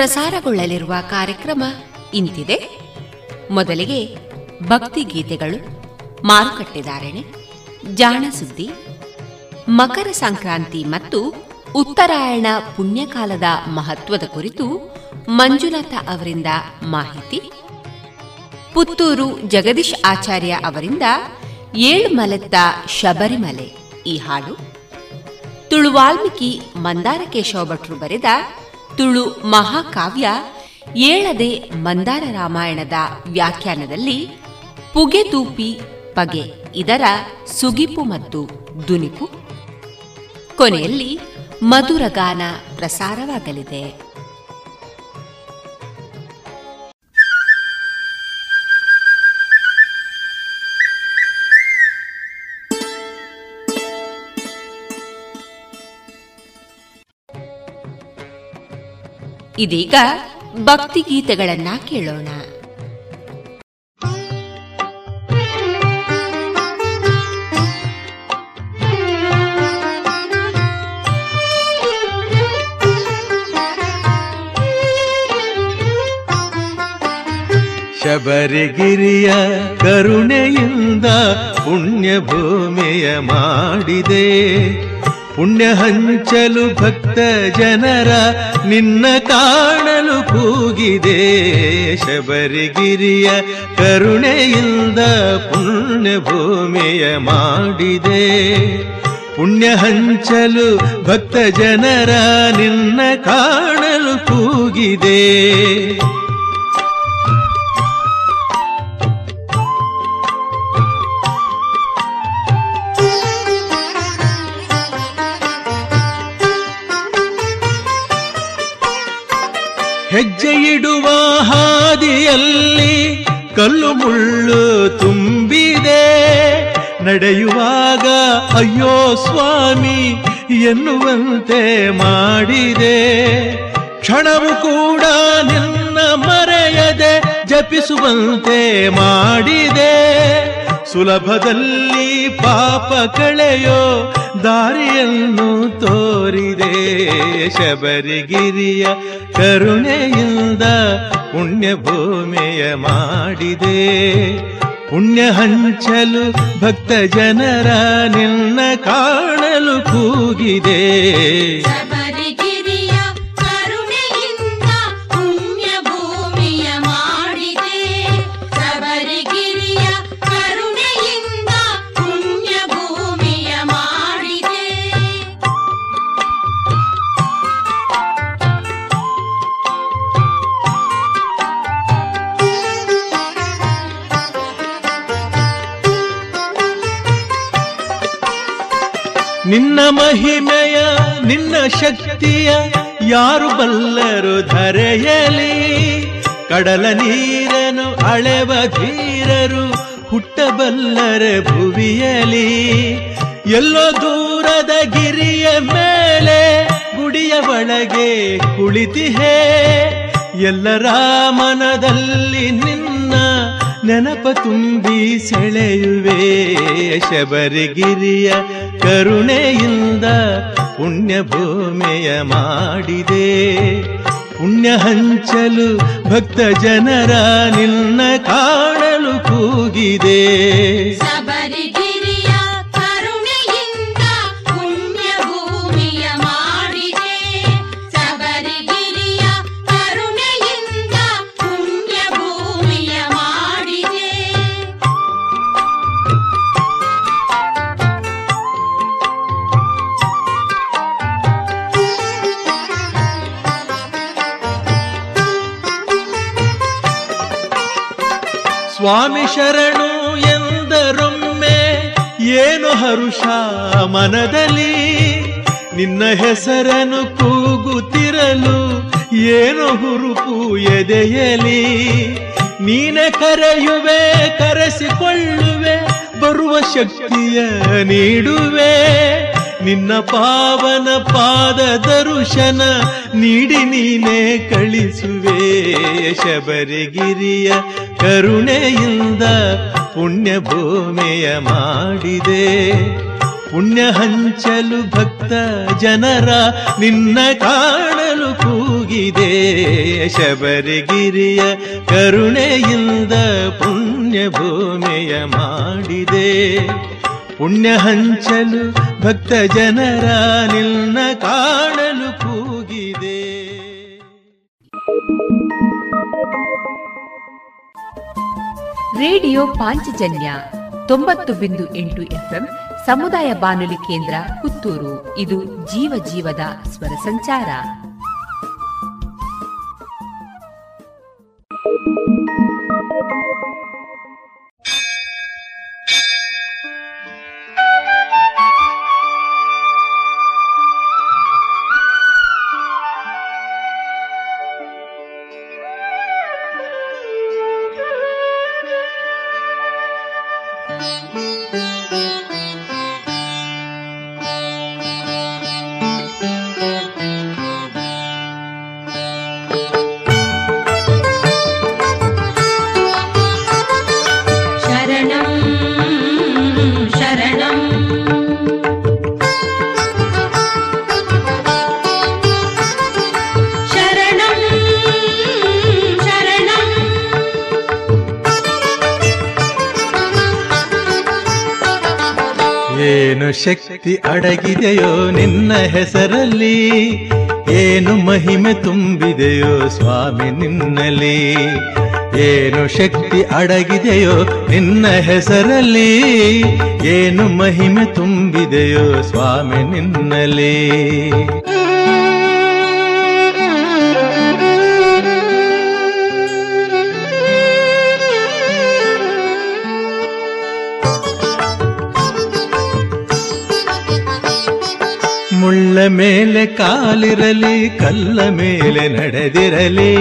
ಪ್ರಸಾರಗೊಳ್ಳಲಿರುವ ಕಾರ್ಯಕ್ರಮ ಇಂತಿದೆ. ಮೊದಲಿಗೆ ಭಕ್ತಿ ಗೀತೆಗಳು ಮಾರುಕಟ್ಟೆದಾರಣೆ ಜಾಣ ಸುದ್ದಿ, ಮಕರ ಸಂಕ್ರಾಂತಿ ಮತ್ತು ಉತ್ತರಾಯಣ ಪುಣ್ಯಕಾಲದ ಮಹತ್ವದ ಕುರಿತು ಮಂಜುನಾಥ ಅವರಿಂದ ಮಾಹಿತಿ. ಪುತ್ತೂರು ಜಗದೀಶ್ ಆಚಾರ್ಯ ಅವರಿಂದ ಏಳ್ಮಲೆತ್ತ ಶಬರಿಮಲೆ ಈ ಹಾಡು. ತುಳು ವಾಲ್ಮೀಕಿ ಮಂದಾರ ಕೇಶವ ಭಟ್ರು ಬರೆದ ತುಳು ಮಹಾಕಾವ್ಯ ಏಳದೆ ಮಂದಾರ ರಾಮಾಯಣದ ವ್ಯಾಖ್ಯಾನದಲ್ಲಿ ಪುಗೆತೂಪಿ ಪಗೆ ಇದರ ಸುಗಿಪು ಮತ್ತು ದುನಿಪು. ಕೊನೆಯಲ್ಲಿ ಮಧುರಗಾನ ಪ್ರಸಾರವಾಗಲಿದೆ. ಇದೀಗ ಭಕ್ತಿಗೀತೆಗಳನ್ನ ಕೇಳೋಣ. ಶಬರಿಗಿರಿಯ ಕರುಣೆಯಿಂದ ಪುಣ್ಯ ಭೂಮಿಯ ಮಾಡಿದೆ. ಪುಣ್ಯ ಹಂಚಲು ಭಕ್ತ ಜನರ ನಿನ್ನ ಕಾಣಲು ಕೂಗಿದೆ. ಶಬರಿಗಿರಿಯ ಕರುಣೆಯಿಂದ ಪುಣ್ಯ ಭೂಮಿಯ ಮಾಡಿದೆ. ಪುಣ್ಯ ಹಂಚಲು ಭಕ್ತ ಜನರ ನಿನ್ನ ಕಾಣಲು ಕೂಗಿದೆ. ಹಾದಿಯಲ್ಲಿ ಕಲ್ಲು ಮುಳ್ಳು ತುಂಬಿದೆ. ನಡೆಯುವಾಗ ಅಯ್ಯೋ ಸ್ವಾಮಿ ಎನ್ನುವಂತೆ ಮಾಡಿದೆ. ಕ್ಷಣವು ಕೂಡ ನಿನ್ನ ಮರೆಯದೆ ಜಪಿಸುವಂತೆ ಮಾಡಿದೆ. ಸುಲಭದಲ್ಲಿ ಪಾಪ ಕಳೆಯೋ ದಾರಿಯನ್ನು ತೋರಿದೆ ಶಬರಿಗಿರಿಯ ಕರುಣೆಯಿಂದ ಪುಣ್ಯ ಭೂಮಿಯ ಮಾಡಿದೆ. ಪುಣ್ಯ ಹಂಚಲು ಭಕ್ತ ಜನರ ನಿನ್ನ ಕಾಣಲು ಕೂಗಿದೆ. ಮಹಿಮೆಯ ನಿನ್ನ ಶಕ್ತಿಯ ಯಾರು ಬಲ್ಲರು ಧರೆಯಲಿ? ಕಡಲ ನೀರನು ಅಳೆವ ಧೀರರು ಹುಟ್ಟಬಲ್ಲರೆ ಭುವಿಯಲಿ. ಎಲ್ಲೋ ದೂರದ ಗಿರಿಯ ಮೇಲೆ ಗುಡಿಯ ಒಳಗೆ ಕುಳಿತಿಹೇ. ಎಲ್ಲರ ಮನದಲ್ಲಿ ನಿನ್ನ ನೆನಪ ತುಂಬಿ ಸೆಳೆಯುವೆ ಶಬರಿಗಿರಿಯ ಕರುಣೆಯಿಂದ ಪುಣ್ಯ ಭೂಮಿಯ ಮಾಡಿದೆ. ಪುಣ್ಯ ಹಂಚಲು ಭಕ್ತ ಜನರ ನಿನ್ನ ಕಾಣಲು ಕೂಗಿದೆ. ಸ್ವಾಮಿ ಶರಣು ಎಂದರೊಮ್ಮೆ ಏನು ಹರುಷ ಮನದಲ್ಲಿ? ನಿನ್ನ ಹೆಸರನ್ನು ಕೂಗುತ್ತಿರಲು ಏನು ಹುರುಪು ಎದೆಯಲಿ? ನೀನೆ ಕರೆಯುವೆ, ಕರೆಸಿಕೊಳ್ಳುವೆ, ಬರುವ ಶಕ್ತಿಯ ನೀಡುವೆ. ನಿನ್ನ ಪಾವನ ಪಾದ ದರುಶನ ನೀಡಿ ನೀನೇ ಕಳಿಸುವೆ ಶಬರಿಗಿರಿಯ ಕರುಣೆಯಿಂದ ಪುಣ್ಯ ಭೂಮಿಯ ಮಾಡಿದೆ. ಪುಣ್ಯ ಹಂಚಲು ಭಕ್ತ ಜನರ ನಿನ್ನ ಕಾಣಲು ಕೂಗಿದೆ. ಶಬರಿಗಿರಿಯ ಕರುಣೆಯಿಂದ ಪುಣ್ಯ ಭೂಮಿಯ ಮಾಡಿದೆ. ಪುಣ್ಯ ಹಂಚಲು ಭಕ್ತ ಜನರ ನಿಲ್ನ ಕಾಣಲು ಕೂಗಿದೆ. ರೇಡಿಯೋ ಪಾಂಚಜನ್ಯ ತೊಂಬತ್ತು ಬಿಂದು ಎಂಟು ಎಫ್ಎಂ ಸಮುದಾಯ ಬಾನುಲಿ ಕೇಂದ್ರ ಪುತ್ತೂರು. ಇದು ಜೀವ ಜೀವದ ಸ್ವರ ಸಂಚಾರ. ಶಕ್ತಿ ಅಡಗಿದೆಯೋ ನಿನ್ನ ಹೆಸರಲ್ಲಿ? ಏನು ಮಹಿಮೆ ತುಂಬಿದೆಯೋ ಸ್ವಾಮಿ ನಿನ್ನಲ್ಲಿ? ಏನು ಶಕ್ತಿ ಅಡಗಿದೆಯೋ ನಿನ್ನ ಹೆಸರಲ್ಲಿ? ಏನು ಮಹಿಮೆ ತುಂಬಿದೆಯೋ ಸ್ವಾಮಿ ನಿನ್ನಲ್ಲಿ? ಮುಳ್ಳ ಮೇಲೆ ಕಾಲಿರಲಿ ಕಲ್ಲ ಮೇಲೆ ನಡೆದಿರಲಿ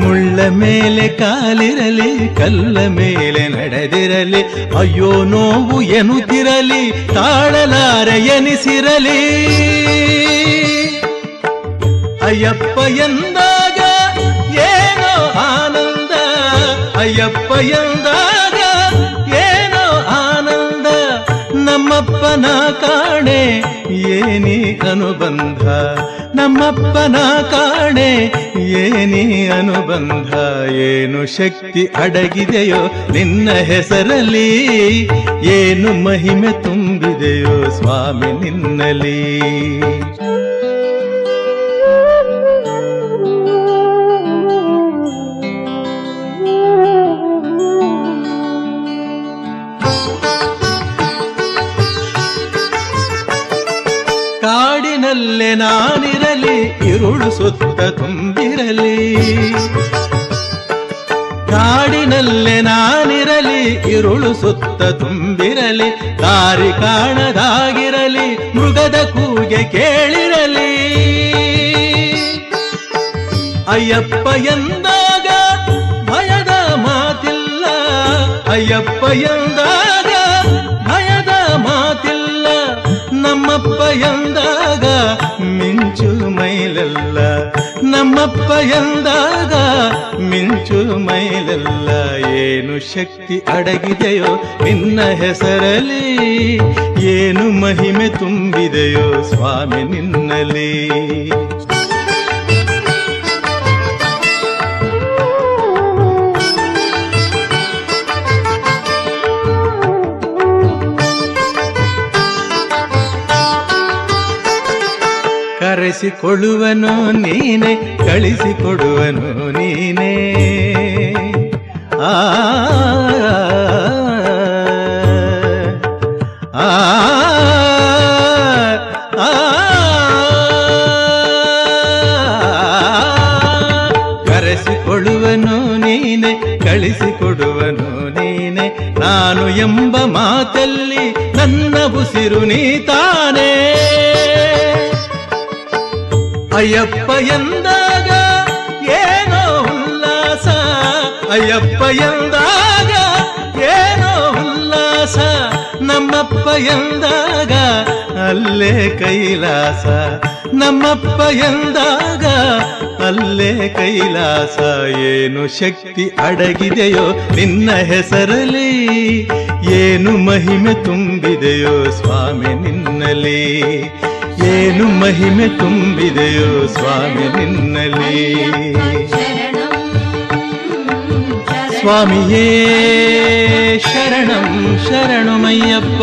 ಮುಳ್ಳ ಮೇಲೆ ಕಾಲಿರಲಿ ಕಲ್ಲ ಮೇಲೆ ನಡೆದಿರಲಿ ಅಯ್ಯೋ ನೋವು ಎನ್ನುತ್ತಿರಲಿ ತಾಳಲಾರ ಎನಿಸಿರಲಿ ಅಯ್ಯಪ್ಪ ಎಂದಾಗ ಏನೋ ಆನಂದ ಅಯ್ಯಪ್ಪ ಎಂದಾಗ ನಮ್ಮಪ್ಪನ ಕಾಣೆ ಏನಿ ಅನುಬಂಧ? ನಮ್ಮಪ್ಪನ ಕಾಣೆ ಏನಿ ಅನುಬಂಧ? ಏನು ಶಕ್ತಿ ಅಡಗಿದೆಯೋ ನಿನ್ನ ಹೆಸರಲ್ಲಿ? ಏನು ಮಹಿಮೆ ತುಂಬಿದೆಯೋ ಸ್ವಾಮಿ ನಿನ್ನಲಿ ಕಾಡಿನಲ್ಲೇ ನಾನಿರಲಿ, ಇರುಳು ಸುತ್ತ ತುಂಬಿರಲಿ. ಕಾಡಿನಲ್ಲೇ ನಾನಿರಲಿ, ಇರುಳು ಸುತ್ತ ತುಂಬಿರಲಿ. ದಾರಿ ಕಾಣದಾಗಿರಲಿ, ಮೃಗದ ಕೂಗೆ ಕೇಳಿರಲಿ. ಅಯ್ಯಪ್ಪ ಎಂದಾಗ ಭಯದ ಮಾತಿಲ್ಲ, ಅಯ್ಯಪ್ಪ ಎಂದಾಗ ನಮ್ಮಪ್ಪ ಎಂದಾಗ ಮಿಂಚು ಮೈಲೆಲ್ಲ ಏನು ಶಕ್ತಿ ಅಡಗಿದೆಯೋ ನಿನ್ನ ಹೆಸರಲ್ಲಿ ಏನು ಮಹಿಮೆ ತುಂಬಿದೆಯೋ ಸ್ವಾಮಿ ನಿನ್ನಲ್ಲಿ. ಕರೆಸಿಕೊಳ್ಳುವನು ನೀನೆ ಕಳಿಸಿಕೊಡುವನು ನೀನೇ ಆ ಕರೆಸಿಕೊಳ್ಳುವನು ನೀನೆ ಕಳಿಸಿಕೊಡುವನು ನೀನೆ ನಾನು ಎಂಬ ಮಾತಲ್ಲಿ ನನ್ನ ಉಸಿರು ನೀ ತಾನೇ ಅಯ್ಯಪ್ಪ ಎಂದಾಗ ಏನೋ ಉಲ್ಲಾಸ. ಅಯ್ಯಪ್ಪ ಎಂದಾಗ ಏನೋ ಉಲ್ಲಾಸ. ನಮ್ಮಪ್ಪ ಎಂದಾಗ ಅಲ್ಲೇ ಕೈಲಾಸ. ನಮ್ಮಪ್ಪ ಎಂದಾಗ ಅಲ್ಲೇ ಕೈಲಾಸ. ಏನು ಶಕ್ತಿ ಅಡಗಿದೆಯೋ ನಿನ್ನ ಹೆಸರಲ್ಲಿ. ಏನು ಮಹಿಮೆ ತುಂಬಿದೆಯೋ ಸ್ವಾಮಿ ನಿನ್ನಲ್ಲಿ. ಏನು ಮಹಿಮೆ ತುಂಬಿದೆಯೋ ಸ್ವಾಮಿ ನಿನ್ನಲ್ಲಿ? ಸ್ವಾಮಿಯೇ ಶರಣಂ ಶರಣಮಯ್ಯಪ್ಪ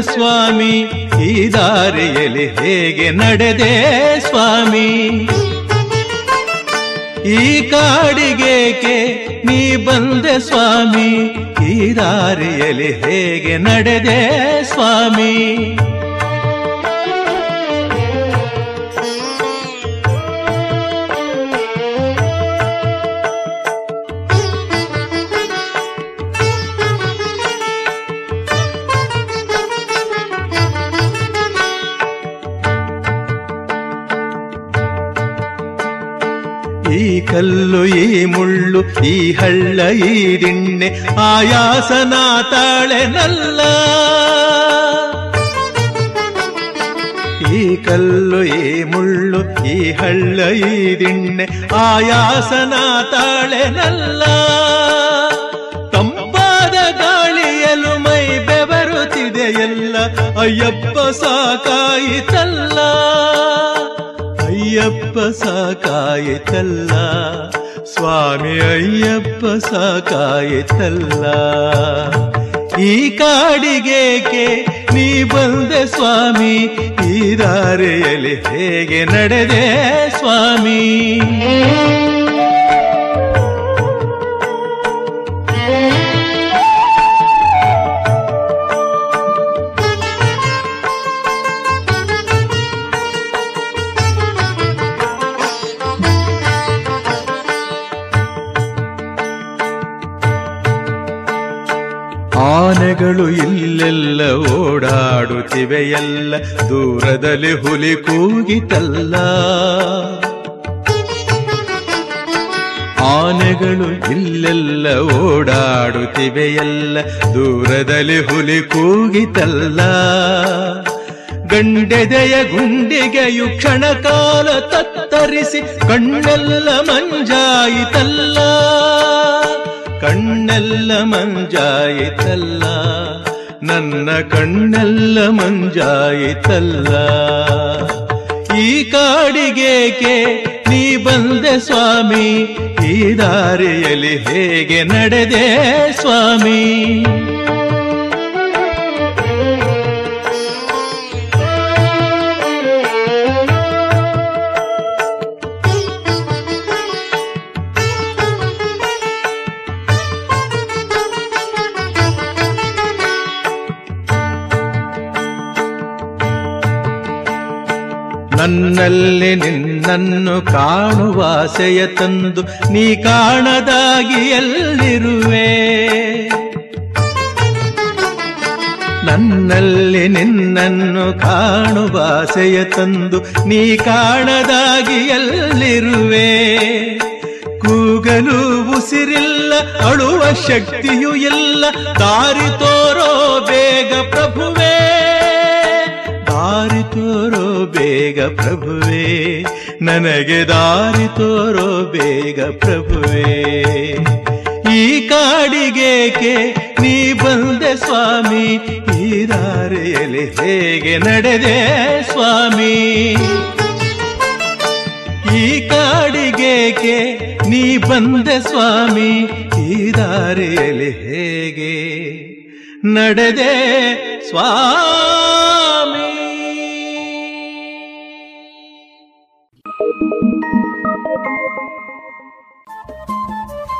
ಸ್ವಾಮಿ, ಈ ದಾರಿಯಲ್ಲಿ ಹೇಗೆ ನಡೆದೆ ಸ್ವಾಮಿ? ಈ ಕಾಡಿಗೇಕೆ ನೀ ಬಂದೆ ಸ್ವಾಮಿ? ಈ ದಾರಿಯಲ್ಲಿ ಹೇಗೆ ನಡೆದೆ ಸ್ವಾಮಿ? ಈ ಹಳ್ಳ ಈ ದಿಣ್ಣೆ, ಆಯಾಸನ ತಾಳೆನಲ್ಲ ಈ ಕಲ್ಲು, ಈ ಮುಳ್ಳು, ಈ ಹಳ್ಳ, ಈ ದಿಣ್ಣೆ, ಆಯಾಸನ ತಾಳೆನಲ್ಲ ತಂಪಾದ ಗಾಳಿಯಲು ಮೈ ಬೆವರುತ್ತಿದೆ ಎಲ್ಲ, ಅಯ್ಯಪ್ಪ ಸಾಕಾಯಿತಲ್ಲ ಅಯ್ಯಪ್ಪ ಸಾಕಾಯಿತಲ್ಲ ಸ್ವಾಮಿ ಅಯ್ಯಪ್ಪ ಸಾಕಾಯಿತಲ್ಲ. ಈ ಕಾಡಿಗೇಕೆ ನೀ ಬಂದೆ ಸ್ವಾಮಿ? ಈ ದಾರಿಯಲ್ಲಿ ಹೇಗೆ ನಡೆದೆ ಸ್ವಾಮಿ? ಆನೆಗಳು ಇಲ್ಲೆಲ್ಲ ಓಡಾಡುತ್ತಿವೆಯಲ್ಲ, ದೂರದಲ್ಲಿ ಹುಲಿ ಕೂಗಿತಲ್ಲ. ಆನೆಗಳು ಇಲ್ಲೆಲ್ಲ ಓಡಾಡುತ್ತಿವೆಯಲ್ಲ, ದೂರದಲ್ಲಿ ಹುಲಿ ಕೂಗಿತಲ್ಲ. ಗಂಡೆದೆಯ ಗುಂಡಿಗೆಯು ಕ್ಷಣ ಕಾಲ ತತ್ತರಿಸಿ, ಕಣ್ಣೆಲ್ಲ ಮಂಜಾಯಿತಲ್ಲ. ಕಣ್ಣೆಲ್ಲ ಮಂಜಾಯಿತಲ್ಲ, ನನ್ನ ಕಣ್ಣೆಲ್ಲ ಮಂಜಾಯಿತಲ್ಲ. ಈ ಕಾಡಿಗೇಕೆ ನೀ ಬಂದೆ ಸ್ವಾಮಿ, ಈ ದಾರಿಯಲ್ಲಿ ಹೇಗೆ ನಡೆದೆ ಸ್ವಾಮಿ? ನನ್ನಲ್ಲಿ ನಿನ್ನನ್ನು ಕಾಣುವ ಆಸೆಯ ತಂದು ನೀ ಕಾಣದಾಗಿ ಎಲ್ಲಿರುವೆ? ನನ್ನಲ್ಲಿ ನಿನ್ನನ್ನು ಕಾಣುವ ಆಸೆಯ ತಂದು ನೀ ಕಾಣದಾಗಿ ಎಲ್ಲಿರುವೆ? ಕೂಗಲು ಉಸಿರಿಲ್ಲ, ಅಳುವ ಶಕ್ತಿಯೂ ಇಲ್ಲ, ದಾರಿ ತೋರೋ ಬೇಗ ಪ್ರಭುವೇ. ಬೇಗ ಪ್ರಭುವೇ. ನನಗೆ ದಾರಿ ತೋರೋ ಬೇಗ ಪ್ರಭುವೇ. ಈ ಕಾಡಿಗೇಕೆ ನೀ ಬಂದೆ ಸ್ವಾಮಿ? ಈ ದಾರಿಯಲ್ಲಿ ಹೇಗೆ ನಡೆದೆ ಸ್ವಾಮಿ? ಈ ಕಾಡಿಗೇಕೆ ನೀ ಬಂದೆ ಸ್ವಾಮಿ? ಈ ದಾರಿಯಲ್ಲಿ ಹೇಗೆ ನಡೆದೆ ಸ್ವಾಮಿ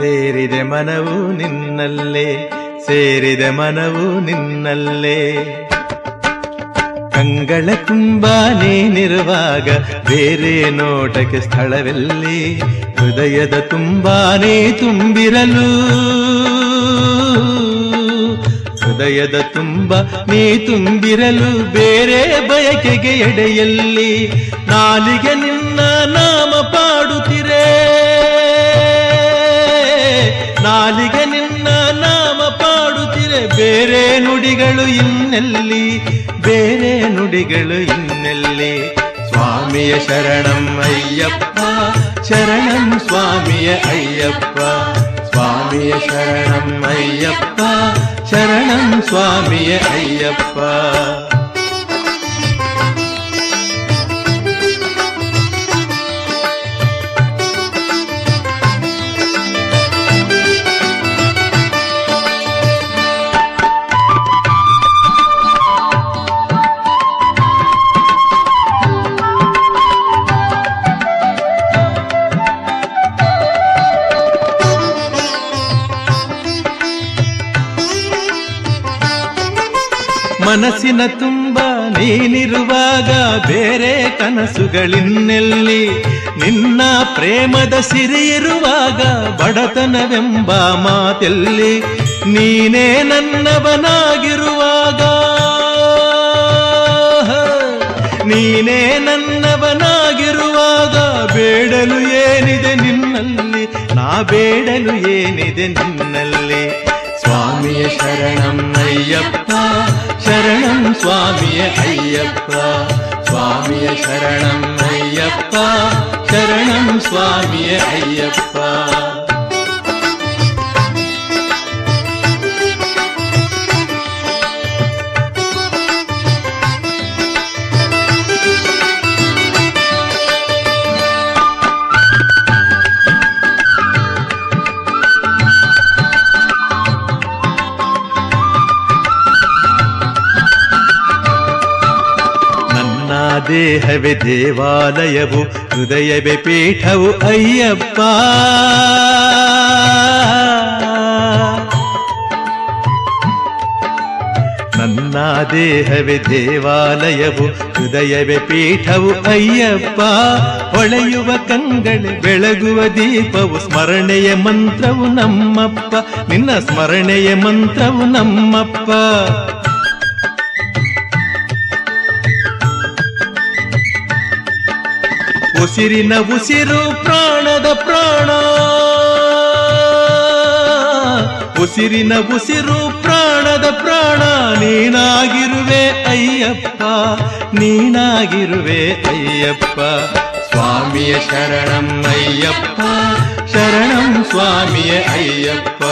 ಸೇರಿದೆ ಮನವು ನಿನ್ನಲ್ಲೇ, ಸೇರಿದೆ ಮನವು ನಿನ್ನಲ್ಲೇ. ಕಂಗಳ ತುಂಬ ನೀನಿರುವಾಗ ಬೇರೆ ನೋಟಕ್ಕೆ ಸ್ಥಳವೆಲ್ಲಿ, ಹೃದಯದ ತುಂಬಾನೇ ತುಂಬಿರಲು. ಹೃದಯದ ತುಂಬ ನೀ ತುಂಬಿರಲು ಬೇರೆ ಬಯಕೆಗೆ ಎಡೆಯಲ್ಲಿ, ನಾಲಿಗೆ ನಿನ್ನ ನಾಮ ಪಾಡುತ್ತಿರೇ ನಾಲಿಗೆ ನಿನ್ನ ನಾಮ ಪಾಡುತ್ತಿರೆ ಬೇರೆ ನುಡಿಗಳು ಇನ್ನೆಲ್ಲಿ? ಬೇರೆ ನುಡಿಗಳು ಇನ್ನೆಲ್ಲಿ? ಸ್ವಾಮಿಯ ಶರಣಂ ಅಯ್ಯಪ್ಪ. ಶರಣಂ ಸ್ವಾಮಿಯ ಅಯ್ಯಪ್ಪ. ಸ್ವಾಮಿಯ ಶರಣಂ ಅಯ್ಯಪ್ಪ. ಶರಣಂ ಸ್ವಾಮಿಯ ಅಯ್ಯಪ್ಪ. ಮನಸ್ಸಿನ ತುಂಬ ನೀನಿರುವಾಗ ಬೇರೆ ಕನಸುಗಳಿನ್ನೆಲ್ಲಿ ನಿನ್ನ ಪ್ರೇಮದ ಸಿರಿ ಇರುವಾಗ ಬಡತನವೆಂಬ ಮಾತೆಲ್ಲಿ ನೀನೇ ನನ್ನವನಾಗಿರುವಾಗ. ನೀನೇ ನನ್ನವನಾಗಿರುವಾಗ ಬೇಡಲು ಏನಿದೆ ನಿನ್ನಲ್ಲಿ? ನಾ ಬೇಡಲು ಏನಿದೆ ನಿನ್ನಲ್ಲಿ? ಸ್ವಾಮಿಯ ಶರಣಂ ಅಯ್ಯಪ್ಪ ಶರಣಂ ಸ್ವಾಮಿಯ ಅಯ್ಯಪ್ಪ ಸ್ವಾಮಿಯ ಶರಣಂ ಅಯ್ಯಪ್ಪ ಶರಣಂ ಸ್ವಾಮಿಯ ಅಯ್ಯಪ್ಪ ದೇಹವೇ ದೇವಾಲಯವು, ಹೃದಯವೇ ಪೀಠವು ಅಯ್ಯಪ್ಪ. ನನ್ನ ದೇಹವೇ ದೇವಾಲಯವು, ಹೃದಯವೇ ಪೀಠವು ಅಯ್ಯಪ್ಪ. ಹೊಳೆಯುವ ಕಂಗಳೆ, ಬೆಳಗುವ ದೀಪವು, ಸ್ಮರಣೆಯ ಮಂತ್ರವು ನಮ್ಮಪ್ಪ. ನಿನ್ನ ಸ್ಮರಣೆಯ ಮಂತ್ರವು ನಮ್ಮಪ್ಪ. ಉಸಿರಿನ ಉಸಿರು ಪ್ರಾಣದ ಪ್ರಾಣ. ಉಸಿರಿನ ಉಸಿರು ಪ್ರಾಣದ ಪ್ರಾಣ. ನೀನಾಗಿರುವೆ ಅಯ್ಯಪ್ಪ ನೀನಾಗಿರುವೆ ಅಯ್ಯಪ್ಪ. ಸ್ವಾಮಿಯ ಶರಣಂ ಅಯ್ಯಪ್ಪ, ಶರಣಂ ಸ್ವಾಮಿಯ ಅಯ್ಯಪ್ಪ.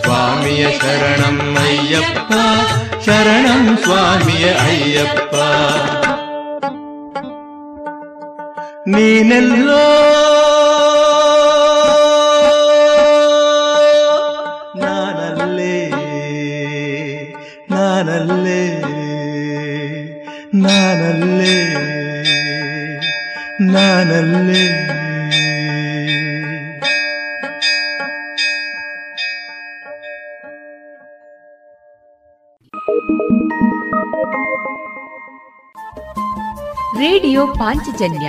ಸ್ವಾಮಿಯ ಶರಣಂ ಅಯ್ಯಪ್ಪ, ಶರಣಂ ಸ್ವಾಮಿಯ ಅಯ್ಯಪ್ಪ. ನೀನೆಲ್ಲೋ ನಾನಲ್ಲೇ ನಾನಲ್ಲೇ ನಾನಲ್ಲೇ ನಾನಲ್ಲೇ. ರೇಡಿಯೋ ಪಾಂಚಜನ್ಯ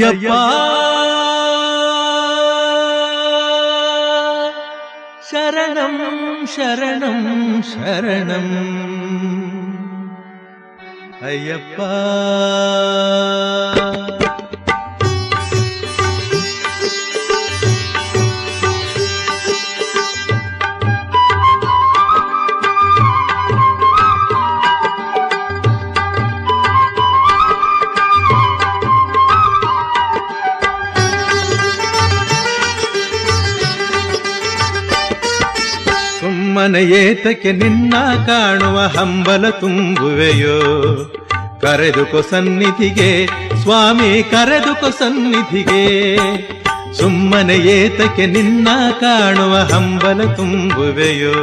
ಅಯ್ಯಪ್ಪ ಶರಣಂ ಶರಣಂ ಶರಣಂ ಅಯ್ಯಪ್ಪ ಏತಕ್ಕೆ ನಿನ್ನ ಕಾಣುವ ಹಂಬಲ ತುಂಬುವೆಯೋ? ಕರೆದುಕೊ ಸನ್ನಿಧಿಗೆ, ಸ್ವಾಮಿ, ಕರೆದುಕೊ ಸನ್ನಿಧಿಗೆ. ಸುಮ್ಮನೆ ಏತಕ್ಕೆ ನಿನ್ನ ಕಾಣುವ ಹಂಬಲ ತುಂಬುವೆಯೋ?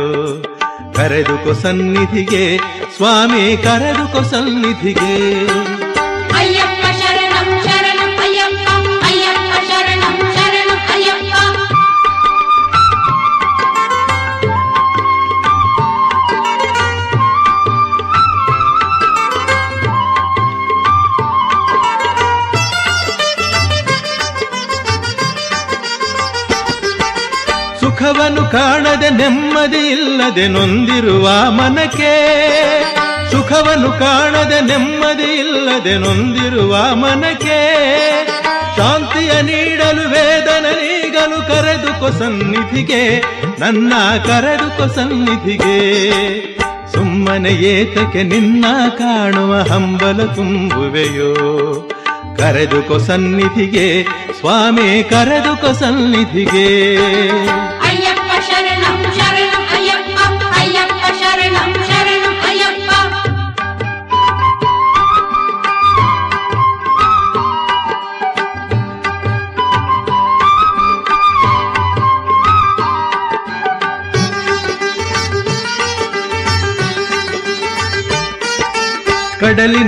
ಕರೆದುಕೊ ಸನ್ನಿಧಿಗೆ, ಸ್ವಾಮಿ, ಕರೆದುಕೊ ಸನ್ನಿಧಿಗೆ. ಕಾಣದೆ ನೆಮ್ಮದಿ ಇಲ್ಲದೆ ನೊಂದಿರುವ ಮನಕ್ಕೆ, ಸುಖವನ್ನು ಕಾಣದೆ ನೆಮ್ಮದಿ ಇಲ್ಲದೆ ನೊಂದಿರುವ ಮನಕ್ಕೆ, ಶಾಂತಿಯ ನೀಡಲು ವೇದನ ನೀಗಲು ಕರೆದುಕೊ ಸನ್ನಿಧಿಗೆ, ನನ್ನ ಕರೆದುಕೊ ಸನ್ನಿಧಿಗೆ. ಸುಮ್ಮನೆ ಏತಕ್ಕೆ ನಿನ್ನ ಕಾಣುವ ಹಂಬಲ ತುಂಬುವೆಯೋ? ಕರೆದುಕೊ ಸನ್ನಿಧಿಗೆ, ಸ್ವಾಮಿ ಕರೆದುಕೊ ಸನ್ನಿಧಿಗೆ.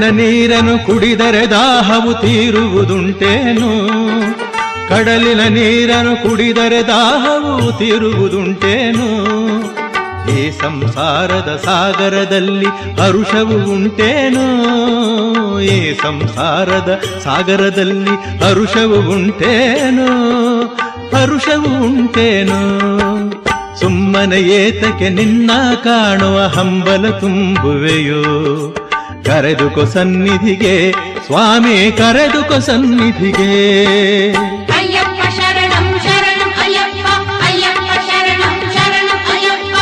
ನೀರನ್ನು ಕುಡಿದರೆ ದಾಹವು ತೀರುವುದುಂಟೇನು? ಕಡಲಿನ ನೀರನ್ನು ಕುಡಿದರೆ ದಾಹವು ತೀರುವುದುಂಟೇನು? ಈ ಸಂಸಾರದ ಸಾಗರದಲ್ಲಿ ಹರುಷವು ಉಂಟೇನು? ಈ ಸಂಸಾರದ ಸಾಗರದಲ್ಲಿ ಹರುಷವು ಉಂಟೇನು? ಹರುಷವು ಉಂಟೇನು? ಸುಮ್ಮನೆ ಏತಕ್ಕೆ ನಿನ್ನ ಕಾಣುವ ಹಂಬಲ ತುಂಬುವೆಯೋ? ಕರೆದುಕೊ ಸನ್ನಿಧಿಗೆ ಸ್ವಾಮಿ ಕರೆದುಕೊ ಸನ್ನಿಧಿಗೆ. ಅಯ್ಯಪ್ಪ ಶರಣಂ ಶರಣಂ ಅಯ್ಯಪ್ಪ ಅಯ್ಯಪ್ಪ ಶರಣಂ ಶರಣಂ ಅಯ್ಯಪ್ಪ.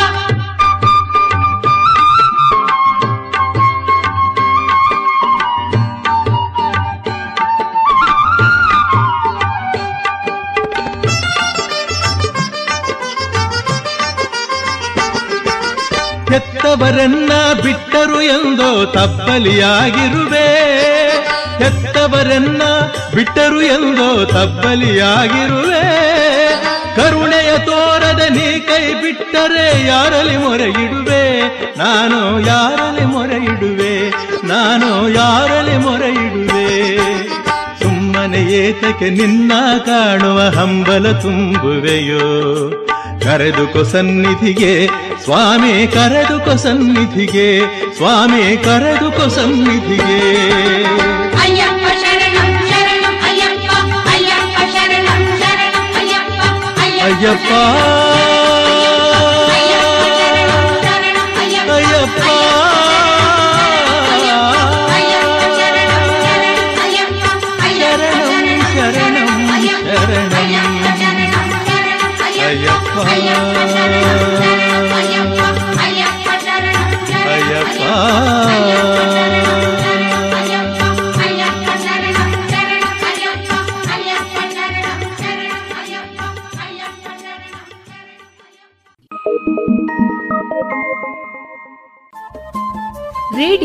ಎತ್ತವರನ್ನ ಬಿಟ್ಟು ಬಿಟ್ಟರು ಎಂದೋ ತಪ್ಪಲಿಯಾಗಿರುವೆ. ಹೆತ್ತವರೆನ್ನ ಬಿಟ್ಟರು ಎಂದೋ ತಪ್ಪಲಿಯಾಗಿರುವೆ. ಕರುಣೆಯ ತೋರದ ನೀ ಕೈ ಬಿಟ್ಟರೆ ಯಾರಲ್ಲಿ ಮೊರೆ ಇಡುವೆ ನಾನು ಯಾರಲ್ಲಿ ಮೊರೆ ಇಡುವೆ ನಾನು ಯಾರಲ್ಲಿ ಮೊರೆ ಇಡುವೆ ಸುಮ್ಮನೆ ಏತಕ್ಕೆ ನಿನ್ನ ಕಾಣುವ ಹಂಬಲ ತುಂಬುವೆಯೋ? ಕರೆದುಕೊ ಸನ್ನಿಧಿಗೆ ಸ್ವಾಮಿ ಕರೆದುಕೊ ಸನ್ನಿಧಿಗೆ ಸ್ವಾಮಿ ಕರೆದುಕೊ ಸನ್ನಿಧಿಗೆ. ಅಯ್ಯಪ್ಪ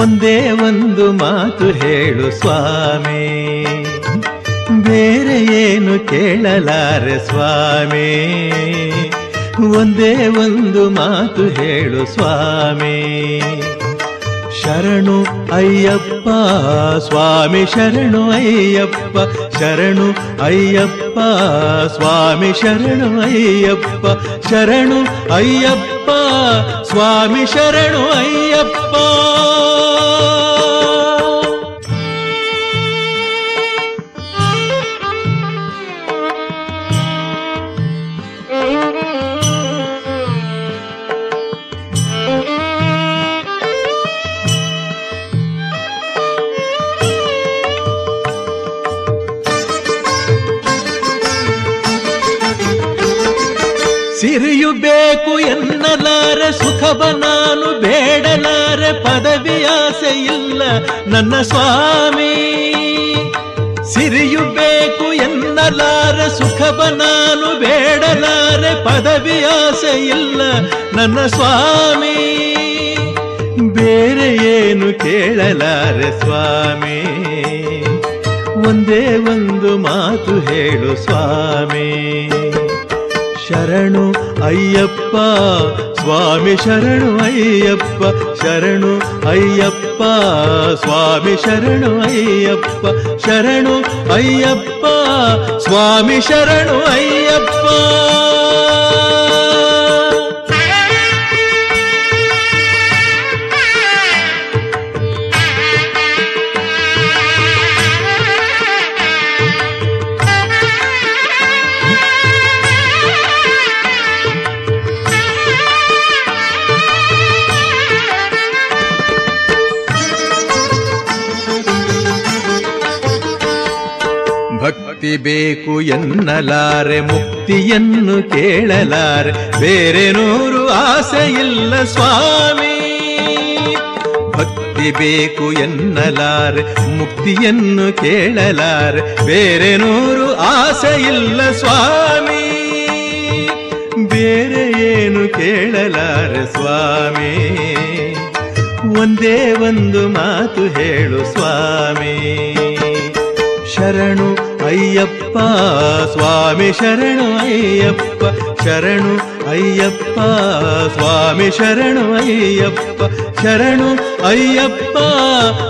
ಒಂದೇ ಒಂದು ಮಾತು ಹೇಳು ಸ್ವಾಮಿ. ಬೇರೆ ಏನು ಕೇಳಲಾರೆ ಸ್ವಾಮಿ. ಒಂದೇ ಒಂದು ಮಾತು ಹೇಳು ಸ್ವಾಮಿ. ಶರಣು ಅಯ್ಯಪ್ಪ, ಸ್ವಾಮಿ ಶರಣು ಅಯ್ಯಪ್ಪ ಶರಣು ಅಯ್ಯಪ್ಪ, ಸ್ವಾಮಿ ಶರಣು ಅಯ್ಯಪ್ಪ ಶರಣು ಅಯ್ಯಪ್ಪ, ಸ್ವಾಮಿ ಶರಣು ಅಯ್ಯಪ್ಪ. ಬೇಡಲಾರೆ ಪದವಿ ಆಸೆ ಇಲ್ಲ ನನ್ನ ಸ್ವಾಮಿ. ಸಿರಿಯು ಬೇಕು ಎನ್ನಲಾರೆ ಸುಖವ ನಾನು ಬೇಡಲಾರೆ ಪದವಿ ಆಸೆ ಇಲ್ಲ ನನ್ನ ಸ್ವಾಮಿ. ಬೇರೆ ಏನು ಕೇಳಲಾರೆ ಸ್ವಾಮಿ. ಒಂದೇ ಒಂದು ಮಾತು ಹೇಳು ಸ್ವಾಮಿ. ಶರಣು ಅಯ್ಯಪ್ಪ ಸ್ವಾಮಿ ಶರಣು ಅಯ್ಯಪ್ಪ ಶರಣು ಅಯ್ಯಪ್ಪ ಸ್ವಾಮಿ ಶರಣು ಅಯ್ಯಪ್ಪ ಶರಣು ಅಯ್ಯಪ್ಪ ಸ್ವಾಮಿ ಶರಣು ಅಯ್ಯಪ್ಪ. ಬೇಕು ಎನ್ನಲಾರೆ, ಮುಕ್ತಿಯನ್ನು ಕೇಳಲಾರೆ. ಬೇರೆ ನೂರು ಆಸೆ ಇಲ್ಲ ಸ್ವಾಮಿ. ಭಕ್ತಿ ಬೇಕು ಎನ್ನಲಾರೆ, ಮುಕ್ತಿಯನ್ನು ಕೇಳಲಾರೆ. ಬೇರೆ ನೂರು ಆಸೆ ಇಲ್ಲ ಸ್ವಾಮಿ. ಬೇರೆ ಏನು ಕೇಳಲಾರೆ ಸ್ವಾಮಿ. ಒಂದೇ ಒಂದು ಮಾತು ಹೇಳು ಸ್ವಾಮಿ. ಶರಣು ಅಯ್ಯಪ್ಪ, ಸ್ವಾಮಿ ಶರಣು ಅಯ್ಯಪ್ಪ ಶರಣು ಅಯ್ಯಪ್ಪ, ಸ್ವಾಮಿ ಶರಣು ಅಯ್ಯಪ್ಪ ಶರಣು ಅಯ್ಯಪ್ಪ,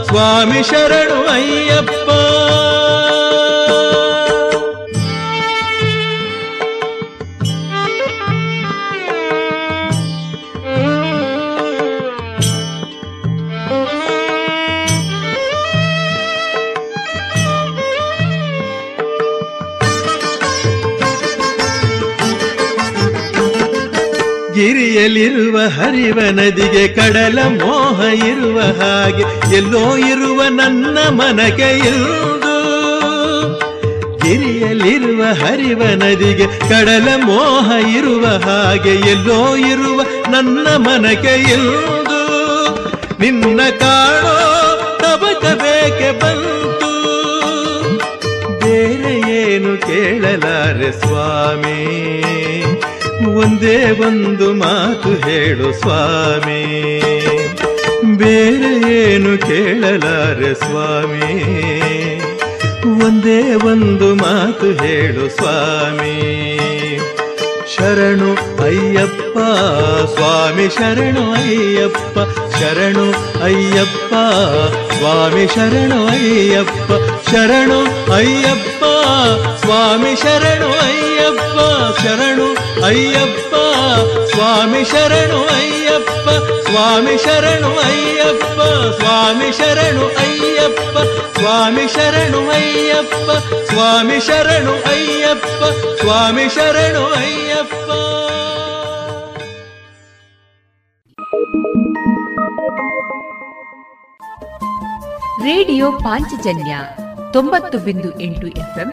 ಸ್ವಾಮಿ ಶರಣು ಅಯ್ಯಪ್ಪ. ಗಿರಿಯಲಿರುವ ಹರಿವ ನದಿಗೆ ಕಡಲ ಮೋಹ ಇರುವ ಹಾಗೆ ಎಲ್ಲೋ ಇರುವ ನನ್ನ ಮನಗೆ ಇಲ್ದು ಗಿರಿಯಲಿರುವ ಹರಿವ ನದಿಗೆ ಕಡಲ ಮೋಹ ಇರುವ ಹಾಗೆ ಎಲ್ಲೋ ಇರುವ ನನ್ನ ಮನಗೆ ಇಲ್ದು ನಿನ್ನ ಕಾಣೋ ತಬಕಬೇಕೆ ಬಂತು. ಬೇರೆ ಏನು ಕೇಳಲಾರೆ ಸ್ವಾಮಿ? ಒಂದೇ ಒಂದು ಮಾತು ಹೇಳು ಸ್ವಾಮಿ. ಬೇರೆ ಏನು ಕೇಳಲಾರೆ ಸ್ವಾಮಿ? ಒಂದೇ ಒಂದು ಮಾತು ಹೇಳು ಸ್ವಾಮಿ. ಶರಣು ಅಯ್ಯಪ್ಪ, ಸ್ವಾಮಿ ಶರಣು ಅಯ್ಯಪ್ಪ ಶರಣು ಅಯ್ಯಪ್ಪ, ಸ್ವಾಮಿ ಶರಣು ಅಯ್ಯಪ್ಪ ಶರಣು ಅಯ್ಯಪ್ಪ, ಸ್ವಾಮಿ ಶರಣು ಅಯ್ಯಪ್ಪ, ಶರಣು ಅಯ್ಯಪ್ಪ, ಸ್ವಾಮಿ ಶರಣು ಅಯ್ಯಪ್ಪ, ಸ್ವಾಮಿ ಶರಣು ಅಯ್ಯಪ್ಪ, ಸ್ವಾಮಿ ಶರಣು ಅಯ್ಯಪ್ಪ, ಸ್ವಾಮಿ ಶರಣು ಅಯ್ಯಪ್ಪ, ಸ್ವಾಮಿ ಶರಣು ಅಯ್ಯಪ್ಪ, ಸ್ವಾಮಿ ಶರಣು ಅಯ್ಯಪ್ಪ. ರೇಡಿಯೋ ಪಾಂಚಜನ್ಯ ತೊಂಬತ್ತು ಬಿಂದು ಎಂಟು ಎಫ್ಎಂ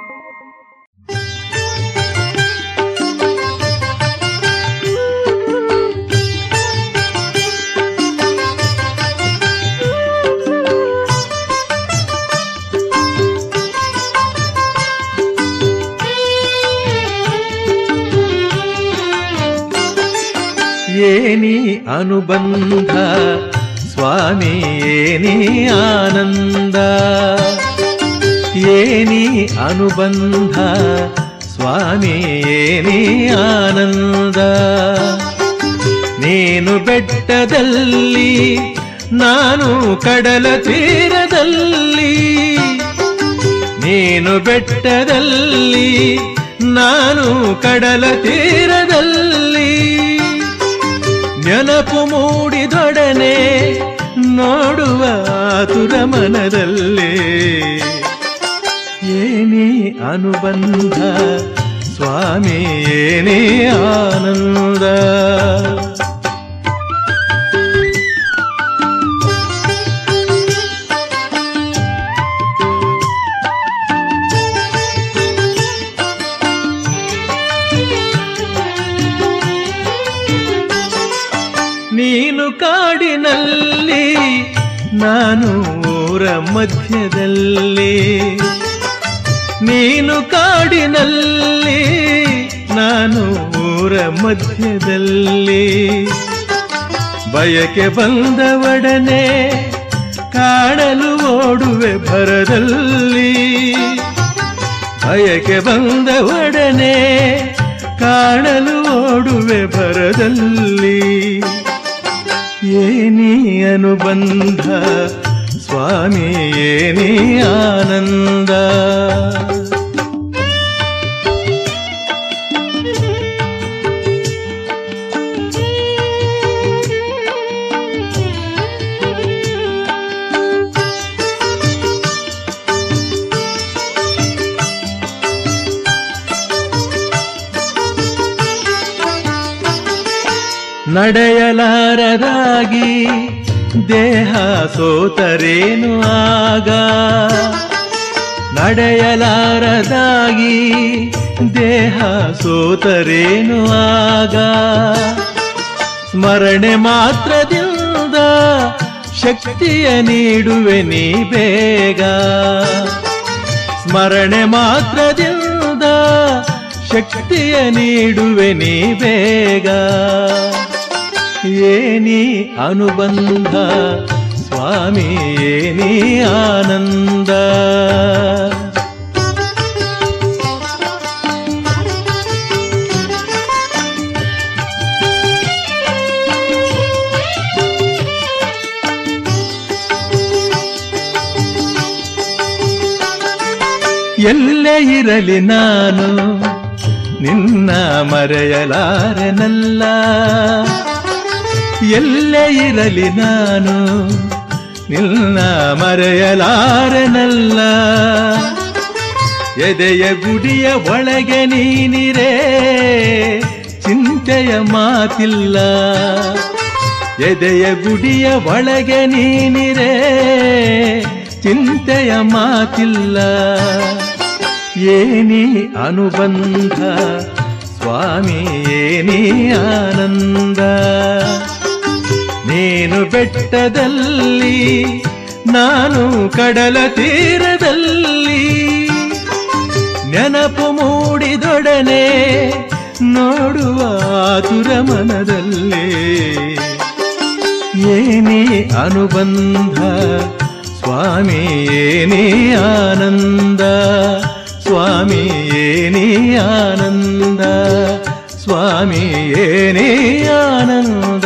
ಏನಿ ಅನುಬಂಧ ಸ್ವಾಮಿ ಏನಿ ಆನಂದ. ಏನಿ ಅನುಬಂಧ ಸ್ವಾಮಿ ಏನಿ ಆನಂದ. ನೀನು ಬೆಟ್ಟದಲ್ಲಿ, ನಾನು ಕಡಲ ತೀರದಲ್ಲಿ. ನೀನು ಬೆಟ್ಟದಲ್ಲಿ, ನಾನು ಕಡಲ ತೀರದಲ್ಲಿ ನೆನಪು ಮೂಡಿದೊಡನೆ ನೋಡುವ ಆತುರ ಮನದಲ್ಲೇ ಏನೇ ಅನುಬಂಧ ಸ್ವಾಮಿ ಏನೇ ಆನಂದ. ನಾನು ಊರ ಮಧ್ಯದಲ್ಲಿ. ನೀನು ಕಾಡಿನಲ್ಲಿ, ನಾನು ಊರ ಮಧ್ಯದಲ್ಲಿ. ಬಯಕೆ ಬಂದವಡನೆ ಕಾಣಲು ಓಡುವೆ ಭರದಲ್ಲಿ. ಬಯಕೆ ಬಂದವಡನೆ ಕಾಣಲು ಓಡುವೆ ಭರದಲ್ಲಿ. ಏನಿ ಅನುಬಂಧ ಸ್ವಾಮಿ ಏನೇ ಆನಂದ. ನಡೆಯಲಾರದಾಗಿ ದೇಹ ಸೋತರೇನು ಆಗ? ನಡೆಯಲಾರದಾಗಿ ದೇಹ ಸೋತರೇನು ಆಗ? ಸ್ಮರಣೆ ಮಾತ್ರದಿಂದ ಶಕ್ತಿಯ ನೀಡುವೆ ನೀ ಬೇಗ. ಸ್ಮರಣೆ ಮಾತ್ರದಿಂದ ಶಕ್ತಿಯ ನೀಡುವೆ ನೀ ಬೇಗ. ಏನಿ ಅನುಬಂಧ ಸ್ವಾಮಿ ಏನಿ ಆನಂದ. ಎಲ್ಲೇ ಇರಲಿ ನಾನು ನಿನ್ನ ಮರೆಯಲಾರೆನಲ್ಲ. ಎಲ್ಲೇ ಇರಲಿ ನಾನು, ನಿನ್ನ ಮರೆಯಲಾರನಲ್ಲ. ಎದೆಯ ಗುಡಿಯ ಒಳಗೆ ನೀನಿರೇ, ಚಿಂತೆಯ ಮಾತಿಲ್ಲ. ಎದೆಯ ಗುಡಿಯ ಒಳಗೆ ನೀನಿರೇ, ಚಿಂತೆಯ ಮಾತಿಲ್ಲ. ಏನಿ ಅನುಬಂಧ, ಸ್ವಾಮಿ, ಏನಿ ಆನಂದ. ನೀನು ಬೆಟ್ಟದಲ್ಲಿ, ನಾನು ಕಡಲ ತೀರದಲ್ಲಿ. ನೆನಪು ಮೂಡಿದೊಡನೆ ನೋಡುವ ಆತುರ ಮನದಲ್ಲಿ. ಏನೇ ಅನುಬಂಧ, ಸ್ವಾಮಿ ಏನೇ ಆನಂದ, ಸ್ವಾಮಿ ಏನೇ ಆನಂದ, ಸ್ವಾಮಿ ಏನೇ ಆನಂದ.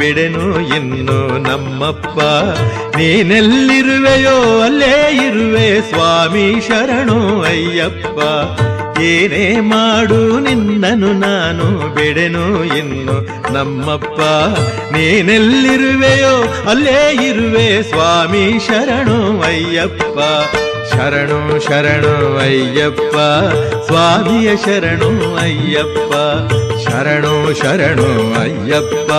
ಬಿಡೆನು ಇನ್ನು ನಮ್ಮಪ್ಪ. ನೀನೆಲ್ಲಿರುವೆಯೋ ಅಲ್ಲೇ ಇರುವೆ ಸ್ವಾಮಿ ಶರಣು ಅಯ್ಯಪ್ಪ. ಏನೇ ಮಾಡು ನಿನ್ನನು ನಾನು ಬಿಡೆನು ಇನ್ನು ನಮ್ಮಪ್ಪ. ನೀನೆಲ್ಲಿರುವೆಯೋ ಅಲ್ಲೇ ಇರುವೆ ಸ್ವಾಮಿ ಶರಣು ಅಯ್ಯಪ್ಪ. ಶರಣು ಶರಣು ಅಯ್ಯಪ್ಪ. ಸ್ವಾಮಿಯ ಶರಣು ಅಯ್ಯಪ್ಪ. ಶರಣು ಶರಣು ಅಯ್ಯಪ್ಪ.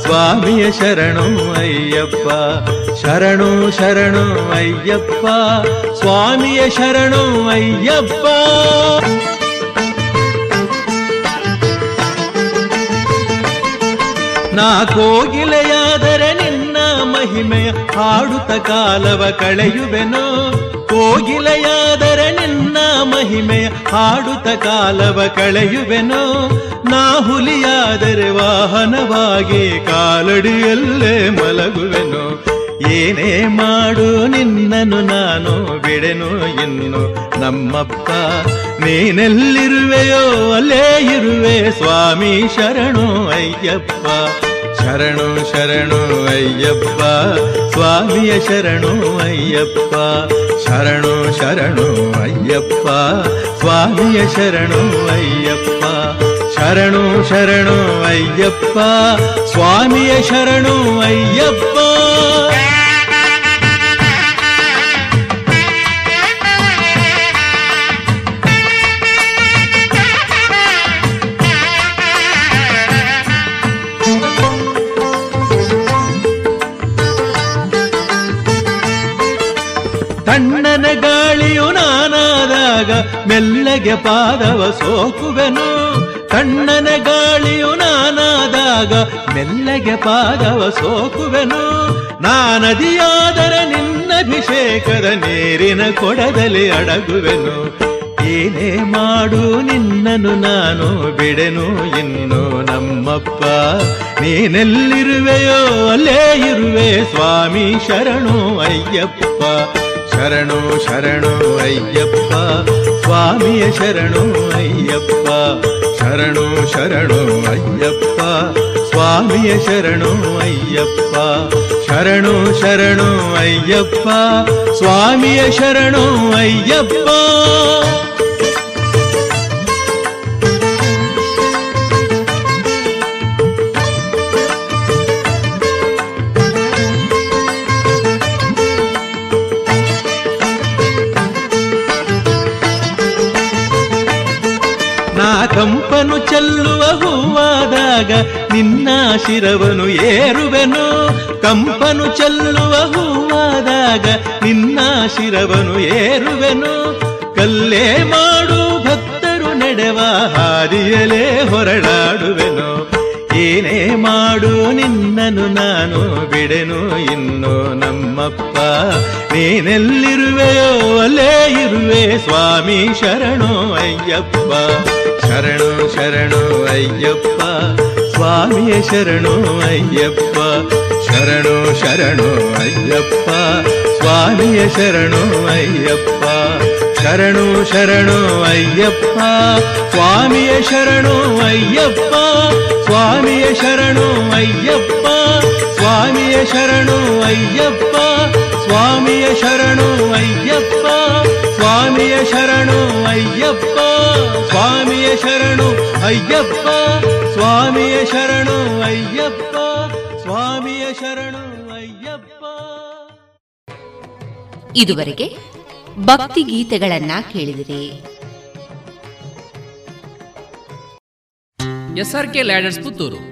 ಸ್ವಾಮಿಯ ಶರಣು ಅಯ್ಯಪ್ಪ. ಶರಣು ಶರಣು ಅಯ್ಯಪ್ಪ. ಸ್ವಾಮಿಯ ಶರಣು ಅಯ್ಯಪ್ಪ. ನಾ ಕೋಗಿಲೆಯಾದರೆ ನಿನ್ನ ಮಹಿಮೆಯ ಹಾಡುತ್ತ ಕಾಲವ ಕಳೆಯುವೆನು. ಕೋಗಿಲೆಯಾದರೆ ನಿನ್ನ ಮಹಿಮೆಯ ಹಾಡುತ್ತ ಕಾಲವ ಕಳೆಯುವೆನು. ನಾ ಹುಲಿಯಾದರೆ ವಾಹನವಾಗಿ ಕಾಲಡಿಯಲ್ಲೇ ಮಲಗುವೆನು. ಏನೇ ಮಾಡು ನಿನ್ನನು ನಾನು ಬಿಡೆನು ಇನ್ನು ನಮ್ಮಪ್ಪ ನೀನೆಲ್ಲಿರುವೆಯೋ ಅಲ್ಲೇ ಇರುವೆ ಸ್ವಾಮಿ ಶರಣು ಅಯ್ಯಪ್ಪ. ಶರಣು ಶರಣು ಅಯ್ಯಪ್ಪ, ಸ್ವಾಮಿಯ ಶರಣು ಅಯ್ಯಪ್ಪ, ಶರಣು ಶರಣು ಅಯ್ಯಪ್ಪ, ಸ್ವಾಮಿಯ ಶರಣು ಅಯ್ಯಪ್ಪ, ಶರಣು ಶರಣು ಅಯ್ಯಪ್ಪ, ಸ್ವಾಮಿಯ ಶರಣು ಅಯ್ಯಪ್ಪ. ಮೆಲ್ಲಗೆ ಪಾದವ ಸೋಕುವೆನು, ತಣ್ಣನ ಗಾಳಿಯು ನಾನಾದಾಗ ಮೆಲ್ಲಗೆ ಪಾದವ ಸೋಕುವೆನು. ನಾನದಿಯಾದರೆ ನಿನ್ನಭಿಷೇಕದ ನೀರಿನ ಕೊಡದಲ್ಲಿ ಅಡಗುವೆನು. ಏನೇ ಮಾಡು ನಿನ್ನನು ನಾನು ಬಿಡೆನು, ಇನ್ನು ನಮ್ಮಪ್ಪ ನೀನೆಲ್ಲಿರುವೆಯೋ ಅಲ್ಲೇ ಇರುವೆ, ಸ್ವಾಮಿ ಶರಣು ಅಯ್ಯಪ್ಪ. ಶರಣು ಶರಣು ಅಯ್ಯಪ್ಪ. ಸ್ವಾಮಿಯ ಶರಣು ಅಯ್ಯಪ್ಪ. ಶರಣು ಶರಣು ಅಯ್ಯಪ್ಪ. ಸ್ವಾಮಿಯ ಶರಣು ಅಯ್ಯಪ್ಪ. ಶರಣು ಶರಣು ಅಯ್ಯಪ್ಪ. ಸ್ವಾಮಿಯ ಶರಣು ಅಯ್ಯಪ್ಪ. ನಿನ್ನ ಶಿರವನು ಏರುವೆನು. ಕಂಪನು ಚೆಲ್ಲುವ ಹೂವಾದಾಗ ನಿನ್ನ ಶಿರವನು ಏರುವೆನು. ಕಲ್ಲೇ ಮಾಡು ಭಕ್ತರು ನಡೆವ ಹಾದಿಯಲೇ ಹೊರಡಾಡುವೆನು ಏನೇ ಮಾಡು ನಿನ್ನನು ನಾನು ಬಿಡೆನು, ಇನ್ನು ನಮ್ಮಪ್ಪ ನೀನೆಲ್ಲಿರುವೆಯೋ, ಅಲ್ಲೇ ಇರುವೆ, ಸ್ವಾಮಿ ಶರಣು ಅಯ್ಯಪ್ಪ. ಶರಣು ಶರಣು ಅಯ್ಯಪ್ಪ, ಸ್ವಾಮಿಯ ಶರಣು ಅಯ್ಯಪ್ಪ. ಶರಣು ಶರಣೋ ಅಯ್ಯಪ್ಪ ಸ್ವಾಮಿಯ ಶರಣೋ ಅಯ್ಯಪ್ಪ ಶರಣು ಶರಣು ಅಯ್ಯಪ್ಪ ಸ್ವಾಮಿಯ ಶರಣು ಅಯ್ಯಪ್ಪ ಸ್ವಾಮಿಯ ಶರಣು ಅಯ್ಯಪ್ಪ ಸ್ವಾಮಿಯ ಶರಣು ಅಯ್ಯಪ್ಪ ಸ್ವಾಮಿಯ ಶರಣು ಅಯ್ಯಪ್ಪ ಸ್ವಾಮಿಯ ಶರಣು ಅಯ್ಯಪ್ಪ ಸ್ವಾಮಿಯ ಶರಣು ಅಯ್ಯಪ್ಪ ಸ್ವಾಮಿಯ ಶರಣು ಅಯ್ಯಪ್ಪ ಇದುವರೆಗೆ ಭಕ್ತಿ ಗೀತೆಗಳನ್ನ ಕೇಳಿದಿರಿ SRK ladders Puttur.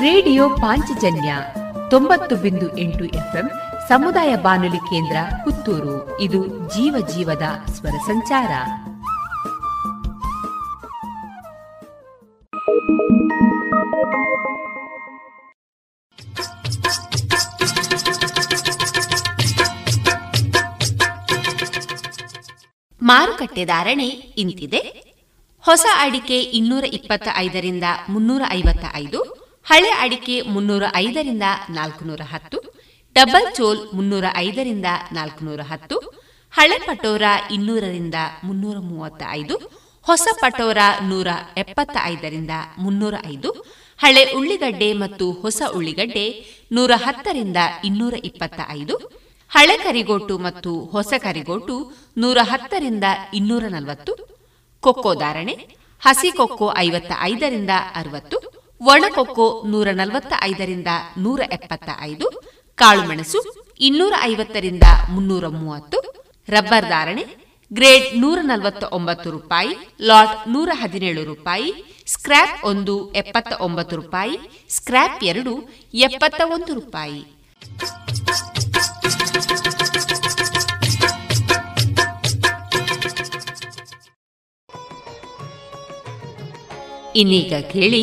Radio Panchajanya ತೊಂಬತ್ತು ಬಿಂದು ಎಂಟು ಎಫ್ಎಂ ಸಮುದಾಯ ಬಾನುಲಿ ಕೇಂದ್ರ ಪುತ್ತೂರು. ಇದು ಜೀವ ಜೀವದ ಸ್ವರ ಸಂಚಾರ. ಮಾರುಕಟ್ಟೆ ಧಾರಣೆ ಇಂತಿದೆ. ಹೊಸ ಅಡಿಕೆ ಇನ್ನೂರ ಇಪ್ಪತ್ತ ಐದರಿಂದ ಮುನ್ನೂರ ಐವತ್ತ ಐದು ಹಳೆ ಅಡಿಕೆ ಮುನ್ನೂರ ಐದರಿಂದ ನಾಲ್ಕುನೂರ ಹತ್ತು, ಡಬಲ್ ಚೋಲ್ ಮುನ್ನೂರ ಐದರಿಂದ ನಾಲ್ಕುನೂರ ಹತ್ತು, ಹಳೆ ಪಟೋರ ಇನ್ನೂರರಿಂದ ಮುನ್ನೂರ ಮೂವತ್ತ ಐದು, ಹೊಸ ಪಟೋರ ನೂರ ಎಪ್ಪತ್ತ ಐದರಿಂದ ಮುನ್ನೂರ ಐದು, ಹಳೆ ಉಳ್ಳಿಗಡ್ಡೆ ಮತ್ತು ಹೊಸ ಉಳ್ಳಿಗಡ್ಡೆ ನೂರ ಹತ್ತರಿಂದ ಇನ್ನೂರ ಇಪ್ಪತ್ತ ಐದು, ಹಳೆ ಕರಿಗೋಟು ಮತ್ತು ಹೊಸ ಕರಿಗೋಟು ನೂರ ಹತ್ತರಿಂದ ಇನ್ನೂರ ನಲವತ್ತು, ಕೊಕ್ಕೋ ಧಾರಣೆ, ಹಸಿ ಕೊಕ್ಕೋ ಐವತ್ತ ಐದರಿಂದ ಅರವತ್ತು ಒಣಕೊಕ್ಕೋ ನೂರ ನಲವತ್ತ ಐದರಿಂದ ನೂರ ಎಪ್ಪತ್ತ ಐದು ಕಾಳುಮೆಣಸು ಇನ್ನೂರ ಐವತ್ತರಿಂದ ಮುನ್ನೂರ ಮೂವತ್ತು ರಬ್ಬರ್ ಧಾರಣೆ ಗ್ರೇಡ್ ನೂರ ನಲವತ್ತ ಒಂಬತ್ತು ರೂಪಾಯಿ, ಲಾಟ್ ನೂರ ಹದಿನೇಳು ರೂಪಾಯಿ, ಸ್ಕ್ರ್ಯಾಪ್ ಒಂದು ಎಪ್ಪತ್ತ ಒಂಬತ್ತು ರೂಪಾಯಿ, ಸ್ಕ್ರ್ಯಾಪ್ ಎರಡು ಎಪ್ಪತ್ತ ಒಂದು ರೂಪಾಯಿ. ಇನ್ನೀಗ ಕೇಳಿ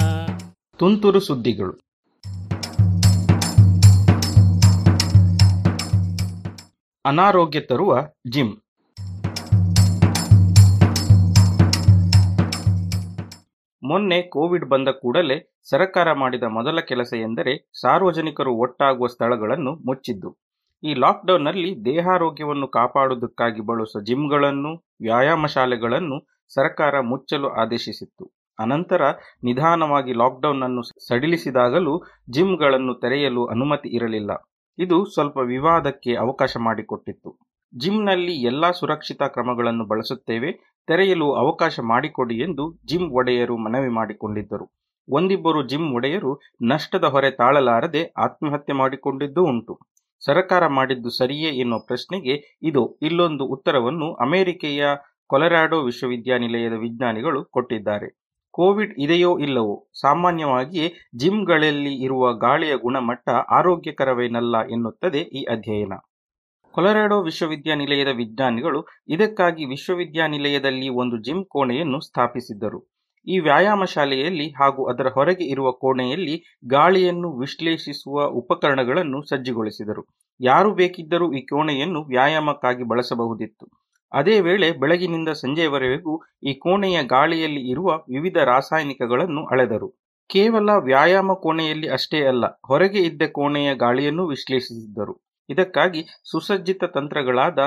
ತುಂತುರು ಸುದ್ದಿಗಳು. ಅನಾರೋಗ್ಯ ತರುವ ಜಿಮ್. ಮೊನ್ನೆ ಕೋವಿಡ್ ಬಂದ ಕೂಡಲೇ ಸರಕಾರ ಮಾಡಿದ ಮೊದಲ ಕೆಲಸ ಎಂದರೆ ಸಾರ್ವಜನಿಕರು ಒಟ್ಟಾಗುವ ಸ್ಥಳಗಳನ್ನು ಮುಚ್ಚಿದ್ದು. ಈ ಲಾಕ್ಡೌನ್ನಲ್ಲಿ ದೇಹಾರೋಗ್ಯವನ್ನು ಕಾಪಾಡುವುದಕ್ಕಾಗಿ ಬಳಸುವ ಜಿಮ್ಗಳನ್ನು, ವ್ಯಾಯಾಮ ಶಾಲೆಗಳನ್ನು ಸರ್ಕಾರ ಮುಚ್ಚಲು ಆದೇಶಿಸಿತ್ತು. ಅನಂತರ ನಿಧಾನವಾಗಿ ಲಾಕ್ಡೌನ್ ಅನ್ನು ಸಡಿಲಿಸಿದಾಗಲೂ ಜಿಮ್ಗಳನ್ನು ತೆರೆಯಲು ಅನುಮತಿ ಇರಲಿಲ್ಲ. ಇದು ಸ್ವಲ್ಪ ವಿವಾದಕ್ಕೆ ಅವಕಾಶ ಮಾಡಿಕೊಟ್ಟಿತ್ತು. ಜಿಮ್ನಲ್ಲಿ ಎಲ್ಲಾ ಸುರಕ್ಷಿತಾ ಕ್ರಮಗಳನ್ನು ಬಳಸುತ್ತೇವೆ, ತೆರೆಯಲು ಅವಕಾಶ ಮಾಡಿಕೊಡಿ ಎಂದು ಜಿಮ್ ಒಡೆಯರು ಮನವಿ ಮಾಡಿಕೊಂಡಿದ್ದರು. ಒಂದಿಬ್ಬರು ಜಿಮ್ ಒಡೆಯರು ನಷ್ಟದ ಹೊರೆ ತಾಳಲಾರದೆ ಆತ್ಮಹತ್ಯೆ ಮಾಡಿಕೊಂಡಿದ್ದೂ ಉಂಟು. ಸರಕಾರ ಮಾಡಿದ್ದು ಸರಿಯೇ ಎನ್ನುವ ಪ್ರಶ್ನೆಗೆ ಇದು ಇಲ್ಲೊಂದು ಉತ್ತರವನ್ನು ಅಮೆರಿಕೆಯ ಕೊಲರಾಡೋ ವಿಶ್ವವಿದ್ಯಾನಿಲಯದ ವಿಜ್ಞಾನಿಗಳು ಕೊಟ್ಟಿದ್ದಾರೆ. ಕೋವಿಡ್ ಇದೆಯೋ ಇಲ್ಲವೋ? ಸಾಮಾನ್ಯವಾಗಿ ಜಿಮ್ಗಳಲ್ಲಿ ಇರುವ ಗಾಳಿಯ ಗುಣಮಟ್ಟ ಆರೋಗ್ಯಕರವೇನಲ್ಲ ಎನ್ನುತ್ತದೆ ಈ ಅಧ್ಯಯನ. ಕೊಲರಾಡೋ ವಿಶ್ವವಿದ್ಯಾನಿಲಯದ ವಿಜ್ಞಾನಿಗಳು ಇದಕ್ಕಾಗಿ ವಿಶ್ವವಿದ್ಯಾನಿಲಯದಲ್ಲಿ ಒಂದು ಜಿಮ್ ಕೋಣೆಯನ್ನು ಸ್ಥಾಪಿಸಿದ್ದರು. ಈ ವ್ಯಾಯಾಮ ಶಾಲೆಯಲ್ಲಿ ಹಾಗೂ ಅದರ ಹೊರಗೆ ಇರುವ ಕೋಣೆಯಲ್ಲಿ ಗಾಳಿಯನ್ನು ವಿಶ್ಲೇಷಿಸುವ ಉಪಕರಣಗಳನ್ನು ಸಜ್ಜುಗೊಳಿಸಿದರು. ಯಾರು ಬೇಕಿದ್ದರೂ ಈ ಕೋಣೆಯನ್ನು ವ್ಯಾಯಾಮಕ್ಕಾಗಿ ಬಳಸಬಹುದಿತ್ತು. ಅದೇ ವೇಳೆ ಬೆಳಗಿನಿಂದ ಸಂಜೆಯವರೆಗೂ ಈ ಕೋಣೆಯ ಗಾಳಿಯಲ್ಲಿ ಇರುವ ವಿವಿಧ ರಾಸಾಯನಿಕಗಳನ್ನು ಅಳೆದರು. ಕೇವಲ ವ್ಯಾಯಾಮ ಕೋಣೆಯಲ್ಲಿ ಅಷ್ಟೇ ಅಲ್ಲ, ಹೊರಗೆ ಇದ್ದ ಕೋಣೆಯ ಗಾಳಿಯನ್ನು ವಿಶ್ಲೇಷಿಸಿದ್ದರು. ಇದಕ್ಕಾಗಿ ಸುಸಜ್ಜಿತ ತಂತ್ರಗಳಾದ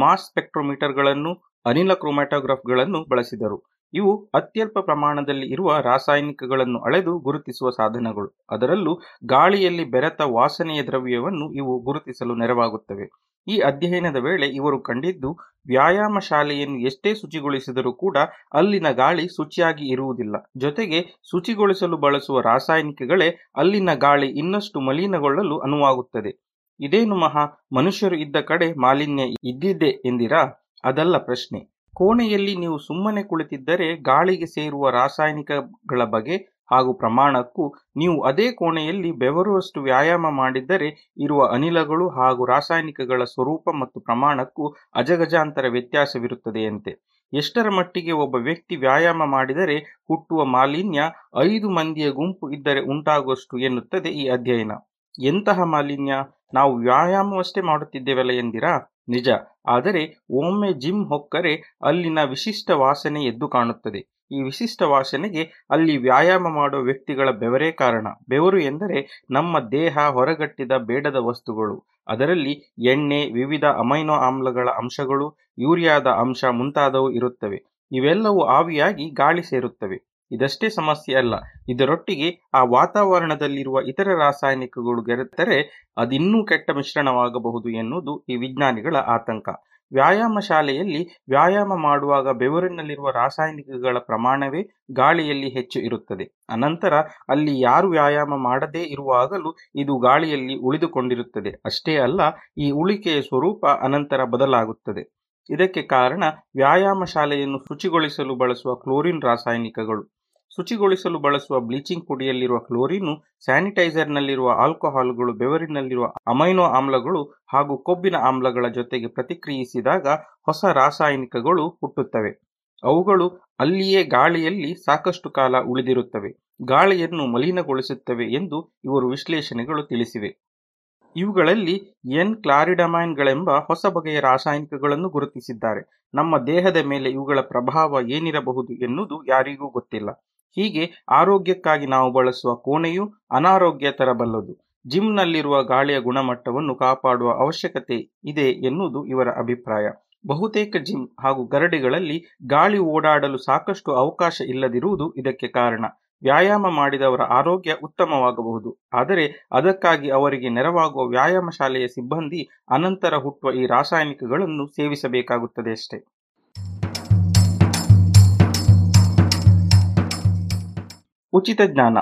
ಮಾಸ್ ಸ್ಪೆಕ್ಟ್ರೋಮೀಟರ್ಗಳನ್ನು, ಅನಿಲ ಕ್ರೊಮ್ಯಾಟೋಗ್ರಾಫ್ಗಳನ್ನು ಬಳಸಿದರು. ಇವು ಅತ್ಯಲ್ಪ ಪ್ರಮಾಣದಲ್ಲಿ ಇರುವ ರಾಸಾಯನಿಕಗಳನ್ನು ಅಳೆದು ಗುರುತಿಸುವ ಸಾಧನಗಳು. ಅದರಲ್ಲೂ ಗಾಳಿಯಲ್ಲಿ ಬೆರೆತ ವಾಸನೆಯ ದ್ರವ್ಯವನ್ನು ಇವು ಗುರುತಿಸಲು ನೆರವಾಗುತ್ತವೆ. ಈ ಅಧ್ಯಯನದ ವೇಳೆ ಇವರು ಕಂಡಿದ್ದು ವ್ಯಾಯಾಮ ಶಾಲೆಯನ್ನು ಎಷ್ಟೇ ಶುಚಿಗೊಳಿಸಿದರೂ ಕೂಡ ಅಲ್ಲಿನ ಗಾಳಿ ಶುಚಿಯಾಗಿ ಇರುವುದಿಲ್ಲ. ಜೊತೆಗೆ ಶುಚಿಗೊಳಿಸಲು ಬಳಸುವ ರಾಸಾಯನಿಕಗಳೇ ಅಲ್ಲಿನ ಗಾಳಿ ಇನ್ನಷ್ಟು ಮಲಿನಗೊಳ್ಳಲು ಅನುವಾಗುತ್ತದೆ. ಇದೇನು ಮಹಾ? ಮನುಷ್ಯರು ಇದ್ದ ಕಡೆ ಮಾಲಿನ್ಯ ಇದ್ದಿದೆ ಎಂದಿರಾ? ಅದಲ್ಲ ಪ್ರಶ್ನೆ. ಕೋಣೆಯಲ್ಲಿ ನೀವು ಸುಮ್ಮನೆ ಕುಳಿತಿದ್ದರೆ ಗಾಳಿಗೆ ಸೇರುವ ರಾಸಾಯನಿಕಗಳ ಬಗೆ ಹಾಗೂ ಪ್ರಮಾಣಕ್ಕೂ ನೀವು ಅದೇ ಕೋಣೆಯಲ್ಲಿ ಬೆವರುವಷ್ಟು ವ್ಯಾಯಾಮ ಮಾಡಿದ್ದರೆ ಇರುವ ಅನಿಲಗಳು ಹಾಗೂ ರಾಸಾಯನಿಕಗಳ ಸ್ವರೂಪ ಮತ್ತು ಪ್ರಮಾಣಕ್ಕೂ ಅಜಗಜಾಂತರ ವ್ಯತ್ಯಾಸವಿರುತ್ತದೆಯಂತೆ. ಎಷ್ಟರ ಮಟ್ಟಿಗೆ ಒಬ್ಬ ವ್ಯಕ್ತಿ ವ್ಯಾಯಾಮ ಮಾಡಿದರೆ ಹುಟ್ಟುವ ಮಾಲಿನ್ಯ ಐದು ಮಂದಿಯ ಗುಂಪು ಇದ್ದರೆ ಉಂಟಾಗುವಷ್ಟು ಎನ್ನುತ್ತದೆ ಈ ಅಧ್ಯಯನ. ಎಂತಹ ಮಾಲಿನ್ಯ? ನಾವು ವ್ಯಾಯಾಮವಷ್ಟೇ ಮಾಡುತ್ತಿದ್ದೇವಲ್ಲ ಎಂದಿರಾ? ನಿಜ. ಆದರೆ ಒಮ್ಮೆ ಜಿಮ್ ಹೊಕ್ಕರೆ ಅಲ್ಲಿನ ವಿಶಿಷ್ಟ ವಾಸನೆ ಎದ್ದು ಕಾಣುತ್ತದೆ. ಈ ವಿಶಿಷ್ಟ ವಾಸನೆಗೆ ಅಲ್ಲಿ ವ್ಯಾಯಾಮ ಮಾಡುವ ವ್ಯಕ್ತಿಗಳ ಬೆವರೇ ಕಾರಣ. ಬೆವರು ಎಂದರೆ ನಮ್ಮ ದೇಹ ಹೊರಗಟ್ಟಿದ ಬೇಡದ ವಸ್ತುಗಳು. ಅದರಲ್ಲಿ ಎಣ್ಣೆ, ವಿವಿಧ ಅಮೈನೋ ಆಮ್ಲಗಳ ಅಂಶಗಳು, ಯೂರಿಯಾದ ಅಂಶ ಮುಂತಾದವು ಇರುತ್ತವೆ. ಇವೆಲ್ಲವೂ ಆವಿಯಾಗಿ ಗಾಳಿ ಸೇರುತ್ತವೆ. ಇದಷ್ಟೇ ಸಮಸ್ಯೆ ಅಲ್ಲ. ಇದರೊಟ್ಟಿಗೆ ಆ ವಾತಾವರಣದಲ್ಲಿರುವ ಇತರ ರಾಸಾಯನಿಕಗಳು ಬೆರೆತರೆ ಅದಿನ್ನೂ ಕೆಟ್ಟ ಮಿಶ್ರಣವಾಗಬಹುದು ಎನ್ನುವುದು ಈ ವಿಜ್ಞಾನಿಗಳ ಆತಂಕ. ವ್ಯಾಯಾಮ ಶಾಲೆಯಲ್ಲಿ ವ್ಯಾಯಾಮ ಮಾಡುವಾಗ ಬೆವರಿನಲ್ಲಿರುವ ರಾಸಾಯನಿಕಗಳ ಪ್ರಮಾಣವೇ ಗಾಳಿಯಲ್ಲಿ ಹೆಚ್ಚು ಇರುತ್ತದೆ. ಅನಂತರ ಅಲ್ಲಿ ಯಾರು ವ್ಯಾಯಾಮ ಮಾಡದೇ ಇರುವಾಗಲೂ ಇದು ಗಾಳಿಯಲ್ಲಿ ಉಳಿದುಕೊಂಡಿರುತ್ತದೆ. ಅಷ್ಟೇ ಅಲ್ಲ, ಈ ಉಳಿಕೆಯ ಸ್ವರೂಪ ಅನಂತರ ಬದಲಾಗುತ್ತದೆ. ಇದಕ್ಕೆ ಕಾರಣ ವ್ಯಾಯಾಮ ಶಾಲೆಯನ್ನು ಶುಚಿಗೊಳಿಸಲು ಬಳಸುವ ಕ್ಲೋರಿನ್ ರಾಸಾಯನಿಕಗಳು. ಶುಚಿಗೊಳಿಸಲು ಬಳಸುವ ಬ್ಲೀಚಿಂಗ್ ಪುಡಿಯಲ್ಲಿರುವ ಕ್ಲೋರಿನು, ಸ್ಯಾನಿಟೈಸರ್ನಲ್ಲಿರುವ ಆಲ್ಕೋಹಾಲ್ಗಳು, ಬೆವರಿನಲ್ಲಿರುವ ಅಮೈನೋ ಆಮ್ಲಗಳು ಹಾಗೂ ಕೊಬ್ಬಿನ ಆಮ್ಲಗಳ ಜೊತೆಗೆ ಪ್ರತಿಕ್ರಿಯಿಸಿದಾಗ ಹೊಸ ರಾಸಾಯನಿಕಗಳು ಹುಟ್ಟುತ್ತವೆ. ಅವುಗಳು ಅಲ್ಲಿಯೇ ಗಾಳಿಯಲ್ಲಿ ಸಾಕಷ್ಟು ಕಾಲ ಉಳಿದಿರುತ್ತವೆ. ಗಾಳಿಯನ್ನು ಮಲಿನಗೊಳಿಸುತ್ತವೆ ಎಂದು ಇವರು ವಿಶ್ಲೇಷಣೆಗಳು ತಿಳಿಸಿವೆ. ಇವುಗಳಲ್ಲಿ ಎನ್ ಕ್ಲಾರಿಡಮೈನ್ಗಳೆಂಬ ಹೊಸ ಬಗೆಯ ರಾಸಾಯನಿಕಗಳನ್ನು ಗುರುತಿಸಿದ್ದಾರೆ. ನಮ್ಮ ದೇಹದ ಮೇಲೆ ಇವುಗಳ ಪ್ರಭಾವ ಏನಿರಬಹುದು ಎನ್ನುವುದು ಯಾರಿಗೂ ಗೊತ್ತಿಲ್ಲ. ಹೀಗೆ ಆರೋಗ್ಯಕ್ಕಾಗಿ ನಾವು ಬಳಸುವ ಕೋಣೆಯು ಅನಾರೋಗ್ಯ ತರಬಲ್ಲದು ಜಿಮ್ನಲ್ಲಿರುವ ಗಾಳಿಯ ಗುಣಮಟ್ಟವನ್ನು ಕಾಪಾಡುವ ಅವಶ್ಯಕತೆ ಇದೆ ಎನ್ನುವುದು ಇವರ ಅಭಿಪ್ರಾಯ. ಬಹುತೇಕ ಜಿಮ್ ಹಾಗೂ ಗರಡಿಗಳಲ್ಲಿ ಗಾಳಿ ಓಡಾಡಲು ಸಾಕಷ್ಟು ಅವಕಾಶ ಇಲ್ಲದಿರುವುದು ಇದಕ್ಕೆ ಕಾರಣ. ವ್ಯಾಯಾಮ ಮಾಡಿದವರ ಆರೋಗ್ಯ ಉತ್ತಮವಾಗಬಹುದು. ಆದರೆ ಅದಕ್ಕಾಗಿ ಅವರಿಗೆ ನೆರವಾಗುವ ವ್ಯಾಯಾಮ ಶಾಲೆಯ ಸಿಬ್ಬಂದಿ ಅನಂತರ ಹುಟ್ಟುವ ಈ ರಾಸಾಯನಿಕಗಳನ್ನು ಸೇವಿಸಬೇಕಾಗುತ್ತದೆ ಅಷ್ಟೇ. ಉಚಿತ ಜ್ಞಾನ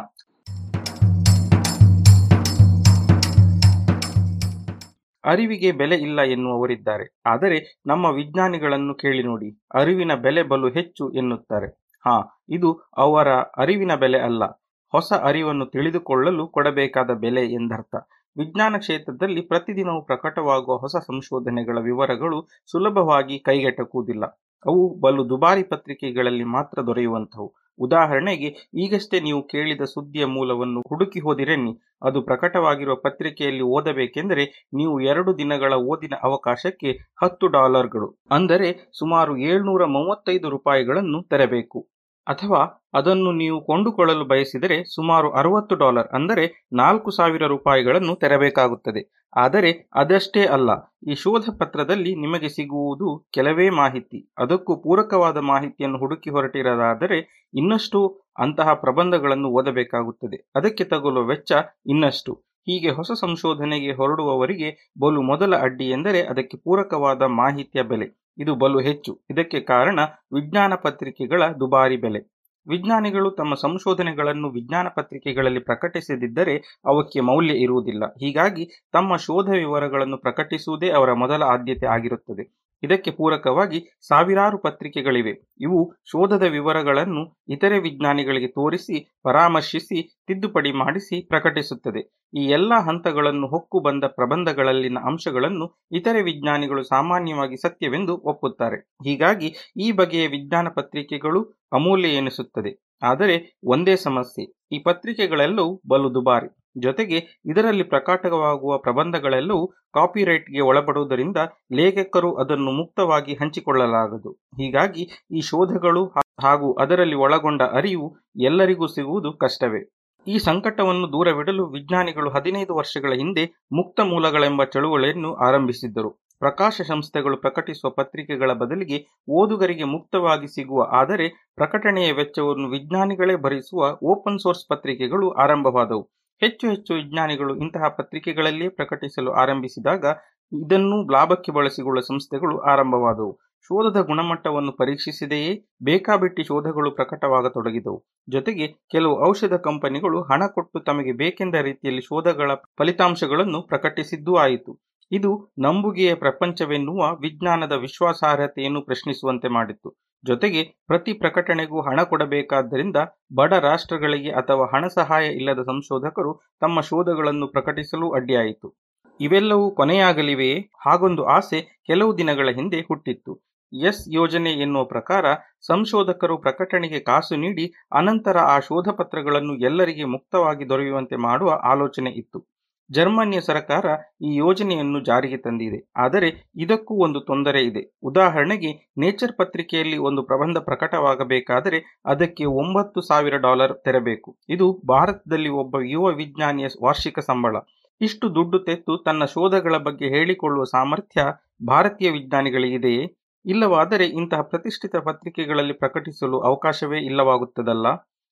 ಅರಿವಿಗೆ ಬೆಲೆ ಇಲ್ಲ ಎನ್ನುವವರಿದ್ದಾರೆ. ಆದರೆ ನಮ್ಮ ವಿಜ್ಞಾನಿಗಳನ್ನು ಕೇಳಿ ನೋಡಿ. ಅರಿವಿನ ಬೆಲೆ ಬಲು ಹೆಚ್ಚು ಎನ್ನುತ್ತಾರೆ. ಹಾ, ಇದು ಅವರ ಅರಿವಿನ ಬೆಲೆ ಅಲ್ಲ. ಹೊಸ ಅರಿವನ್ನು ತಿಳಿದುಕೊಳ್ಳಲು ಕೊಡಬೇಕಾದ ಬೆಲೆ ಎಂದರ್ಥ. ವಿಜ್ಞಾನ ಕ್ಷೇತ್ರದಲ್ಲಿ ಪ್ರತಿದಿನವೂ ಪ್ರಕಟವಾಗುವ ಹೊಸ ಸಂಶೋಧನೆಗಳ ವಿವರಗಳು ಸುಲಭವಾಗಿ ಕೈಗೆಟಕುವುದಿಲ್ಲ. ಅವು ಬಲು ದುಬಾರಿ ಪತ್ರಿಕೆಗಳಲ್ಲಿ ಮಾತ್ರ ದೊರೆಯುವಂಥವು. ಉದಾಹರಣೆಗೆ, ಈಗಷ್ಟೇ ನೀವು ಕೇಳಿದ ಸುದ್ದಿಯ ಮೂಲವನ್ನು ಹುಡುಕಿ ಹೋದಿರೆನ್ನಿ. ಅದು ಪ್ರಕಟವಾಗಿರುವ ಪತ್ರಿಕೆಯಲ್ಲಿ ಓದಬೇಕೆಂದರೆ ನೀವು ಎರಡು ದಿನಗಳ ಓದಿನ ಅವಕಾಶಕ್ಕೆ ಹತ್ತು ಡಾಲರ್ಗಳು, ಅಂದರೆ ಸುಮಾರು ಏಳ್ನೂರ ಮೂವತ್ತೈದು ರೂಪಾಯಿಗಳನ್ನು ತೆರಬೇಕು. ಅಥವಾ ಅದನ್ನು ನೀವು ಕೊಂಡುಕೊಳ್ಳಲು ಬಯಸಿದರೆ ಸುಮಾರು ಅರವತ್ತು ಡಾಲರ್ ಅಂದರೆ ನಾಲ್ಕು ಸಾವಿರ ರೂಪಾಯಿಗಳನ್ನು ತೆರಬೇಕಾಗುತ್ತದೆ. ಆದರೆ ಅದಷ್ಟೇ ಅಲ್ಲ, ಈ ಶೋಧ ಪತ್ರದಲ್ಲಿ ನಿಮಗೆ ಸಿಗುವುದು ಕೆಲವೇ ಮಾಹಿತಿ. ಅದಕ್ಕೂ ಪೂರಕವಾದ ಮಾಹಿತಿಯನ್ನು ಹುಡುಕಿ ಹೊರಟಿರದಾದರೆ ಇನ್ನಷ್ಟು ಅಂತಹ ಪ್ರಬಂಧಗಳನ್ನು ಓದಬೇಕಾಗುತ್ತದೆ. ಅದಕ್ಕೆ ತಗುಲುವ ವೆಚ್ಚ ಇನ್ನಷ್ಟು. ಹೀಗೆ ಹೊಸ ಸಂಶೋಧನೆಗೆ ಹೊರಡುವವರಿಗೆ ಬಲು ಮೊದಲ ಅಡ್ಡಿ ಎಂದರೆ ಅದಕ್ಕೆ ಪೂರಕವಾದ ಮಾಹಿತಿಯ ಬೆಲೆ. ಇದು ಬಲು ಹೆಚ್ಚು. ಇದಕ್ಕೆ ಕಾರಣ ವಿಜ್ಞಾನ ಪತ್ರಿಕೆಗಳ ದುಬಾರಿ ಬೆಲೆ. ವಿಜ್ಞಾನಿಗಳು ತಮ್ಮ ಸಂಶೋಧನೆಗಳನ್ನು ವಿಜ್ಞಾನ ಪತ್ರಿಕೆಗಳಲ್ಲಿ ಪ್ರಕಟಿಸದಿದ್ದರೆ ಅವಕ್ಕೆ ಮೌಲ್ಯ ಇರುವುದಿಲ್ಲ. ಹೀಗಾಗಿ ತಮ್ಮ ಶೋಧ ವಿವರಗಳನ್ನು ಪ್ರಕಟಿಸುವುದೇ ಅವರ ಮೊದಲ ಆದ್ಯತೆ ಆಗಿರುತ್ತದೆ. ಇದಕ್ಕೆ ಪೂರಕವಾಗಿ ಸಾವಿರಾರು ಪತ್ರಿಕೆಗಳಿವೆ. ಇವು ಶೋಧದ ವಿವರಗಳನ್ನು ಇತರೆ ವಿಜ್ಞಾನಿಗಳಿಗೆ ತೋರಿಸಿ, ಪರಾಮರ್ಶಿಸಿ, ತಿದ್ದುಪಡಿ ಮಾಡಿಸಿ ಪ್ರಕಟಿಸುತ್ತದೆ. ಈ ಎಲ್ಲ ಹಂತಗಳನ್ನು ಹೊಕ್ಕು ಬಂದ ಪ್ರಬಂಧಗಳಲ್ಲಿನ ಅಂಶಗಳನ್ನು ಇತರೆ ವಿಜ್ಞಾನಿಗಳು ಸಾಮಾನ್ಯವಾಗಿ ಸತ್ಯವೆಂದು ಒಪ್ಪುತ್ತಾರೆ. ಹೀಗಾಗಿ ಈ ಬಗೆಯ ವಿಜ್ಞಾನ ಪತ್ರಿಕೆಗಳು ಅಮೂಲ್ಯ ಎನಿಸುತ್ತದೆ. ಆದರೆ ಒಂದೇ ಸಮಸ್ಯೆ, ಈ ಪತ್ರಿಕೆಗಳೆಲ್ಲವೂ ಬಲು ದುಬಾರಿ. ಜೊತೆಗೆ ಇದರಲ್ಲಿ ಪ್ರಕಟವಾಗುವ ಪ್ರಬಂಧಗಳೆಲ್ಲವೂ ಕಾಪಿರೈಟ್ಗೆ ಒಳಪಡುವುದರಿಂದ ಲೇಖಕರು ಅದನ್ನು ಮುಕ್ತವಾಗಿ ಹಂಚಿಕೊಳ್ಳಲಾಗದು. ಹೀಗಾಗಿ ಈ ಶೋಧಗಳು ಹಾಗೂ ಅದರಲ್ಲಿ ಒಳಗೊಂಡ ಅರಿವು ಎಲ್ಲರಿಗೂ ಸಿಗುವುದು ಕಷ್ಟವೇ. ಈ ಸಂಕಟವನ್ನು ದೂರವಿಡಲು ವಿಜ್ಞಾನಿಗಳು ಹದಿನೈದು ವರ್ಷಗಳ ಹಿಂದೆ ಮುಕ್ತ ಮೂಲಗಳೆಂಬ ಚಳುವಳಿಯನ್ನು ಆರಂಭಿಸಿದ್ದರು. ಪ್ರಕಾಶ ಸಂಸ್ಥೆಗಳು ಪ್ರಕಟಿಸುವ ಪತ್ರಿಕೆಗಳ ಬದಲಿಗೆ ಓದುಗರಿಗೆ ಮುಕ್ತವಾಗಿ ಸಿಗುವ, ಆದರೆ ಪ್ರಕಟಣೆಯ ವೆಚ್ಚವನ್ನು ವಿಜ್ಞಾನಿಗಳೇ ಭರಿಸುವ ಓಪನ್ ಸೋರ್ಸ್ ಪತ್ರಿಕೆಗಳು ಆರಂಭವಾದವು. ಹೆಚ್ಚು ಹೆಚ್ಚು ವಿಜ್ಞಾನಿಗಳು ಇಂತಹ ಪತ್ರಿಕೆಗಳಲ್ಲಿಯೇ ಪ್ರಕಟಿಸಲು ಆರಂಭಿಸಿದಾಗ ಇದನ್ನು ಲಾಭಕ್ಕೆ ಬಳಸಿಕೊಳ್ಳುವ ಸಂಸ್ಥೆಗಳು ಆರಂಭವಾದವು. ಶೋಧದ ಗುಣಮಟ್ಟವನ್ನು ಪರೀಕ್ಷಿಸಿದೆಯೇ ಬೇಕಾಬಿಟ್ಟಿ ಶೋಧಗಳು ಪ್ರಕಟವಾಗತೊಡಗಿದವು. ಜೊತೆಗೆ ಕೆಲವು ಔಷಧ ಕಂಪನಿಗಳು ಹಣ ಕೊಟ್ಟು ತಮಗೆ ಬೇಕೆಂದ ರೀತಿಯಲ್ಲಿ ಶೋಧಗಳ ಫಲಿತಾಂಶಗಳನ್ನು ಪ್ರಕಟಿಸಿದ್ದೂ ಆಯಿತು. ಇದು ನಂಬುಗೆಯ ಪ್ರಪಂಚವೆನ್ನುವ ವಿಜ್ಞಾನದ ವಿಶ್ವಾಸಾರ್ಹತೆಯನ್ನು ಪ್ರಶ್ನಿಸುವಂತೆ ಮಾಡಿತ್ತು. ಜೊತೆಗೆ ಪ್ರತಿ ಪ್ರಕಟಣೆಗೂ ಹಣ ಕೊಡಬೇಕಾದ್ದರಿಂದ ಬಡ ರಾಷ್ಟ್ರಗಳಿಗೆ ಅಥವಾ ಹಣ ಸಹಾಯ ಇಲ್ಲದ ಸಂಶೋಧಕರು ತಮ್ಮ ಶೋಧಗಳನ್ನು ಪ್ರಕಟಿಸಲು ಅಡ್ಡಿಯಾಯಿತು. ಇವೆಲ್ಲವೂ ಕೊನೆಯಾಗಲಿವೆಯೇ? ಹಾಗೊಂದು ಆಸೆ ಕೆಲವು ದಿನಗಳ ಹಿಂದೆ ಹುಟ್ಟಿತ್ತು. ಎಸ್ ಯೋಜನೆ ಎನ್ನುವ ಪ್ರಕಾರ ಸಂಶೋಧಕರು ಪ್ರಕಟಣೆಗೆ ಕಾಸು ನೀಡಿ ಅನಂತರ ಆ ಶೋಧ ಪತ್ರಗಳನ್ನು ಎಲ್ಲರಿಗೆ ಮುಕ್ತವಾಗಿ ದೊರೆಯುವಂತೆ ಮಾಡುವ ಆಲೋಚನೆ ಇತ್ತು. ಜರ್ಮನಿಯ ಸರ್ಕಾರ ಈ ಯೋಜನೆಯನ್ನು ಜಾರಿಗೆ ತಂದಿದೆ. ಆದರೆ ಇದಕ್ಕೂ ಒಂದು ತೊಂದರೆ ಇದೆ. ಉದಾಹರಣೆಗೆ, ನೇಚರ್ ಪತ್ರಿಕೆಯಲ್ಲಿ ಒಂದು ಪ್ರಬಂಧ ಪ್ರಕಟವಾಗಬೇಕಾದರೆ ಅದಕ್ಕೆ ಒಂಬತ್ತು ಸಾವಿರ ಡಾಲರ್ ತೆರಬೇಕು. ಇದು ಭಾರತದಲ್ಲಿ ಒಬ್ಬ ಯುವ ವಿಜ್ಞಾನಿಯ ವಾರ್ಷಿಕ ಸಂಬಳ. ಇಷ್ಟು ದುಡ್ಡು ತೆತ್ತು ತನ್ನ ಶೋಧಗಳ ಬಗ್ಗೆ ಹೇಳಿಕೊಳ್ಳುವ ಸಾಮರ್ಥ್ಯ ಭಾರತೀಯ ವಿಜ್ಞಾನಿಗಳಿಗಿದೆಯೇ? ಇಲ್ಲವಾದರೆ ಇಂತಹ ಪ್ರತಿಷ್ಠಿತ ಪತ್ರಿಕೆಗಳಲ್ಲಿ ಪ್ರಕಟಿಸಲು ಅವಕಾಶವೇ ಇಲ್ಲವಾಗುತ್ತದಲ್ಲ?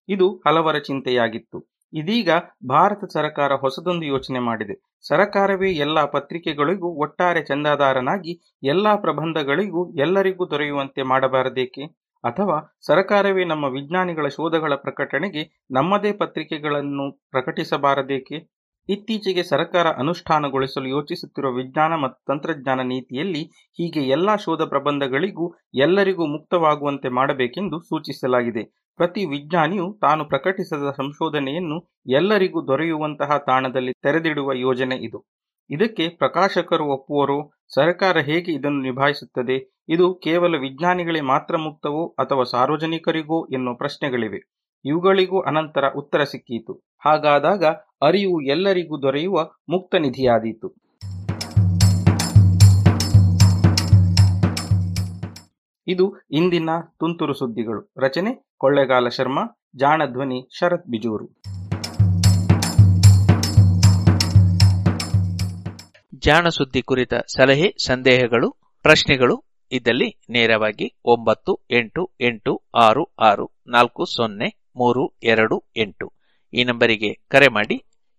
ಇದು ಹಲವರ ಚಿಂತೆಯಾಗಿತ್ತು. ಇದೀಗ ಭಾರತ ಸರ್ಕಾರ ಹೊಸದೊಂದು ಯೋಚನೆ ಮಾಡಿದೆ. ಸರಕಾರವೇ ಎಲ್ಲ ಪತ್ರಿಕೆಗಳಿಗೂ ಒಟ್ಟಾರೆ ಚಂದಾದಾರನಾಗಿ ಎಲ್ಲ ಪ್ರಬಂಧಗಳಿಗೂ ಎಲ್ಲರಿಗೂ ದೊರೆಯುವಂತೆ ಮಾಡಬಾರದೇಕೆ? ಅಥವಾ ಸರಕಾರವೇ ನಮ್ಮ ವಿಜ್ಞಾನಿಗಳ ಶೋಧಗಳ ಪ್ರಕಟಣೆಗೆ ನಮ್ಮದೇ ಪತ್ರಿಕೆಗಳನ್ನು ಪ್ರಕಟಿಸಬಾರದೇಕೆ? ಇತ್ತೀಚೆಗೆ ಸರ್ಕಾರ ಅನುಷ್ಠಾನಗೊಳಿಸಲು ಯೋಚಿಸುತ್ತಿರುವ ವಿಜ್ಞಾನ ಮತ್ತು ತಂತ್ರಜ್ಞಾನ ನೀತಿಯಲ್ಲಿ ಹೀಗೆ ಎಲ್ಲಾ ಶೋಧ ಪ್ರಬಂಧಗಳಿಗೂ ಎಲ್ಲರಿಗೂ ಮುಕ್ತವಾಗುವಂತೆ ಮಾಡಬೇಕೆಂದು ಸೂಚಿಸಲಾಗಿದೆ. ಪ್ರತಿ ವಿಜ್ಞಾನಿಯು ತಾನು ಪ್ರಕಟಿಸಿದ ಸಂಶೋಧನೆಯನ್ನು ಎಲ್ಲರಿಗೂ ದೊರೆಯುವಂತಹ ತಾಣದಲ್ಲಿ ತೆರೆದಿಡುವ ಯೋಜನೆ ಇದು. ಇದಕ್ಕೆ ಪ್ರಕಾಶಕರು ಒಪ್ಪುವರು, ಸರ್ಕಾರ ಹೇಗೆ ಇದನ್ನು ನಿಭಾಯಿಸುತ್ತದೆ, ಇದು ಕೇವಲ ವಿಜ್ಞಾನಿಗಳೇ ಮಾತ್ರ ಮುಕ್ತವೋ ಅಥವಾ ಸಾರ್ವಜನಿಕರಿಗೋ ಎನ್ನುವ ಪ್ರಶ್ನೆಗಳಿವೆ. ಇವುಗಳಿಗೂ ಅನಂತರ ಉತ್ತರ ಸಿಕ್ಕಿತು. ಹಾಗಾದಾಗ ಅರಿವು ಎಲ್ಲರಿಗೂ ದೊರೆಯುವ ಮುಕ್ತ ನಿಧಿಯಾದೀತು. ಇದು ಇಂದಿನ ತುಂತುರು ಸುದ್ದಿಗಳು. ರಚನೆ ಕೊಳ್ಳೆಗಾಲ ಶರ್ಮಾ, ಜಾಣಧ್ವನಿ ಶರತ್ ಬಿಜೂರು. ಜಾಣ ಸುದ್ದಿ ಕುರಿತ ಸಲಹೆ, ಸಂದೇಹಗಳು, ಪ್ರಶ್ನೆಗಳು ಇದ್ದಲ್ಲಿ ನೇರವಾಗಿ ಒಂಬತ್ತು, ಎಂಟು ಎಂಟು, ಆರು ಆರು, ನಾಲ್ಕು, ಸೊನ್ನೆ, ಮೂರು, ಎರಡು, ಎಂಟು. ಈ ನಂಬರಿಗೆ ಕರೆ ಮಾಡಿ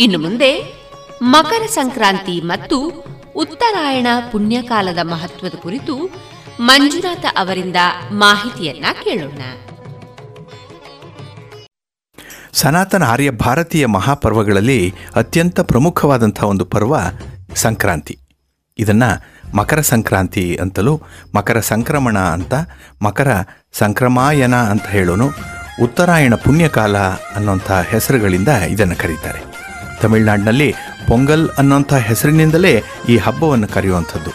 ಇನ್ನು ಮುಂದೆ ಮಕರ ಸಂಕ್ರಾಂತಿ ಮತ್ತು ಉತ್ತರಾಯಣ ಪುಣ್ಯಕಾಲದ ಮಹತ್ವದ ಕುರಿತು ಮಂಜುನಾಥ ಅವರಿಂದ ಮಾಹಿತಿಯನ್ನ ಕೇಳೋಣ. ಸನಾತನ ಆರ್ಯ ಭಾರತೀಯ ಮಹಾಪರ್ವಗಳಲ್ಲಿ ಅತ್ಯಂತ ಪ್ರಮುಖವಾದಂಥ ಒಂದು ಪರ್ವ ಸಂಕ್ರಾಂತಿ. ಇದನ್ನು ಮಕರ ಸಂಕ್ರಾಂತಿ ಅಂತಲೂ ಮಕರ ಸಂಕ್ರಮಣ ಅಂತ ಮಕರ ಸಂಕ್ರಮಾಯನ ಅಂತ ಹೇಳೋನು. ಉತ್ತರಾಯಣ ಪುಣ್ಯಕಾಲ ಅನ್ನೋಂಥ ಹೆಸರುಗಳಿಂದ ಇದನ್ನು ಕರೀತಾರೆ. ತಮಿಳುನಾಡಿನಲ್ಲಿ ಪೊಂಗಲ್ ಅನ್ನೋಂಥ ಹೆಸರಿನಿಂದಲೇ ಈ ಹಬ್ಬವನ್ನು ಕರೆಯುವಂಥದ್ದು.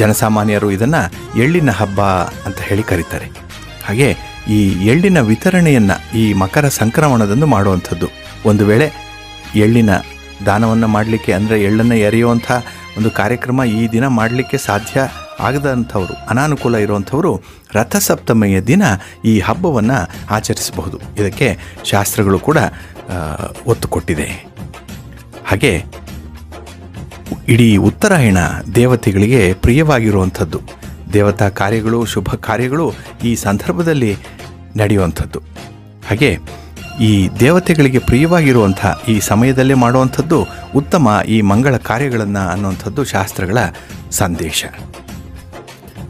ಜನಸಾಮಾನ್ಯರು ಇದನ್ನು ಎಳ್ಳಿನ ಹಬ್ಬ ಅಂತ ಹೇಳಿ ಕರೀತಾರೆ. ಹಾಗೆ ಈ ಎಳ್ಳಿನ ವಿತರಣೆಯನ್ನು ಈ ಮಕರ ಸಂಕ್ರಮಣದಂದು ಮಾಡುವಂಥದ್ದು. ಒಂದು ವೇಳೆ ಎಳ್ಳಿನ ದಾನವನ್ನು ಮಾಡಲಿಕ್ಕೆ ಅಂದರೆ ಎಳ್ಳನ್ನು ಎರೆಯುವಂಥ ಒಂದು ಕಾರ್ಯಕ್ರಮ ಈ ದಿನ ಮಾಡಲಿಕ್ಕೆ ಸಾಧ್ಯ ಆಗದಂಥವರು, ಅನಾನುಕೂಲ ಇರುವಂಥವರು ರಥಸಪ್ತಮಿಯ ದಿನ ಈ ಹಬ್ಬವನ್ನು ಆಚರಿಸಬಹುದು. ಇದಕ್ಕೆ ಶಾಸ್ತ್ರಗಳು ಕೂಡ ಒತ್ತು ಕೊಟ್ಟಿದೆ. ಹಾಗೆ ಇಡೀ ಉತ್ತರಾಯಣ ದೇವತೆಗಳಿಗೆ ಪ್ರಿಯವಾಗಿರುವಂಥದ್ದು. ದೇವತಾ ಕಾರ್ಯಗಳು, ಶುಭ ಕಾರ್ಯಗಳು ಈ ಸಂದರ್ಭದಲ್ಲಿ ನಡೆಯುವಂಥದ್ದು. ಹಾಗೆ ಈ ದೇವತೆಗಳಿಗೆ ಪ್ರಿಯವಾಗಿರುವಂಥ ಈ ಸಮಯದಲ್ಲೇ ಮಾಡುವಂಥದ್ದು ಉತ್ತಮ ಈ ಮಂಗಳ ಕಾರ್ಯಗಳನ್ನು ಅನ್ನುವಂಥದ್ದು ಶಾಸ್ತ್ರಗಳ ಸಂದೇಶ.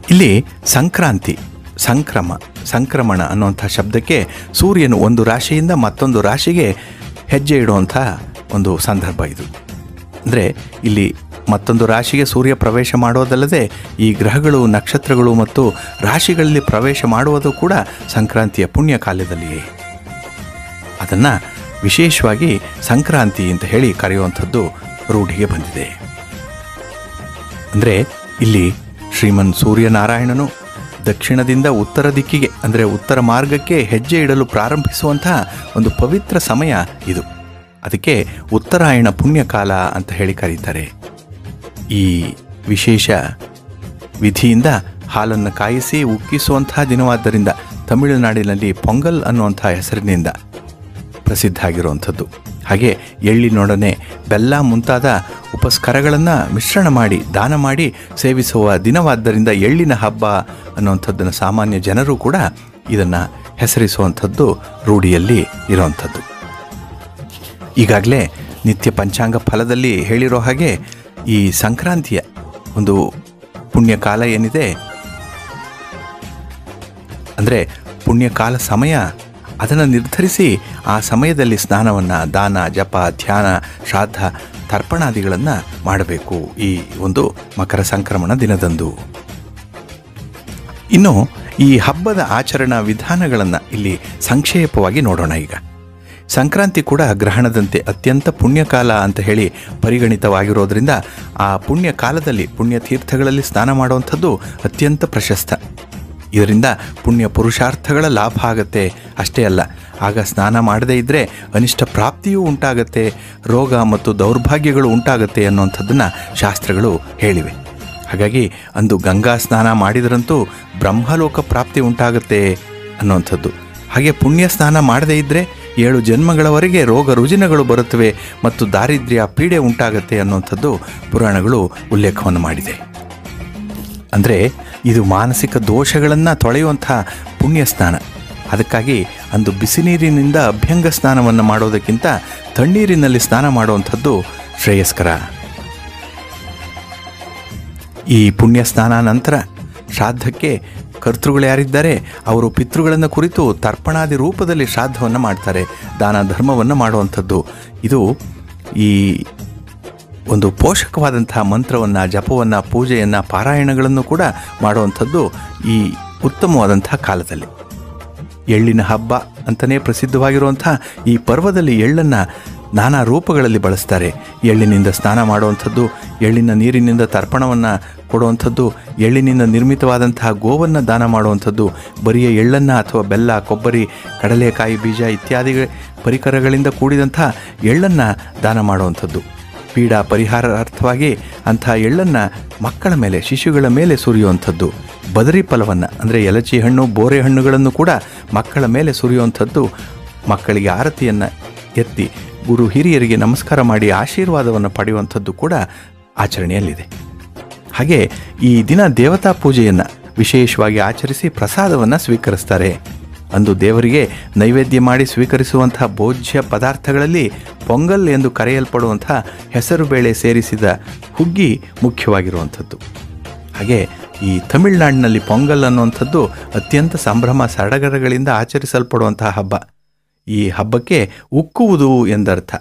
ಇಲ್ಲಿ ಸಂಕ್ರಾಂತಿ, ಸಂಕ್ರಮ, ಸಂಕ್ರಮಣ ಅನ್ನುವಂಥ ಶಬ್ದಕ್ಕೆ ಸೂರ್ಯನು ಒಂದು ರಾಶಿಯಿಂದ ಮತ್ತೊಂದು ರಾಶಿಗೆ ಹೆಜ್ಜೆ ಇಡುವಂಥ ಒಂದು ಸಂದರ್ಭ ಇದು. ಅಂದರೆ ಇಲ್ಲಿ ಮತ್ತೊಂದು ರಾಶಿಗೆ ಸೂರ್ಯ ಪ್ರವೇಶ ಮಾಡೋದಲ್ಲದೆ ಈ ಗ್ರಹಗಳು, ನಕ್ಷತ್ರಗಳು ಮತ್ತು ರಾಶಿಗಳಲ್ಲಿ ಪ್ರವೇಶ ಮಾಡುವುದು ಕೂಡ ಸಂಕ್ರಾಂತಿಯ ಪುಣ್ಯ ಕಾಲದಲ್ಲಿಯೇ ಅದನ್ನು ವಿಶೇಷವಾಗಿ ಸಂಕ್ರಾಂತಿ ಅಂತ ಹೇಳಿ ಕರೆಯುವಂಥದ್ದು ರೂಢಿಗೆ ಬಂದಿದೆ. ಅಂದರೆ ಇಲ್ಲಿ ಶ್ರೀಮನ್ ಸೂರ್ಯನಾರಾಯಣನು ದಕ್ಷಿಣದಿಂದ ಉತ್ತರ ದಿಕ್ಕಿಗೆ, ಅಂದರೆ ಉತ್ತರ ಮಾರ್ಗಕ್ಕೆ ಹೆಜ್ಜೆ ಇಡಲು ಪ್ರಾರಂಭಿಸುವಂತಹ ಒಂದು ಪವಿತ್ರ ಸಮಯ ಇದು. ಅದಕ್ಕೆ ಉತ್ತರಾಯಣ ಪುಣ್ಯಕಾಲ ಅಂತ ಹೇಳಿ ಕರೀತಾರೆ. ಈ ವಿಶೇಷ ವಿಧಿಯಿಂದ ಹಾಲನ್ನು ಕಾಯಿಸಿ ಉಕ್ಕಿಸುವಂತಹ ದಿನವಾದ್ದರಿಂದ ತಮಿಳುನಾಡಿನಲ್ಲಿ ಪೊಂಗಲ್ ಅನ್ನುವಂಥ ಹೆಸರಿನಿಂದ ಪ್ರಸಿದ್ಧ ಆಗಿರುವಂಥದ್ದು ಹಾಗೆ ಎಳ್ಳಿನೊಡನೆ ಬೆಲ್ಲ ಮುಂತಾದ ಉಪಸ್ಕರಗಳನ್ನು ಮಿಶ್ರಣ ಮಾಡಿ, ದಾನ ಮಾಡಿ ಸೇವಿಸುವ ದಿನವಾದ್ದರಿಂದ ಎಳ್ಳಿನ ಹಬ್ಬ ಅನ್ನುವಂಥದ್ದನ್ನು ಸಾಮಾನ್ಯ ಜನರು ಕೂಡ ಇದನ್ನು ಹೆಸರಿಸುವಂಥದ್ದು ರೂಢಿಯಲ್ಲಿ ಇರುವಂಥದ್ದು. ಈಗಾಗಲೇ ನಿತ್ಯ ಪಂಚಾಂಗ ಫಲದಲ್ಲಿ ಹೇಳಿರೋ ಹಾಗೆ ಈ ಸಂಕ್ರಾಂತಿಯ ಒಂದು ಪುಣ್ಯಕಾಲ ಏನಿದೆ? ಅಂದರೆ ಪುಣ್ಯಕಾಲ ಸಮಯ, ಅದನ್ನು ನಿರ್ಧರಿಸಿ ಆ ಸಮಯದಲ್ಲಿ ಸ್ನಾನವನ್ನು ದಾನ, ಜಪ, ಧ್ಯಾನ, ಶ್ರಾದ್ದ, ತರ್ಪಣಾದಿಗಳನ್ನು ಮಾಡಬೇಕು ಈ ಒಂದು ಮಕರ ಸಂಕ್ರಮಣ ದಿನದಂದು. ಇನ್ನು ಈ ಹಬ್ಬದ ಆಚರಣಾ ವಿಧಾನಗಳನ್ನು ಇಲ್ಲಿ ಸಂಕ್ಷೇಪವಾಗಿ ನೋಡೋಣ ಈಗ. ಸಂಕ್ರಾಂತಿ ಕೂಡ ಗ್ರಹಣದಂತೆ ಅತ್ಯಂತ ಪುಣ್ಯಕಾಲ ಅಂತ ಹೇಳಿ ಪರಿಗಣಿತವಾಗಿರೋದ್ರಿಂದ ಆ ಪುಣ್ಯ ಕಾಲದಲ್ಲಿ ಪುಣ್ಯತೀರ್ಥಗಳಲ್ಲಿ ಸ್ನಾನ ಮಾಡುವಂಥದ್ದು ಅತ್ಯಂತ ಪ್ರಶಸ್ತ. ಇದರಿಂದ ಪುಣ್ಯ ಪುರುಷಾರ್ಥಗಳ ಲಾಭ ಆಗತ್ತೆ, ಅಷ್ಟೇ ಅಲ್ಲ. ಆಗ ಸ್ನಾನ ಮಾಡದೇ ಇದ್ದರೆ ಅನಿಷ್ಟ ಪ್ರಾಪ್ತಿಯೂ ಉಂಟಾಗತ್ತೆ, ರೋಗ ಮತ್ತು ದೌರ್ಭಾಗ್ಯಗಳು ಉಂಟಾಗತ್ತೆ ಅನ್ನುವಂಥದ್ದನ್ನು ಶಾಸ್ತ್ರಗಳು ಹೇಳಿವೆ. ಹಾಗಾಗಿ ಅಂದು ಗಂಗಾ ಸ್ನಾನ ಮಾಡಿದರಂತೂ ಬ್ರಹ್ಮಲೋಕ ಪ್ರಾಪ್ತಿ ಉಂಟಾಗತ್ತೆ ಅನ್ನುವಂಥದ್ದು ಹಾಗೆ ಪುಣ್ಯ ಸ್ನಾನ ಮಾಡದೇ ಇದ್ದರೆ ಏಳು ಜನ್ಮಗಳವರೆಗೆ ರೋಗ ರುಜಿನಗಳು ಬರುತ್ತವೆ ಮತ್ತು ದಾರಿದ್ರ್ಯ ಪೀಡೆ ಉಂಟಾಗುತ್ತೆ ಅನ್ನುವಂಥದ್ದು ಪುರಾಣಗಳು ಉಲ್ಲೇಖವನ್ನು ಮಾಡಿದೆ. ಅಂದರೆ ಇದು ಮಾನಸಿಕ ದೋಷಗಳನ್ನು ತೊಳೆಯುವಂಥ ಪುಣ್ಯ ಸ್ನಾನ. ಅದಕ್ಕಾಗಿ ಅಂದು ಬಿಸಿ ನೀರಿನಿಂದ ಅಭ್ಯಂಗ ಸ್ನಾನವನ್ನು ಮಾಡೋದಕ್ಕಿಂತ ತಣ್ಣೀರಿನಲ್ಲಿ ಸ್ನಾನ ಮಾಡುವಂಥದ್ದು ಶ್ರೇಯಸ್ಕರ. ಈ ಪುಣ್ಯ ಸ್ನಾನ ನಂತರ ಶ್ರಾದ್ದಕ್ಕೆ ಕರ್ತೃಗಳು ಯಾರಿದ್ದಾರೆ? ಅವರು ಪಿತೃಗಳನ್ನು ಕುರಿತು ತರ್ಪಣಾದಿ ರೂಪದಲ್ಲಿ ಶ್ರಾದ್ದವನ್ನು ಮಾಡ್ತಾರೆ. ದಾನ ಧರ್ಮವನ್ನು ಮಾಡುವಂಥದ್ದು. ಇದು ಈ ಒಂದು ಪೋಷಕವಾದಂತಹ ಮಂತ್ರವನ್ನು, ಜಪವನ್ನು, ಪೂಜೆಯನ್ನು, ಪಾರಾಯಣಗಳನ್ನು ಕೂಡ ಮಾಡುವಂಥದ್ದು ಈ ಉತ್ತಮವಾದಂತಹ ಕಾಲದಲ್ಲಿ. ಎಳ್ಳಿನ ಹಬ್ಬ ಅಂತಲೇ ಪ್ರಸಿದ್ಧವಾಗಿರುವಂಥ ಈ ಪರ್ವದಲ್ಲಿ ಎಳ್ಳನ್ನು ನಾನಾ ರೂಪಗಳಲ್ಲಿ ಬಳಸ್ತಾರೆ. ಎಳ್ಳಿನಿಂದ ಸ್ನಾನ ಮಾಡುವಂಥದ್ದು, ಎಳ್ಳಿನ ನೀರಿನಿಂದ ತರ್ಪಣವನ್ನು ಕೊಡುವಂಥದ್ದು, ಎಳ್ಳಿನಿಂದ ನಿರ್ಮಿತವಾದಂತಹ ಗೋವನ್ನು ದಾನ ಮಾಡುವಂಥದ್ದು, ಬರಿಯ ಎಳ್ಳನ್ನು ಅಥವಾ ಬೆಲ್ಲ, ಕೊಬ್ಬರಿ, ಕಡಲೆಕಾಯಿ ಬೀಜ ಇತ್ಯಾದಿ ಪರಿಕರಗಳಿಂದ ಕೂಡಿದಂಥ ಎಳ್ಳನ್ನು ದಾನ ಮಾಡುವಂಥದ್ದು. ಪೀಡಾ ಪರಿಹಾರಾರ್ಥವಾಗಿ ಅಂಥ ಎಳ್ಳನ್ನು ಮಕ್ಕಳ ಮೇಲೆ, ಶಿಶುಗಳ ಮೇಲೆ ಸುರಿಯುವಂಥದ್ದು. ಬದರಿ ಫಲವನ್ನು, ಅಂದರೆ ಎಲಚಿ ಹಣ್ಣು, ಬೋರೆ ಹಣ್ಣುಗಳನ್ನು ಕೂಡ ಮಕ್ಕಳ ಮೇಲೆ ಸುರಿಯುವಂಥದ್ದು. ಮಕ್ಕಳಿಗೆ ಆರತಿಯನ್ನು ಎತ್ತಿ ಗುರು ಹಿರಿಯರಿಗೆ ನಮಸ್ಕಾರ ಮಾಡಿ ಆಶೀರ್ವಾದವನ್ನು ಪಡೆಯುವಂಥದ್ದು ಕೂಡ ಆಚರಣೆಯಲ್ಲಿದೆ. ಹಾಗೆ ಈ ದಿನ ದೇವತಾ ಪೂಜೆಯನ್ನು ವಿಶೇಷವಾಗಿ ಆಚರಿಸಿ ಪ್ರಸಾದವನ್ನು ಸ್ವೀಕರಿಸ್ತಾರೆ. ಅಂದು ದೇವರಿಗೆ ನೈವೇದ್ಯ ಮಾಡಿ ಸ್ವೀಕರಿಸುವಂತಹ ಭೋಜ್ಯ ಪದಾರ್ಥಗಳಲ್ಲಿ ಪೊಂಗಲ್ ಎಂದು ಕರೆಯಲ್ಪಡುವಂಥ ಹೆಸರುಬೇಳೆ ಸೇರಿಸಿದ ಹುಗ್ಗಿ ಮುಖ್ಯವಾಗಿರುವಂಥದ್ದು. ಹಾಗೆ ಈ ತಮಿಳುನಾಡಿನಲ್ಲಿ ಪೊಂಗಲ್ ಅನ್ನುವಂಥದ್ದು ಅತ್ಯಂತ ಸಂಭ್ರಮ ಸಡಗರಗಳಿಂದ ಆಚರಿಸಲ್ಪಡುವಂತಹ ಹಬ್ಬ. ಈ ಹಬ್ಬಕ್ಕೆ ಉಕ್ಕುವುದು ಎಂದರ್ಥ.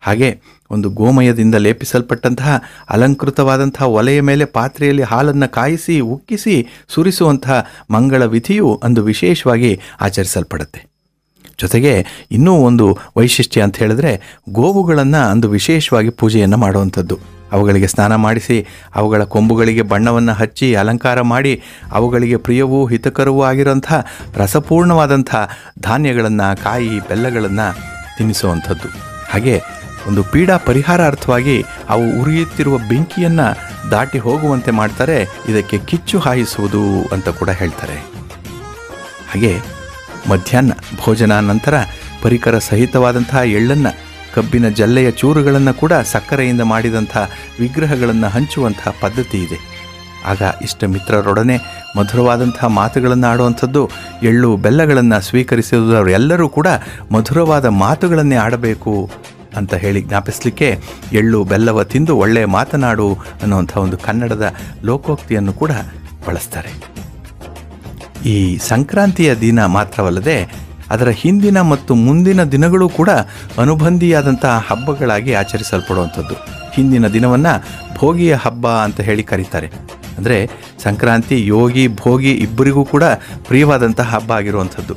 ಹಾಗೆ ಒಂದು ಗೋಮಯದಿಂದ ಲೇಪಿಸಲ್ಪಟ್ಟಂತಹ ಅಲಂಕೃತವಾದಂತಹ ಒಲೆಯ ಮೇಲೆ ಪಾತ್ರೆಯಲ್ಲಿ ಹಾಲನ್ನು ಕಾಯಿಸಿ, ಉಕ್ಕಿಸಿ ಸುರಿಸುವಂತಹ ಮಂಗಳ ವಿಧಿಯು ಅಂದು ವಿಶೇಷವಾಗಿ ಆಚರಿಸಲ್ಪಡುತ್ತೆ. ಜೊತೆಗೆ ಇನ್ನೂ ಒಂದು ವೈಶಿಷ್ಟ್ಯ ಅಂತ ಹೇಳಿದ್ರೆ ಗೋವುಗಳನ್ನು ಅಂದು ವಿಶೇಷವಾಗಿ ಪೂಜೆಯನ್ನು ಮಾಡುವಂಥದ್ದು. ಅವುಗಳಿಗೆ ಸ್ನಾನ ಮಾಡಿಸಿ, ಅವುಗಳ ಕೊಂಬುಗಳಿಗೆ ಬಣ್ಣವನ್ನು ಹಚ್ಚಿ, ಅಲಂಕಾರ ಮಾಡಿ, ಅವುಗಳಿಗೆ ಪ್ರಿಯವೂ ಹಿತಕರವೂ ಆಗಿರೋಂಥ ರಸಪೂರ್ಣವಾದಂಥ ಧಾನ್ಯಗಳನ್ನು, ಕಾಯಿ, ಬೆಲ್ಲಗಳನ್ನು ತಿನ್ನಿಸುವಂಥದ್ದು. ಹಾಗೆ ಒಂದು ಪೀಡಾ ಪರಿಹಾರ ಅರ್ಥವಾಗಿ ಅವು ಉರಿಯುತ್ತಿರುವ ಬೆಂಕಿಯನ್ನು ದಾಟಿ ಹೋಗುವಂತೆ ಮಾಡ್ತಾರೆ, ಇದಕ್ಕೆ ಕಿಚ್ಚು ಹಾಯಿಸುವುದು ಅಂತ ಕೂಡ ಹೇಳ್ತಾರೆ. ಹಾಗೆ ಮಧ್ಯಾಹ್ನ ಭೋಜನ ನಂತರ ಪರಿಕರ ಸಹಿತವಾದಂತಹ ಎಳ್ಳನ್ನು ಕಬ್ಬಿನ ಜಲ್ಲೆಯ ಚೂರುಗಳನ್ನು ಕೂಡ ಸಕ್ಕರೆಯಿಂದ ಮಾಡಿದಂಥ ವಿಗ್ರಹಗಳನ್ನು ಹಂಚುವಂತಹ ಪದ್ಧತಿ ಇದೆ. ಆಗ ಇಷ್ಟ ಮಿತ್ರರೊಡನೆ ಮಧುರವಾದಂತಹ ಮಾತುಗಳನ್ನು ಆಡುವಂಥದ್ದು, ಎಳ್ಳು ಬೆಲ್ಲಗಳನ್ನು ಸ್ವೀಕರಿಸಿದವರೆಲ್ಲರೂ ಕೂಡ ಮಧುರವಾದ ಮಾತುಗಳನ್ನೇ ಆಡಬೇಕು ಅಂತ ಹೇಳಿ ಜ್ಞಾಪಿಸಲಿಕ್ಕೆ ಎಳ್ಳು ಬೆಲ್ಲವ ತಿಂದು ಒಳ್ಳೆಯ ಮಾತನಾಡು ಅನ್ನುವಂಥ ಒಂದು ಕನ್ನಡದ ಲೋಕೋಕ್ತಿಯನ್ನು ಕೂಡ ಬಳಸ್ತಾರೆ. ಈ ಸಂಕ್ರಾಂತಿಯ ದಿನ ಮಾತ್ರವಲ್ಲದೆ ಅದರ ಹಿಂದಿನ ಮತ್ತು ಮುಂದಿನ ದಿನಗಳು ಕೂಡ ಅನುಬಂಧಿಯಾದಂತಹ ಹಬ್ಬಗಳಾಗಿ ಆಚರಿಸಲ್ಪಡುವಂಥದ್ದು. ಹಿಂದಿನ ದಿನವನ್ನು ಭೋಗಿಯ ಹಬ್ಬ ಅಂತ ಹೇಳಿ ಕರೀತಾರೆ. ಅಂದರೆ ಸಂಕ್ರಾಂತಿ, ಯೋಗಿ, ಭೋಗಿ ಇಬ್ಬರಿಗೂ ಕೂಡ ಪ್ರಿಯವಾದಂತಹ ಹಬ್ಬ ಆಗಿರುವಂಥದ್ದು.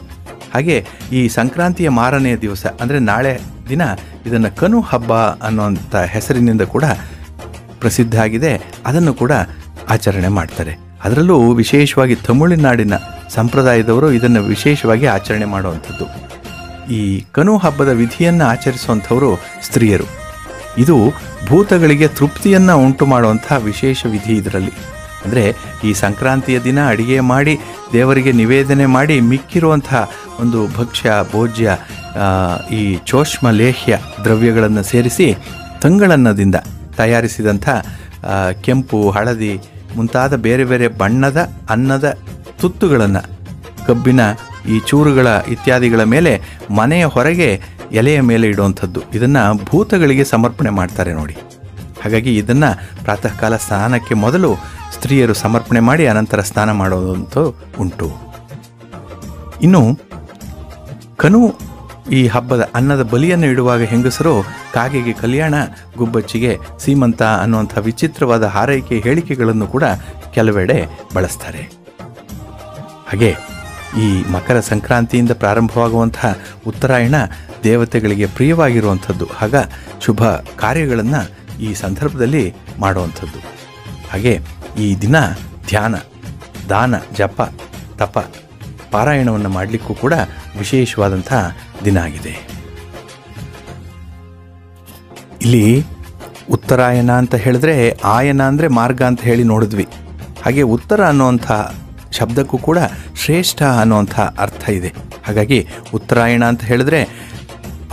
ಹಾಗೆ ಈ ಸಂಕ್ರಾಂತಿಯ ಮಾರನೆಯ ದಿವಸ ಅಂದರೆ ನಾಳೆ ದಿನ ಇದನ್ನು ಕನು ಹಬ್ಬ ಅನ್ನುವಂಥ ಹೆಸರಿನಿಂದ ಕೂಡ ಪ್ರಸಿದ್ಧ ಆಗಿದೆ. ಅದನ್ನು ಕೂಡ ಆಚರಣೆ ಮಾಡ್ತಾರೆ. ಅದರಲ್ಲೂ ವಿಶೇಷವಾಗಿ ತಮಿಳುನಾಡಿನ ಸಂಪ್ರದಾಯದವರು ಇದನ್ನು ವಿಶೇಷವಾಗಿ ಆಚರಣೆ ಮಾಡುವಂಥದ್ದು. ಈ ಕನು ಹಬ್ಬದ ವಿಧಿಯನ್ನು ಆಚರಿಸುವಂಥವರು ಸ್ತ್ರೀಯರು. ಇದು ಭೂತಗಳಿಗೆ ತೃಪ್ತಿಯನ್ನು ಉಂಟು ಮಾಡುವಂಥ ವಿಶೇಷ ವಿಧಿ ಇದರಲ್ಲಿ. ಅಂದರೆ ಈ ಸಂಕ್ರಾಂತಿಯ ದಿನ ಅಡಿಗೆ ಮಾಡಿ, ದೇವರಿಗೆ ನಿವೇದನೆ ಮಾಡಿ ಮಿಕ್ಕಿರುವಂತಹ ಒಂದು ಭಕ್ಷ್ಯ, ಭೋಜ್ಯ ಈ ಚೋಷ್ಮ ಲೇಹ್ಯ ದ್ರವ್ಯಗಳನ್ನು ಸೇರಿಸಿ, ತಂಗಳನ್ನದಿಂದ ತಯಾರಿಸಿದಂಥ ಕೆಂಪು, ಹಳದಿ ಮುಂತಾದ ಬೇರೆ ಬೇರೆ ಬಣ್ಣದ ಅನ್ನದ ತುತ್ತುಗಳನ್ನು, ಕಬ್ಬಿನ, ಈ ಚೂರುಗಳ ಇತ್ಯಾದಿಗಳ ಮೇಲೆ ಮನೆಯ ಹೊರಗೆ ಎಲೆಯ ಮೇಲೆ ಇಡುವಂಥದ್ದು. ಇದನ್ನು ಭೂತಗಳಿಗೆ ಸಮರ್ಪಣೆ ಮಾಡ್ತಾರೆ ನೋಡಿ. ಹಾಗಾಗಿ ಇದನ್ನು ಪ್ರಾತಃ ಕಾಲ ಸ್ನಾನಕ್ಕೆ ಮೊದಲು ಸ್ತ್ರೀಯರು ಸಮರ್ಪಣೆ ಮಾಡಿ ಅನಂತರ ಸ್ನಾನ ಮಾಡೋದಂತೂ ಉಂಟು. ಇನ್ನು ಕನು ಈ ಹಬ್ಬದ ಅನ್ನದ ಬಲಿಯನ್ನು ಇಡುವಾಗ ಹೆಂಗಸರು ಕಾಗೆಗೆ ಕಲ್ಯಾಣ, ಗುಬ್ಬಚ್ಚಿಗೆ ಸೀಮಂತ ಅನ್ನುವಂಥ ವಿಚಿತ್ರವಾದ ಹಾರೈಕೆ ಹೇಳಿಕೆಗಳನ್ನು ಕೂಡ ಕೆಲವೆಡೆ ಬಳಸ್ತಾರೆ. ಹಾಗೆ ಈ ಮಕರ ಸಂಕ್ರಾಂತಿಯಿಂದ ಪ್ರಾರಂಭವಾಗುವಂತಹ ಉತ್ತರಾಯಣ ದೇವತೆಗಳಿಗೆ ಪ್ರಿಯವಾಗಿರುವಂಥದ್ದು, ಆಗ ಶುಭ ಕಾರ್ಯಗಳನ್ನು ಈ ಸಂದರ್ಭದಲ್ಲಿ ಮಾಡುವಂಥದ್ದು. ಹಾಗೆ ಈ ದಿನ ಧ್ಯಾನ, ದಾನ, ಜಪ, ತಪ ಪಾರಾಯಣವನ್ನು ಮಾಡಲಿಕ್ಕೂ ಕೂಡ ವಿಶೇಷವಾದಂಥ ದಿನ ಆಗಿದೆ. ಇಲ್ಲಿ ಉತ್ತರಾಯಣ ಅಂತ ಹೇಳಿದ್ರೆ ಆಯನ ಅಂದರೆ ಮಾರ್ಗ ಅಂತ ಹೇಳಿ ನೋಡಿದ್ವಿ. ಹಾಗೆ ಉತ್ತರ ಅನ್ನುವಂಥ ಶಬ್ದಕ್ಕೂ ಕೂಡ ಶ್ರೇಷ್ಠ ಅನ್ನುವಂಥ ಅರ್ಥ ಇದೆ. ಹಾಗಾಗಿ ಉತ್ತರಾಯಣ ಅಂತ ಹೇಳಿದ್ರೆ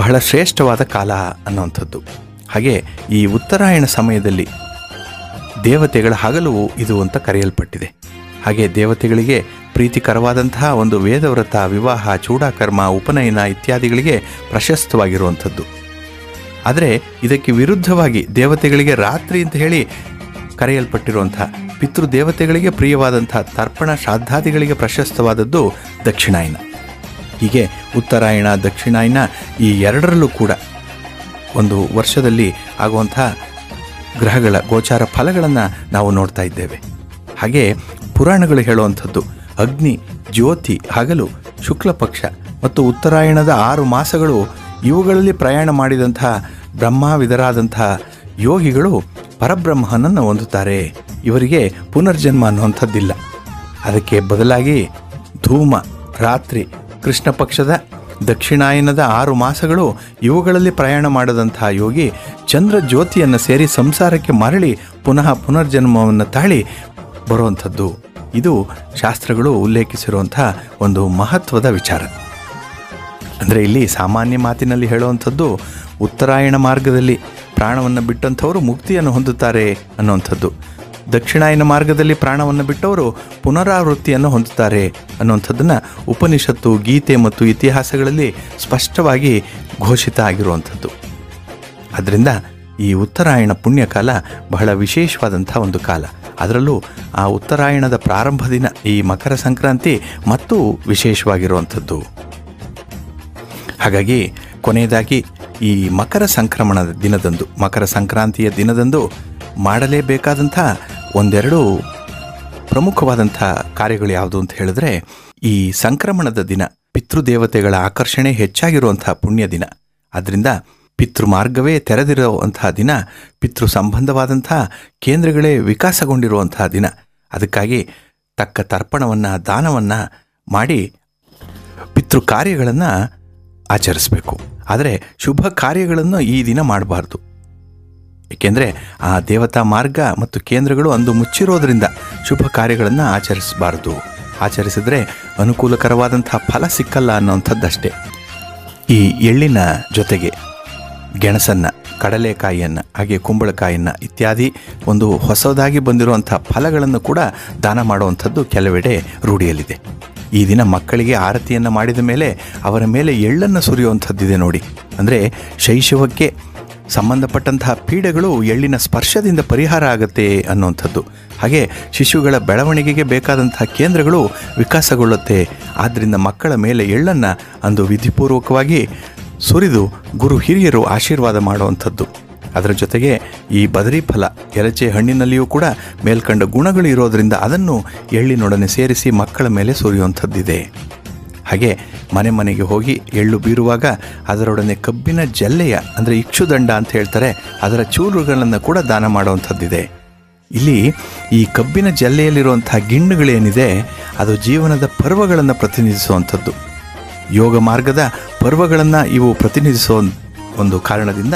ಬಹಳ ಶ್ರೇಷ್ಠವಾದ ಕಾಲ ಅನ್ನುವಂಥದ್ದು. ಹಾಗೆ ಈ ಉತ್ತರಾಯಣ ಸಮಯದಲ್ಲಿ ದೇವತೆಗಳ ಹಗಲು ಇದು ಅಂತ ಕರೆಯಲ್ಪಟ್ಟಿದೆ. ಹಾಗೆ ದೇವತೆಗಳಿಗೆ ಪ್ರೀತಿಕರವಾದಂತಹ ಒಂದು ವೇದವ್ರತ, ವಿವಾಹ, ಚೂಡಾಕರ್ಮ, ಉಪನಯನ ಇತ್ಯಾದಿಗಳಿಗೆ ಪ್ರಶಸ್ತವಾಗಿರುವಂಥದ್ದು. ಆದರೆ ಇದಕ್ಕೆ ವಿರುದ್ಧವಾಗಿ ದೇವತೆಗಳಿಗೆ ರಾತ್ರಿ ಅಂತ ಹೇಳಿ ಕರೆಯಲ್ಪಟ್ಟಿರುವಂಥ ಪಿತೃದೇವತೆಗಳಿಗೆ ಪ್ರಿಯವಾದಂಥ ತರ್ಪಣ ಶ್ರಾದ್ದಾದಿಗಳಿಗೆ ಪ್ರಶಸ್ತವಾದದ್ದು ದಕ್ಷಿಣಾಯನ. ಹೀಗೆ ಉತ್ತರಾಯಣ, ದಕ್ಷಿಣಾಯನ ಈ ಎರಡರಲ್ಲೂ ಕೂಡ ಒಂದು ವರ್ಷದಲ್ಲಿ ಆಗುವಂಥ ಗ್ರಹಗಳ ಗೋಚಾರ ಫಲಗಳನ್ನು ನಾವು ನೋಡ್ತಾ ಇದ್ದೇವೆ. ಹಾಗೆ ಪುರಾಣಗಳು ಹೇಳುವಂಥದ್ದು. ಅಗ್ನಿ, ಜ್ಯೋತಿ, ಹಗಲು ಶುಕ್ಲ ಪಕ್ಷ ಮತ್ತು ಉತ್ತರಾಯಣದ ಆರು ಮಾಸಗಳು ಇವುಗಳಲ್ಲಿ ಪ್ರಯಾಣ ಮಾಡಿದಂತಹ ಬ್ರಹ್ಮಾವಿದರಾದಂಥ ಯೋಗಿಗಳು ಪರಬ್ರಹ್ಮನನ್ನು ಹೊಂದುತ್ತಾರೆ. ಇವರಿಗೆ ಪುನರ್ಜನ್ಮ ಅನ್ನುವಂಥದ್ದಿಲ್ಲ. ಅದಕ್ಕೆ ಬದಲಾಗಿ ಧೂಮ, ರಾತ್ರಿ ಕೃಷ್ಣ ಪಕ್ಷದ ದಕ್ಷಿಣಾಯನದ ಆರು ಮಾಸಗಳು ಇವುಗಳಲ್ಲಿ ಪ್ರಯಾಣ ಮಾಡದಂತಹ ಯೋಗಿ ಚಂದ್ರ ಜ್ಯೋತಿಯನ್ನು ಸೇರಿ ಸಂಸಾರಕ್ಕೆ ಮರಳಿ ಪುನಃ ಪುನರ್ಜನ್ಮವನ್ನು ತಾಳಿ ಬರುವಂಥದ್ದು. ಇದು ಶಾಸ್ತ್ರಗಳು ಉಲ್ಲೇಖಿಸಿರುವಂಥ ಒಂದು ಮಹತ್ವದ ವಿಚಾರ. ಅಂದರೆ ಇಲ್ಲಿ ಸಾಮಾನ್ಯ ಮಾತಿನಲ್ಲಿ ಹೇಳುವಂಥದ್ದು ಉತ್ತರಾಯಣ ಮಾರ್ಗದಲ್ಲಿ ಪ್ರಾಣವನ್ನು ಬಿಟ್ಟಂಥವರು ಮುಕ್ತಿಯನ್ನು ಹೊಂದುತ್ತಾರೆ ಅನ್ನುವಂಥದ್ದು. ದಕ್ಷಿಣಾಯನ ಮಾರ್ಗದಲ್ಲಿ ಪ್ರಾಣವನ್ನು ಬಿಟ್ಟವರು ಪುನರಾವೃತ್ತಿಯನ್ನು ಹೊಂದುತ್ತಾರೆ ಅನ್ನುವಂಥದ್ದನ್ನು ಉಪನಿಷತ್ತು, ಗೀತೆ ಮತ್ತು ಇತಿಹಾಸಗಳಲ್ಲಿ ಸ್ಪಷ್ಟವಾಗಿ ಘೋಷಿತ ಆಗಿರುವಂಥದ್ದು. ಅದರಿಂದ ಈ ಉತ್ತರಾಯಣ ಪುಣ್ಯಕಾಲ ಬಹಳ ವಿಶೇಷವಾದಂಥ ಒಂದು ಕಾಲ. ಅದರಲ್ಲೂ ಆ ಉತ್ತರಾಯಣದ ಪ್ರಾರಂಭ ದಿನ ಈ ಮಕರ ಸಂಕ್ರಾಂತಿ ಮತ್ತು ವಿಶೇಷವಾಗಿರುವಂಥದ್ದು. ಹಾಗಾಗಿ ಕೊನೆಯದಾಗಿ ಈ ಮಕರ ಸಂಕ್ರಮಣದ ದಿನದಂದು, ಮಕರ ಸಂಕ್ರಾಂತಿಯ ದಿನದಂದು ಮಾಡಲೇಬೇಕಾದಂಥ ಒಂದೆರಡು ಪ್ರಮುಖವಾದಂಥ ಕಾರ್ಯಗಳು ಯಾವುದು ಅಂತ ಹೇಳಿದ್ರೆ, ಈ ಸಂಕ್ರಮಣದ ದಿನ ಪಿತೃದೇವತೆಗಳ ಆಕರ್ಷಣೆ ಹೆಚ್ಚಾಗಿರುವಂಥ ಪುಣ್ಯ ದಿನ. ಆದ್ದರಿಂದ ಪಿತೃ ಮಾರ್ಗವೇ ತೆರೆದಿರುವಂತಹ ದಿನ ಪಿತೃ ಸಂಬಂಧವಾದಂತಹ ಕೇಂದ್ರಗಳೇ ವಿಕಾಸಗೊಂಡಿರುವಂತಹ ದಿನ. ಅದಕ್ಕಾಗಿ ತಕ್ಕ ತರ್ಪಣವನ್ನು, ದಾನವನ್ನು ಮಾಡಿ ಪಿತೃ ಕಾರ್ಯಗಳನ್ನು ಆಚರಿಸಬೇಕು. ಆದರೆ ಶುಭ ಕಾರ್ಯಗಳನ್ನು ಈ ದಿನ ಮಾಡಬಾರ್ದು. ಏಕೆಂದರೆ ಆ ದೇವತಾ ಮಾರ್ಗ ಮತ್ತು ಕೇಂದ್ರಗಳು ಅಂದು ಮುಚ್ಚಿರೋದರಿಂದ ಶುಭ ಕಾರ್ಯಗಳನ್ನು ಆಚರಿಸಬಾರ್ದು. ಆಚರಿಸಿದರೆ ಅನುಕೂಲಕರವಾದಂತಹ ಫಲ ಸಿಕ್ಕಲ್ಲ ಅನ್ನೋಂಥದ್ದಷ್ಟೇ ಈ ಎಳ್ಳಿನ ಜೊತೆಗೆ ಗೆಣಸನ್ನು, ಕಡಲೆಕಾಯಿಯನ್ನು, ಹಾಗೆ ಕುಂಬಳಕಾಯಿಯನ್ನು ಇತ್ಯಾದಿ ಒಂದು ಹೊಸದಾಗಿ ಬಂದಿರುವಂಥ ಫಲಗಳನ್ನು ಕೂಡ ದಾನ ಮಾಡುವಂಥದ್ದು ಕೆಲವೆಡೆ ರೂಢಿಯಲ್ಲಿದೆ. ಈ ದಿನ ಮಕ್ಕಳಿಗೆ ಆರತಿಯನ್ನು ಮಾಡಿದ ಮೇಲೆ ಅವರ ಮೇಲೆ ಎಳ್ಳನ್ನು ಸುರಿಯುವಂಥದ್ದಿದೆ ನೋಡಿ. ಅಂದರೆ ಶೈಶವಕ್ಕೆ ಸಂಬಂಧಪಟ್ಟಂತಹ ಪೀಡೆಗಳು ಎಳ್ಳಿನ ಸ್ಪರ್ಶದಿಂದ ಪರಿಹಾರ ಆಗುತ್ತೆ ಅನ್ನುವಂಥದ್ದು. ಹಾಗೆ ಶಿಶುಗಳ ಬೆಳವಣಿಗೆಗೆ ಬೇಕಾದಂತಹ ಕೇಂದ್ರಗಳು ವಿಕಾಸಗೊಳ್ಳುತ್ತೆ. ಆದ್ದರಿಂದ ಮಕ್ಕಳ ಮೇಲೆ ಎಳ್ಳನ್ನು ಅಂದು ವಿಧಿಪೂರ್ವಕವಾಗಿ ಸುರಿದು ಗುರು ಹಿರಿಯರು ಆಶೀರ್ವಾದ ಮಾಡುವಂಥದ್ದು. ಅದರ ಜೊತೆಗೆ ಈ ಬದರಿ ಫಲ ಎಲಚೆ ಹಣ್ಣಿನಲ್ಲಿಯೂ ಕೂಡ ಮೇಲ್ಕಂಡ ಗುಣಗಳು ಇರೋದರಿಂದ ಅದನ್ನು ಎಳ್ಳಿನೊಡನೆ ಸೇರಿಸಿ ಮಕ್ಕಳ ಮೇಲೆ ಸುರಿಯುವಂಥದ್ದಿದೆ. ಹಾಗೆ ಮನೆ ಮನೆಗೆ ಹೋಗಿ ಎಳ್ಳು ಬೀರುವಾಗ ಅದರೊಡನೆ ಕಬ್ಬಿನ ಜಲ್ಲೆಯ, ಅಂದರೆ ಇಕ್ಷುದಂಡ ಅಂತ ಹೇಳ್ತಾರೆ, ಅದರ ಚೂರುಗಳನ್ನು ಕೂಡ ದಾನ ಮಾಡುವಂಥದ್ದಿದೆ. ಇಲ್ಲಿ ಈ ಕಬ್ಬಿನ ಜಲ್ಲೆಯಲ್ಲಿರುವಂತಹ ಗಿಣ್ಣುಗಳೇನಿದೆ, ಅದು ಜೀವನದ ಪರ್ವಗಳನ್ನು ಪ್ರತಿನಿಧಿಸುವಂಥದ್ದು. ಯೋಗ ಮಾರ್ಗದ ಪರ್ವಗಳನ್ನು ಇವು ಪ್ರತಿನಿಧಿಸೋ ಒಂದು ಕಾರಣದಿಂದ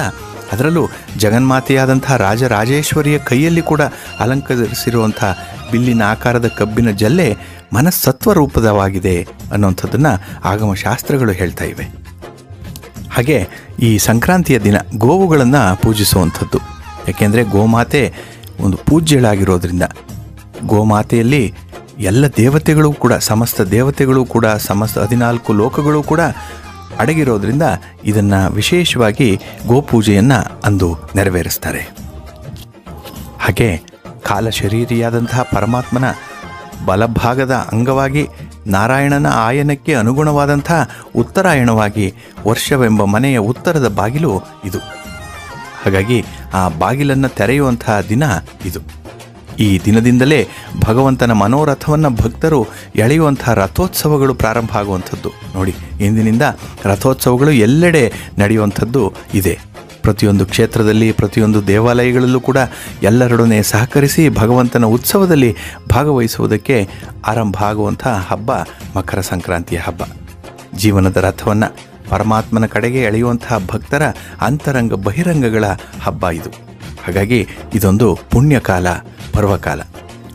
ಅದರಲ್ಲೂ ಜಗನ್ಮಾತೆಯಾದಂತಹ ರಾಜರಾಜೇಶ್ವರಿಯ ಕೈಯಲ್ಲಿ ಕೂಡ ಅಲಂಕರಿಸಿರುವಂಥ ಬಿಲ್ಲಿನ ಆಕಾರದ ಕಬ್ಬಿನ ಜಲ್ಲೆ ಮನಸ್ಸತ್ವ ರೂಪದವಾಗಿದೆ ಅನ್ನುವಂಥದ್ದನ್ನು ಆಗಮಶಾಸ್ತ್ರಗಳು ಹೇಳ್ತಾ ಇವೆ. ಹಾಗೆ ಈ ಸಂಕ್ರಾಂತಿಯ ದಿನ ಗೋವುಗಳನ್ನು ಪೂಜಿಸುವಂಥದ್ದು. ಯಾಕೆಂದರೆ ಗೋಮಾತೆ ಒಂದು ಪೂಜ್ಯಳಾಗಿರೋದ್ರಿಂದ ಗೋಮಾತೆಯಲ್ಲಿ ಎಲ್ಲ ದೇವತೆಗಳು ಕೂಡ, ಸಮಸ್ತ ದೇವತೆಗಳು ಕೂಡ, ಸಮಸ್ತ ಹದಿನಾಲ್ಕು ಲೋಕಗಳು ಕೂಡ ಅಡಗಿರೋದ್ರಿಂದ ಇದನ್ನು ವಿಶೇಷವಾಗಿ ಗೋಪೂಜೆಯನ್ನು ಅಂದು ನೆರವೇರಿಸ್ತಾರೆ. ಹಾಗೆ ಕಾಲ ಶರೀರಿಯಾದಂತಹ ಪರಮಾತ್ಮನ ಬಲಭಾಗದ ಅಂಗವಾಗಿ ನಾರಾಯಣನ ಆಯನಕ್ಕೆ ಅನುಗುಣವಾದಂಥ ಉತ್ತರಾಯಣವಾಗಿ ವರ್ಷವೆಂಬ ಮನೆಯ ಉತ್ತರದ ಬಾಗಿಲು ಇದು. ಹಾಗಾಗಿ ಆ ಬಾಗಿಲನ್ನು ತೆರೆಯುವಂತಹ ದಿನ ಇದು. ಈ ದಿನದಿಂದಲೇ ಭಗವಂತನ ಮನೋರಥವನ್ನು ಭಕ್ತರು ಎಳೆಯುವಂತಹ ರಥೋತ್ಸವಗಳು ಪ್ರಾರಂಭ ಆಗುವಂಥದ್ದು. ನೋಡಿ, ಇಂದಿನಿಂದ ರಥೋತ್ಸವಗಳು ಎಲ್ಲೆಡೆ ನಡೆಯುವಂಥದ್ದು ಇದೆ. ಪ್ರತಿಯೊಂದು ಕ್ಷೇತ್ರದಲ್ಲಿ, ಪ್ರತಿಯೊಂದು ದೇವಾಲಯಗಳಲ್ಲೂ ಕೂಡ ಎಲ್ಲರೊಡನೆ ಸಹಕರಿಸಿ ಭಗವಂತನ ಉತ್ಸವದಲ್ಲಿ ಭಾಗವಹಿಸುವುದಕ್ಕೆ ಆರಂಭ ಆಗುವಂಥ ಹಬ್ಬ ಮಕರ ಸಂಕ್ರಾಂತಿಯ ಹಬ್ಬ. ಜೀವನದ ರಥವನ್ನು ಪರಮಾತ್ಮನ ಕಡೆಗೆ ಎಳೆಯುವಂತಹ ಭಕ್ತರ ಅಂತರಂಗ ಬಹಿರಂಗಗಳ ಹಬ್ಬ ಇದು. ಹಾಗಾಗಿ ಇದೊಂದು ಪುಣ್ಯಕಾಲ, ಪರ್ವಕಾಲ.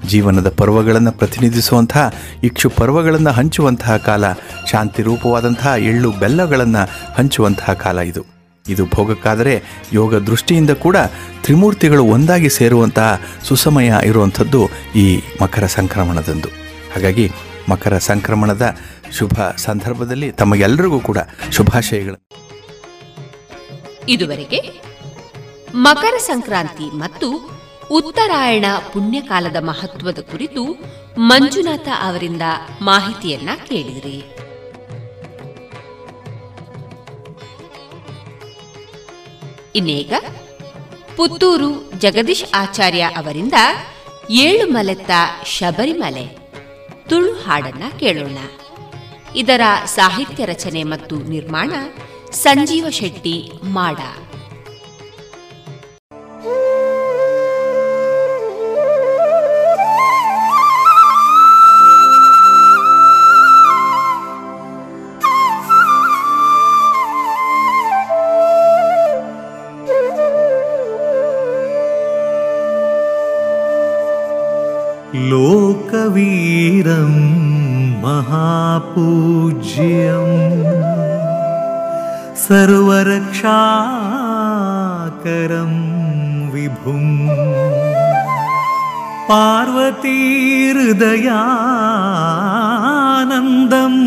ಜೀವನದ ಪರ್ವಗಳನ್ನು ಪ್ರತಿನಿಧಿಸುವಂತಹ, ಇಕ್ಷು ಪರ್ವಗಳನ್ನು ಹಂಚುವಂತಹ ಕಾಲ, ಶಾಂತಿ ರೂಪವಾದಂತಹ ಎಳ್ಳು ಬೆಲ್ಲಗಳನ್ನು ಹಂಚುವಂತಹ ಕಾಲ ಇದು. ಇದು ಭೋಗಕ್ಕಾದರೆ ಯೋಗ ದೃಷ್ಟಿಯಿಂದ ಕೂಡ ತ್ರಿಮೂರ್ತಿಗಳು ಒಂದಾಗಿ ಸೇರುವಂತಹ ಸುಸಮಯ ಇರುವಂಥದ್ದು ಈ ಮಕರ ಸಂಕ್ರಮಣದಂದು. ಹಾಗಾಗಿ ಮಕರ ಸಂಕ್ರಮಣದ ಶುಭ ಸಂದರ್ಭದಲ್ಲಿ ತಮಗೆಲ್ಲರಿಗೂ ಕೂಡ ಶುಭಾಶಯಗಳು ಇದುವರೆಗೆ ಮಕರ ಸಂಕ್ರಾಂತಿ ಮತ್ತು ಉತ್ತರಾಯಣ ಪುಣ್ಯಕಾಲದ ಮಹತ್ವದ ಕುರಿತು ಮಂಜುನಾಥ ಅವರಿಂದ ಮಾಹಿತಿಯನ್ನ ಕೇಳಿದ್ರಿ. ಇನ್ನೀಗ ಪುತ್ತೂರು ಜಗದೀಶ್ ಆಚಾರ್ಯ ಅವರಿಂದ ಏಳು ಮಲೆತ್ತ ಶಬರಿಮಲೆ ತುಳು ಹಾಡನ್ನ ಕೇಳೋಣ. ಇದರ ಸಾಹಿತ್ಯ ರಚನೆ ಮತ್ತು ನಿರ್ಮಾಣ ಸಂಜೀವ ಶೆಟ್ಟಿ ಮಾಡ. लोकवीरं महापूज्यम्। सर्वरक्षाकरं विभुम् पार्वतीहृदयानन्दम्।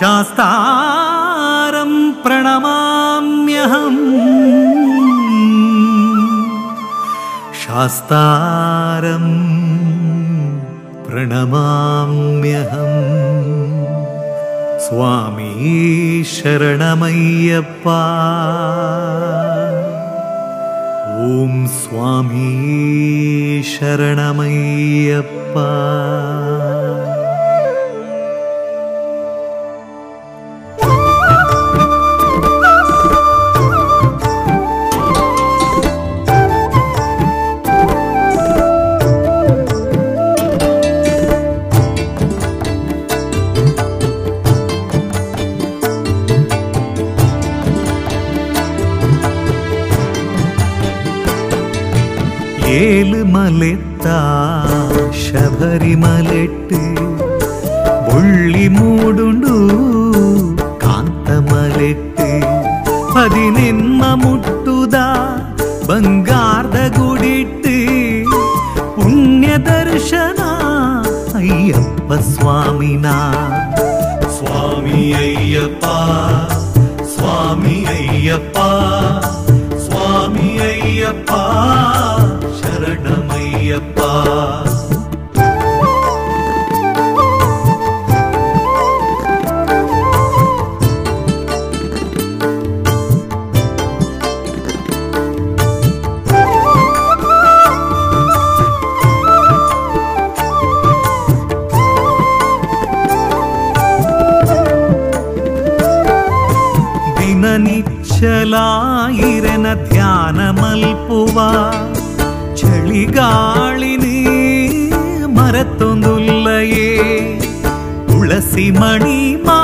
शास्तारं प्रणमाम्यहम् शास्तारं प्रणमाम्यहम् स्वामी शरणमय्यप्पा। ॐ स्वामी शरणमय्यप्पा ಏಲುಮಲೆತ್ತಾ ಶಬರಿಮಲೆಟ್ಟು ಬುಳ್ಳಿ ಮೂಡುಂಡು ಕಾಂತಮಲೆಟ್ಟು ಪದಿನೆನ್ನ ಮುಟ್ಟುದ ಬಂಗಾರದ ಗುಡಿಟ್ಟು ಪುಣ್ಯ ದರ್ಶನ ಅಯ್ಯಪ್ಪ ಸ್ವಾಮಿನ ಸ್ವಾಮಿ ಅಯ್ಯಪ್ಪ ಸ್ವಾಮಿ ಅಯ್ಯಪ್ಪ ಸ್ವಾಮಿ ಅಯ್ಯಪ್ಪ അയ്യപ്പ. ദിനനിശ്ചലായിരന ധ്യാനമൽപ്പുവാ ಮಲ್ಲಿಗಾಳಿನಿ ಮರತ್ತೊಂದುಲ್ಲಯೇ ತುಳಸಿ ಮಣಿ ಮಾ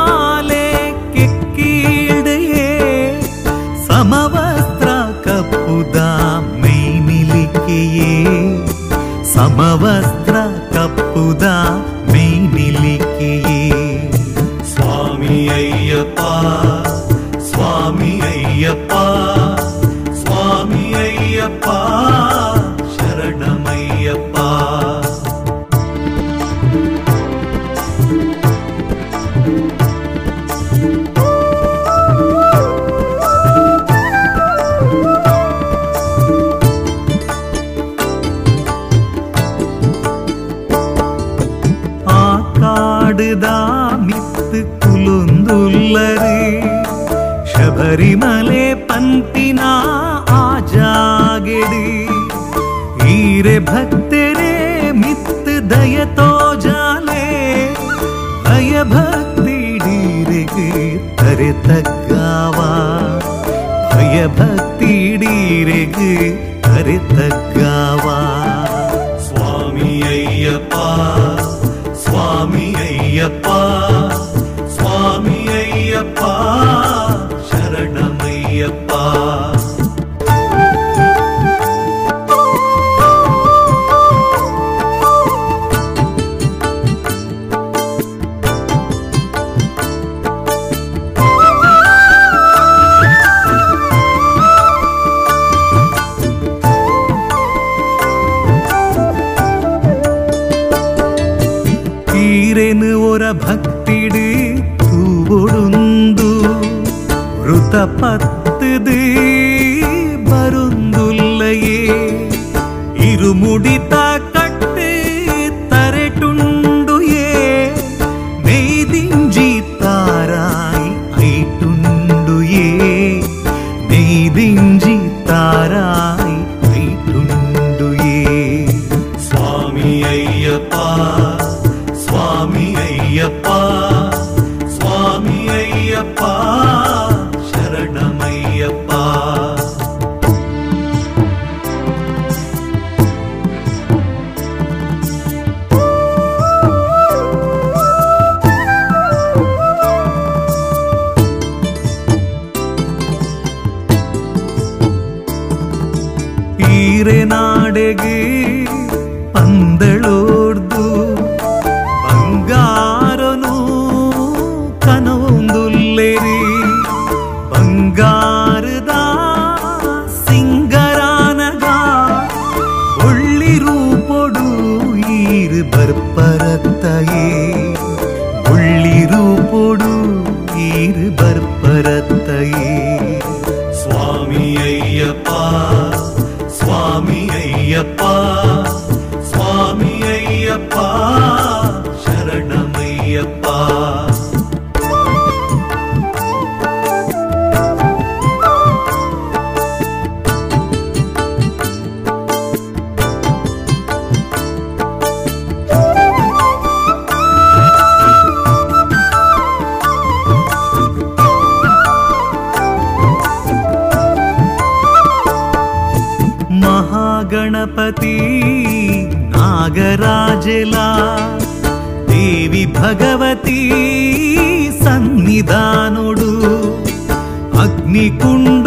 నీ కుండ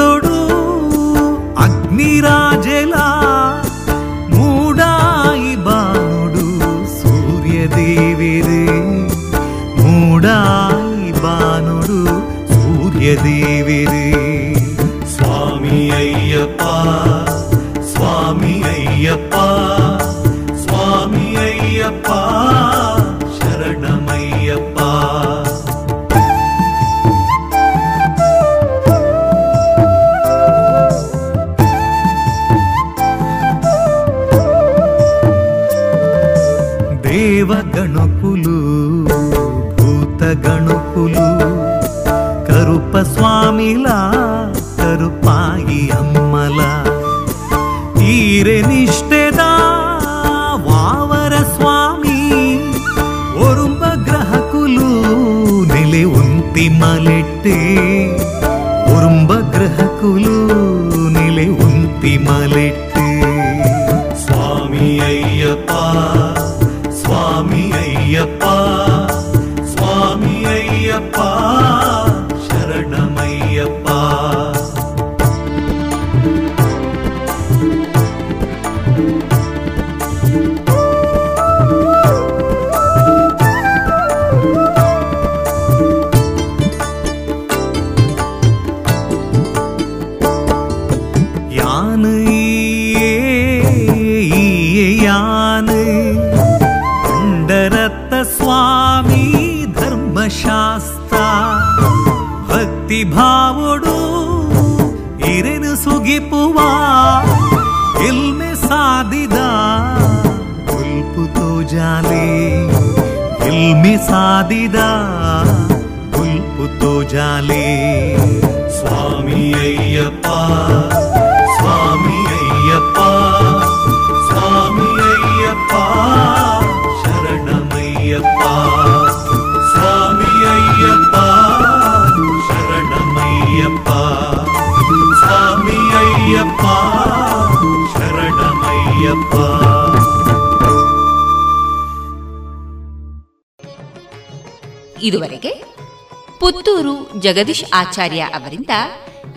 ಜಗದೀಶ್ ಆಚಾರ್ಯ ಅವರಿಂದ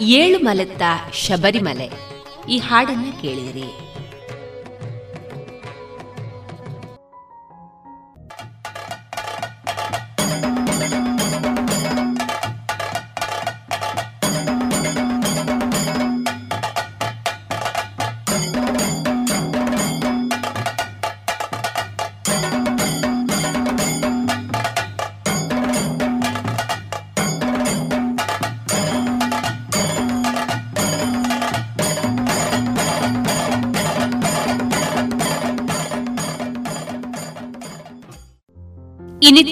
ಏಳು ಮಲೆತ್ತ ಶಬರಿಮಲೆ. ಈ ಹಾಡನ್ನು ಕೇಳಿದಿರಿ.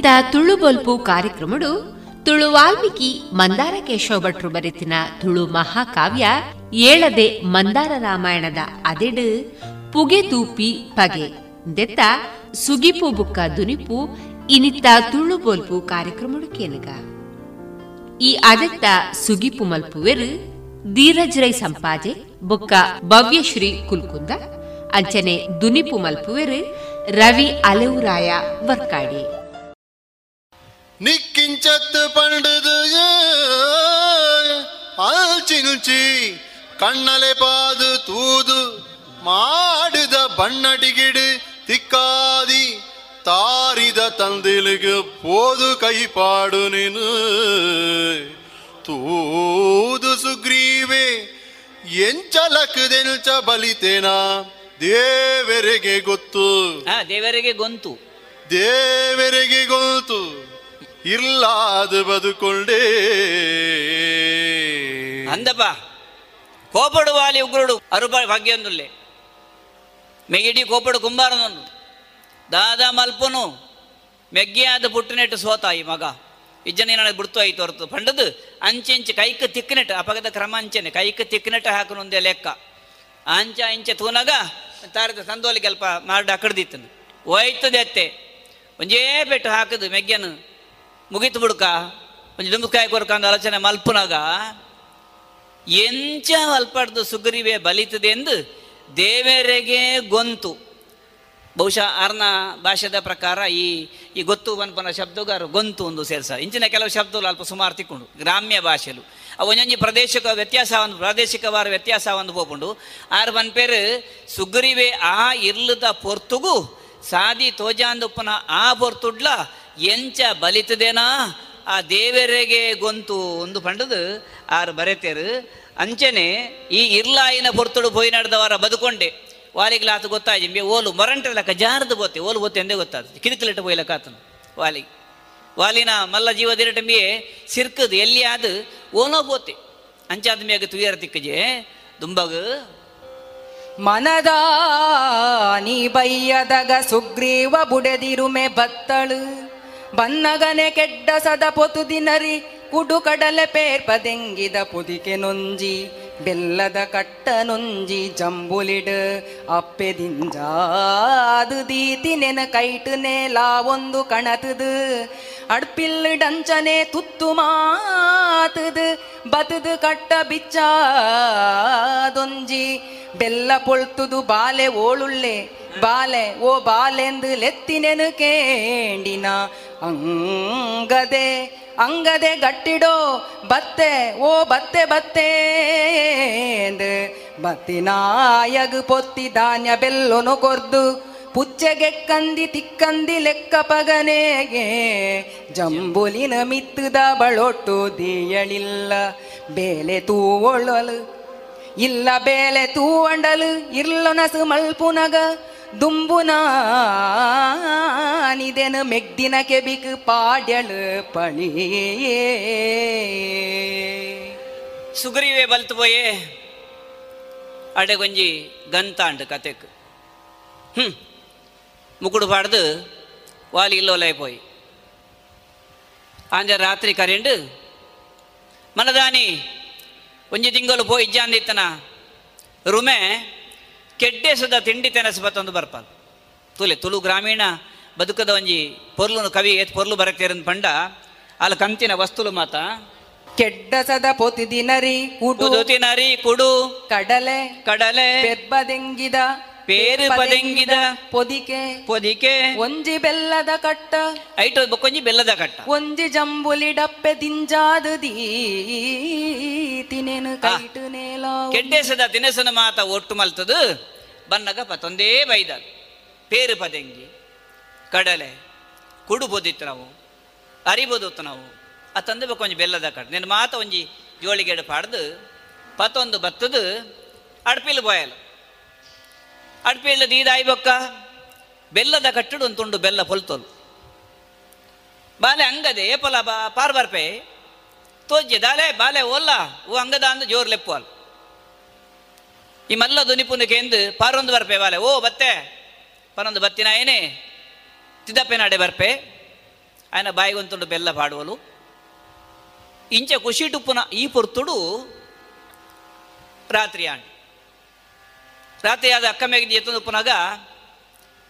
ಇನ್ನಿತ್ತ ತುಳು ಬೊಲ್ಪು ಕಾರ್ಯಕ್ರಮಡು ತುಳು ವಾಲ್ಮೀಕಿ ಮಂದಾರ ಕೇಶವ ಭಟ್ರು ಬರೆತಿನ ತುಳು ಮಹಾಕಾವ್ಯ ಏಳದೆ ಮಂದಾರ ರಾಮಾಯಣದ ಅದೆಡು ಪುಗೆ ತೂಪಿ ಪಗೆ. ದೆತ್ತ ಸುಗಿಪು ಬುಕ್ಕ ದುನಿಪು ಇನಿತ್ತ ತುಳು ಬೊಲ್ಪು ಕಾರ್ಯಕ್ರಮಡು ಕೇನಗ. ಈ ಅದೆತ್ತ ಸುಗಿಪು ಮಲ್ಪುವೆರು ಧೀರಜ್ರೈ ಸಂಪಾಜೆ ಬುಕ್ಕ ಭವ್ಯಶ್ರೀ ಕುಲ್ಕುಂದ. ಅಂಚನೆ ದುನಿಪು ಮಲ್ಪುವೆರು ರವಿ ಅಲೆವುರಾಯ ವರ್ಕಾಡಿ. ನುಂಚಿ ಕಣ್ಣಲೆ ಪಾದು ತೂದು ಮಾಡಿದ ಬಣ್ಣಡಿಗಿಡು ತಿಕ್ಕಾದಿ ತಾರಿದ ತಂದಿಲಿಗೆ ಪೋದು ಕೈಪಾಡು ನೀನು. ತೂದು ಸುಗ್ರೀವೆ ಎಂಚಲಕದೆಲ್ಚ ಬಲಿತೇನಾ? ದೇವರಿಗೆ ಗೊತ್ತು. ದೇವರಿಗೆ ಗೊಂತು. ದೇವರಿಗೆ ಗೊತ್ತು ಇರ್ಲಾದು ಬದುಕೊಂಡೇ. అందపా కోపడు వాలి ఉగ్రుడు అరుప భాగ్యందులే మెగిడి కోపడు కుంభారనుండు దాదా మల్పును ಮೆಗ್ಗೆ ಆದ ಪುಟ್ಟಿನೆಟ್ಟು ಸೋತ ಈ ಮಗ ಇಜ್ಜನಿ ನನಗೆ ಬಿಡ್ತು ಆಯ್ತು ಹೊರತು ಪಂಡದು ಅಂಚೆಂಚೆ ಕೈಕ ತಿಕ್ಕನೆಟ್ಟು ಅಪಗದ ಕ್ರಮ ಅಂಚೆನೆ ಕೈಕ ತಿಕ್ಕನೆಟ್ಟು ಹಾಕನೊಂದೇ ಲೆಕ್ಕ ಅಂಚ ಇಂಚೆ ತೂನಗ ತಾರದ ಸಂದೋಲಿ ಕೆಲಪ ಮಾಡಿ ಅಕಡ್ದಿತ್ತನು ಹೋಯ್ತದೆ ಅತ್ತೆ ಒಂಜೇ ಪೆಟ್ಟು ಹಾಕದು ಮೆಗ್ಗೆನು ಮುಗಿತು ಬಿಡ್ಕ ಒಂಜಿ ದುಂಬುಕಾಯಿ ಕೊರ್ಕಂದು ಆಲೋಚನೆ ಮಲ್ಪುನಾಗ ಎಂಚ ಅಲ್ಪಡ್ದು ಸುಗ್ರೀವೆ ಬಲಿತದೆ ಎಂದು ದೇವರಿಗೆ ಗೊಂತು. ಬಹುಶಃ ಅರ್ನ ಭಾಷೆದ ಪ್ರಕಾರ ಈ ಈ ಗೊತ್ತು ಬನ್ಪನ ಶಬ್ದಗಾರು ಗೊಂತು ಒಂದು ಸೇರ್ಸ. ಇಂಚಿನ ಕೆಲವು ಶಬ್ದಗಳು ಅಲ್ಪ ಸುಮಾರು ತಿಕ್ಕೊಂಡು. ಗ್ರಾಮ್ಯ ಭಾಷೆಲು. ಅವು ಒಂಜೊಂಜಿ ಪ್ರದೇಶಕ ವ್ಯತ್ಯಾಸ ಒಂದು ಪ್ರಾದೇಶಿಕವಾರ ವ್ಯತ್ಯಾಸ ಒಂದು ಹೋಗ್ಕೊಂಡು ಆರು ಬನ್ ಪೇರು ಸುಗ್ರೀವೆ ಆ ಇರ್ಲದ ಪೊರ್ತುಗು, ಸಾದಿ ತೋಜಾಂದುಪ್ಪನ ಆ ಪೊರ್ತುಡ್ಲ ಎಂಚ ಬಲಿತದೇನಾ ಆ ದೇವರಿಗೆ ಗೊಂತು ಒಂದು ಪಂಡದು, ಆರು ಬರೆತೇರು, ಅಂಚನೆ ಈ ಇರ್ಲಾಯಿನ ಪೊರ್ತುಡು ಪೋಯಿ ನಡೆದವರ ಬದುಕೊಂಡೆ. ವಾಲಿಗೆ ಲಾತು ಗೊತ್ತಾಯ್ತು ಓಲು ಮರಂಟ ಲೆಕ್ಕ ಜಾರದು ಬೋತೆ, ಓಲು ಬೋತೆ ಎಂದೇ ಗೊತ್ತಾಗ್ತದೆ ಕಿರಿಕಲಿಟ್ಟು ಪೋಯಿ ಲೆಕ್ಕ ಆತನು ವಾಲಿಗೆ. ವಾಲಿನ ಮಲ್ಲ ಜೀವದಿರಟಂಬಿಯೇ ಸಿರ್ಕದು, ಎಲ್ಲಿ ಆದ ಓನೋ ಬೋತೆ. ಅಂಚಾದ ಮೇಗ ತುಯರ ತಿಕ್ಕಜೆ, ದುಂಬಗ. ಮನದ ನೀ ಬಯ್ಯದಗ ಸುಗ್ರೀವ ಬುಡೆದಿರುಮೆ ಬತ್ತಳು. ಬನ್ನಗನೆ ಕೆಡ್ಡ ಸದ ಪೊತು ದಿನರಿ ಕುಡು ಕಡಲೆ ಪೇರ್ಪದೆಂಗಿದ ಪುದಿಕೆ ನೊಂಜಿ, ಬೆಲ್ಲದ ಕಟ್ಟ ನೊಂಜಿ ಜಂಬುಲಿಡ್ ಅಪ್ಪೆದಿಂಜಾದು ದೀತಿ ನೆನ ಕೈಟು ನೇಲಾ ಒಂದು ಕಣತದು, ಅಡ್ಪಿಲ್ ಡಂಚನೆ ತುತ್ತು ಮಾತದು, ಬತದು ಕಟ್ಟ ಬಿಚ್ಚಾದೊಂಜಿ, ಬೆಲ್ಲ ಪೊಳ್ತುದು ಬಾಲೆ ಓಳುಳ್ಳೆ, ಬಾಲೆ, ಓ ಬಾಲೆಂದು ಲೆತ್ತಿನೆನು ಕೇಂಡಿನ ಅಂಗದೆ ಅಂಗದೆ ಗಟ್ಟಿಡೋ, ಬತ್ತೆ, ಓ ಬತ್ತೆ ಬತ್ತೆ ಬತ್ತಿನಾಯಗ ಪೊತ್ತಿ ಧಾನ್ಯ ಬೆಲ್ಲೊನು ಕೊರ್ದು, ಪುಚ್ಚೆಗೆ ಕಂದಿ ತಿಕ್ಕಂದಿ ಲೆಕ್ಕ ಪಗನೆಗೆ, ಜಂಬುಲಿನ ಮಿತ್ತುದ ಬಳೊಟ್ಟು ದಿಯಳಿಲ್ಲ, ಬೇಲೆ ತೂವೊಳ್ಳಲು, ಇಲ್ಲ ಬೇಲೆ ತೂವಂಡಲು, ಇರ್ಲೊನಸು ಮಲ್ಪುನಗ ದುಂಬುನ ನಿದೆನು ಮೆಗ್ದಿನ ಕೆಬಿಕ್ ಪಾಡ್ಯಳು ಪಣಿಯೇ ಸುಗ್ರೀವೇ ಬಲ್ತು ಪೋಯೇ, ಅಡೆಗೊಂಜಿ ಗಂತಾಂಡ್ ಕತೆಕ್. ಹ್ಮ್ ಮುಗುಡು ಪಾಡ್ದು ವಾಲಿ ಇಲ್ಲೋಲೈಪೋಯಿ ಆಂಜ ರಾತ್ರಿ ಕರೆಂಡು, ಮನದಾನಿ, ಒಂಜಿ ತಿಂಗಳು ಪೋಯಿ ಇಜ್ಜಾಂದಿತ್ತನ, ರುಮೆ ಕೆಡ್ಡೆ ಸುದ ತಿಂಡಿ ತೆನಸು ಬತ್ತೊಂದು ಬರ್ಪಾಲ್. ತುಲೆ ತುಳು ಗ್ರಾಮೀಣ ಬದುಕದ ಒಂಜಿ ಪೊರ್ಲುನು ಕವಿ ಪೊರ್ಲು ಬರತ್ತೇರನ್ ಪಂಡ ಅಲ್ಲ ಕಂತಿನ ವಸ್ತುಲು ಮಾತ. ಕೆಡ್ಡಸದ ಪೊತಿದಿನರಿ ಕುಡು ದಿನರಿ ಕುಡು ಕಡಲೆ ಕಡಲೆ ಪೆರ್ಬದೆಂಗಿದ ಪೇರು ಪದಂಗಿದ ಪೊದಿಕೆ. ಪೊದಿಕೆ. ಒಂಜಿ ಬೆಲ್ಲದ ಕಟ್ಟ. ಐಟ್ ಬೊಕೊಂಜಿ ಬೆಲ್ಲದ ಕಟ್ಟ. ಒಂಜಿ ಜಂಬುಲಿ ಡಪ್ಪೆ ದಿಂಜಾದು ತಿನೇನು ಕೈಟು ನೇಲ ಕೆಡ್ಡೆಸದ ತಿನಸನ ಮಾತ ಒಟ್ಟು ಮಲ್ತದು. ಬನ್ನಗ ಪತ್ತೊಂದೇ ಬೈದ ಪೇರು ಪದಂಗಿ ಕಡಲೆ ಕುಡು ಬೋದಿತ್ತು ನಾವು ಅರಿಬೋದಿತ್ತು ನಾವು ಆ ತಂದೆ ಬೆಲ್ಲದ ಕಟ್ಟ. ನಿನ್ನ ಮಾತ ಒಂಜಿ ಜೋಳಿಗೆಡು ಪಾಡ್ದು ಪತ್ತೊಂದು ಬತ್ತದು ಅಡ್ಪಿಲ್ ಬೋಯಲು. ಅಡ್ಪಿಲ್ ದೀದಾಯಿ ಬೊಕ್ಕ ಬೆಲ್ಲದ ಕಟ್ಟಡು ಒಂದು ತುಂಡು ಬೆಲ್ಲ ಪೊಲ್ತೋಲು ಬಾಲೆ ಅಂಗದೆ ಏಪಲ ಬಾ ಪಾರ್ ಬರ್ಪೆ ತೋಜ್ಜೆ ದಾಲೆ ಬಾಲೆ ಓಲ್ಲ ಓ ಅಂಗದ ಅಂದು ಜೋರ್ ಲೆಪ್ಪುವಲ್ ಈ ಮಲ್ಲ ದುನಿಪುನಿಕೆ ಎಂದು ಪಾರೊಂದು ಬರ್ಪೆ ಬಾಲೆ ಓ ಬತ್ತೆ ಪರೊಂದು ಬತ್ತಿನ ಏನೇ ತಿದ್ದಪ್ಪೆ ನಾಡೆ ಬರ್ಪೆ ఆయన ಬಾಯಿಗೊಂತುಂಡು ಬೆಲ್ಲ ಪಾಡುವಲು ಇಂಚ ಖುಷಿ ಟುಪ್ಪುನ ಈ ಪೊರ್ತುಡು ರಾತ್ರಿ ಆಂಡ್ ರಾತ್ರಿ ಆದ ಅಕ್ಕ ಮೇಗಿದ ಎತ್ತೊಂದು ಉಪ್ಪುನಾಗ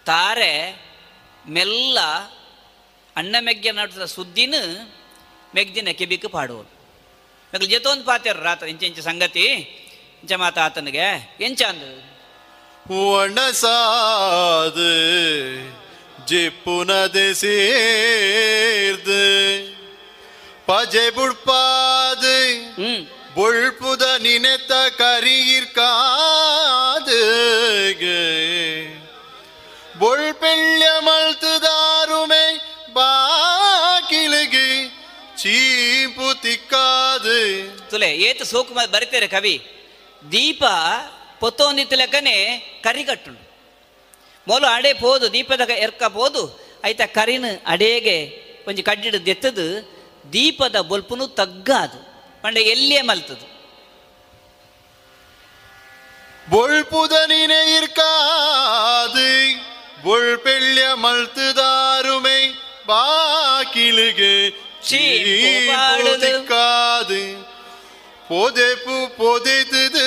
ತಾರೆ ಮೆಲ್ಲ ಅಣ್ಣ ಮೆಗ್ಗ ನಡ್ದ ಸುದ್ದಿನ ಮೆಗ್ದಿನ ಕೆಬಿಕ್ ಪಾಡುವಲು ಮೆಗ್ಲು ಜೆತೊಂದು ಪಾತ್ಯಾರ ರಾತ್ರಿ ಇಂಚ ಇಂಚ ಸಂಗತಿ ಇಂಚ ಮಾತ ಆತನಿಗೆ ಎಂಚ ಅಂದು ಒಣಸಾದು ஜிப்புனது சேர்ந்து பஜை புட்பாது பொழ்புத நினைத்த கரியிற்காது பொள் பெள்ள மழ்த்துதாருமே ಬಾಕಿಲಿಗೆ ಚೀಪು ತಿಕ್ಕಾದು ತುಲೆ ಏತು ಸೋಕು ಬರಿತೇರೆ ಕವಿ ದೀಪ ಪೊತ್ತೊಂದಿತ್ತು ಲೆಕ್ಕನೆ ಕರಿಗಟ್ಟುಂಡು ಮೊಲು ಅಡೆ ಪೋದು ದೀಪದ ಎರ್ಕ ಪೋದು ಐತ ಕರಿನ ಅಡೇಗೆ ಒಂಜಿ ಕಡ್ಡಿಡು ದೆತ್ತದು ದೀಪದ ಬೊಲ್ಪುನು ತಗ್ಗಾದು ಪಂಡ ಎಲ್ಲಿಯೇ ಮಲ್ತದು பொழ்புத நினையிற்காது വുൾപിള്യ മൾത്തുതാരുമേ ബാക്കിലുകെ ചീപ്പാടുക്കാത് പൊതപ്പു പൊതിത്തത്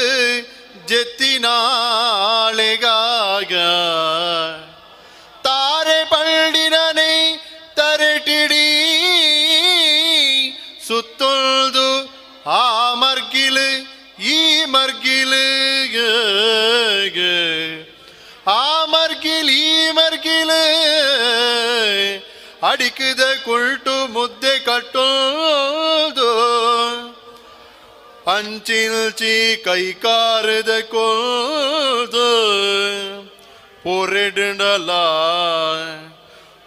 ജത്തിനാളെകാക താരെ പള്ളിനെ തരട്ടിടി സുത്തൊഴുതു ആ മർഗില് ഈ മർഗില് ആ ಮರ್ಗಿಲು ಆ ಮರ್ಗಿಲ್ ಈ ಮರ್ಗಿಲು ಅಡಿಕದ ಕುಳ್ಟು ಮುದ್ದೆ ಕಟ್ಟೋದು ಅಂಚಿಲ್ಚಿ ಕೈಕಾರದ ಕೋದು ಪೊರೆಡುಂಡಲ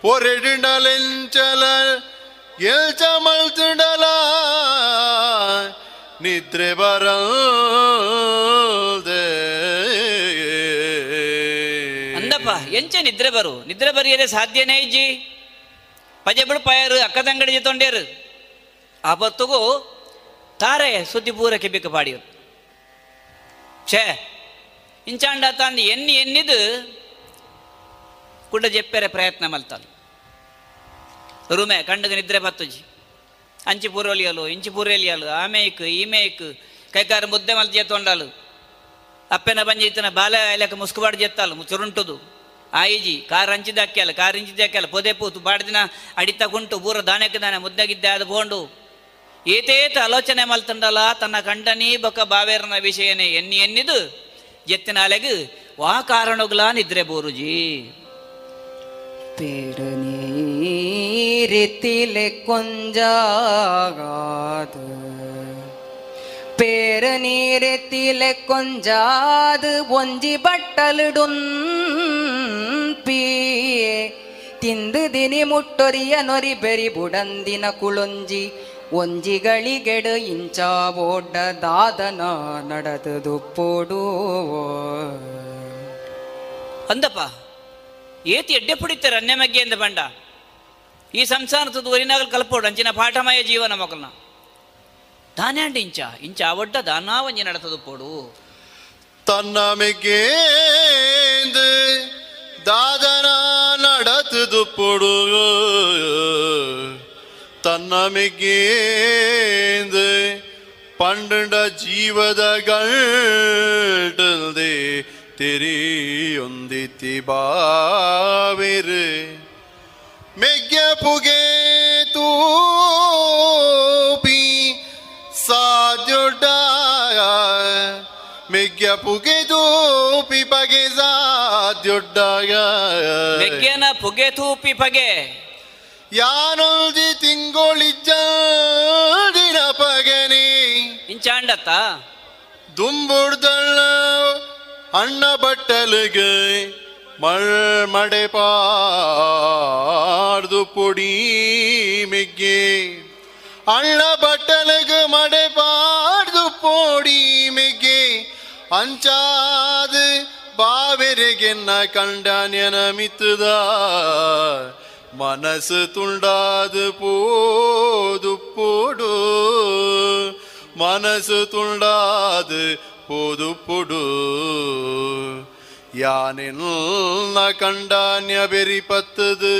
ಪೊರೆಡುಂಡಲೆಂಚಲ ಎಲ್ಚ ಮಲ್ತುಂಡಲ ನಿದ್ರೆ ಬರದೆ ಅಂದಪ್ಪ ಎಂಚ ನಿದ್ರೆ ಬರು ನಿದ್ರೆ ಬರಿಯದೆ ಸಾಧ್ಯನೇ ಇಜ್ಜಿ ಪಜೆ ಬಿಡು ಪಯರು ಅಕ್ಕ ತಂಗಡಿ ಜೊತೊಂಡೇರು ಆ ಬತ್ತುಗು ತಾರೆ ಸುದ್ದಿ ಪೂರಕ್ಕೆ ಬಿಕ್ಕ ಪಾಡಿಯರು ಛೇ ಇಂಚಾಂಡ ತಂದು ಎನ್ನಿ ಎನ್ನಿದು ಕುಡ್ಡ ಜೆಪ್ಪೆರೆ ಪ್ರಯತ್ನ ಮಲ್ತಾಲು ರೂಮೆ ಕಂಡಗ ನಿದ್ರೆ ಬತ್ತುಜಿ ಅಂಚಿ ಪೂರೊಲಿಯಲು ಇಂಚಿ ಪೂರೆಲಿಯಲು ಆಮೇಯ್ಕ್ ಈಮೇಯ್ಕ್ ಕೈಕಾರ ಮುದ್ದೆ ಮಲ್ತಿ ಎತ್ತೊಂಡಾಲು ಅಪ್ಪೆನ ಬಂಜಿ ಇತ್ತನ ಬಾಲ ಎಲೆಕ ಮುಸ್ಕುಬಾಡು ಜೆತ್ತಾಲು ಚುರುಂಟುದು ಆಯಿಜಿ ಕಾರ್ ಹಂಚಿದಕ್ಕೆ ಅಲ್ಲ ಕಾರ್ ಹಂಚಿದಕ್ಕೆ ಅಲ್ಲ ಪೊದೆ ಪೂತು ಬಾಡ್ದಿನ ಅಡಿತ ಕುಂಟು ಪೂರ ದಾನಕ್ಕೆ ದಾನೆ ಮುದ್ದಾಗಿದ್ದೆ ಅದು ಬೋಂಡು ಏತೇತ ಆಲೋಚನೆ ಮಲ್ತಂಡಲ್ಲ ತನ್ನ ಕಂಡನಿ ಬೊಕ ಬಾವೇರನ ವಿಷಯನೇ ಎನ್ನಿ ಎನ್ನಿದು ಎತ್ತಿನ ಅಲೆಗು ವಾ ಕಾರಣಗಳ ನಿದ್ರೆ ಬೋರುಜಿ പേരനീരെത്തിലെ കൊഞ്ചാകാത് പേരനീരെത്തിലെ കൊഞ്ചാത് ഒഞ്ചി ബട്ടലിടും പീയെ ತಿಂದು ದಿನಿ ಮುಟ್ಟೊರಿಯ ನೊರಿ ಬೆರಿ ಬುಡಂದಿನ ಕುಳೊಂಜಿ. ಒಂಜಿಗಳಿಗೆಡು ಇಂಚ ಓಡ್ಡ ದಾದನ ನಡೆದು ಪೋಡು ಅಂದಪ್ಪ ಏತಿ ಎಡ್ಡೆ ಪುಡಿತಾರೆ ಅನ್ಯ ಮಗ್ಗೆ ಎಂದ ಬಂಡ ಈ ಸಂಸಾರದ ತುದುವರಿನಾಗಲು ಕಲ್ಪೋಡು ಅಂಚಿನ ಪಾಠಮಯ ಜೀವನ ಮಗನ ತಾನೇ ಅಂಡ ಇಂಚ ಇಂಚ ಒಡ್ಡ ದಾನಾ ಒಂಜಿ ನಡತದು ಪೋಡು. ತನ್ನ ಮೆಗ್ಗೇಂದು ದಾದನ நடத்துது பொடு ತನ್ನ ಮೆಗ್ಗೇಂದು ಪಂಡ ಜೀವದ ಗಳ್ಟಲ್ದೆ ತೆರಿಯೊಂದಿತಿ ಬಾವಿರು ಮೆಗ್ಗ ಪುಗೆ ತೂಪಿ ಸಾಧ್ಯುಡ್ಡ ಮೆಗ್ಗ ಪುಗೆ ತೂಪಿ ಬೆಗ್ಗೆನ ಪುಗೆ ತೂಪಿ ಪಗೆ. ಯಾನೊಲ್ದಿ ತಿಂಗೊಳಿಜ್ಜ ದಿನ ಪಗನಿ ಇಂಚಾಂಡತ್ತ. ದುಂಬುಡ್ದಳ್ಳ ಅಣ್ಣ ಬಟ್ಟಲಿಗೆ ಮಳ್ ಮಡೆ ಪಾರ್ದು ಪುಡಿ ಮೆಗ್ಗೆ. ಅಣ್ಣ ಬಟ್ಟಲಿಗೆ ಮಡೆ ಪಾರ್ದು ಪೋಡಿ ಮೆಗ್ಗೆ. ಅಂಚಾದ பாவெருகென்ன கண்டான் என மித்துதார் மனசு துண்டாது போது போடு மனசு துண்டாது போது பொடு யானென்ன கண்டான் பெரி பத்துது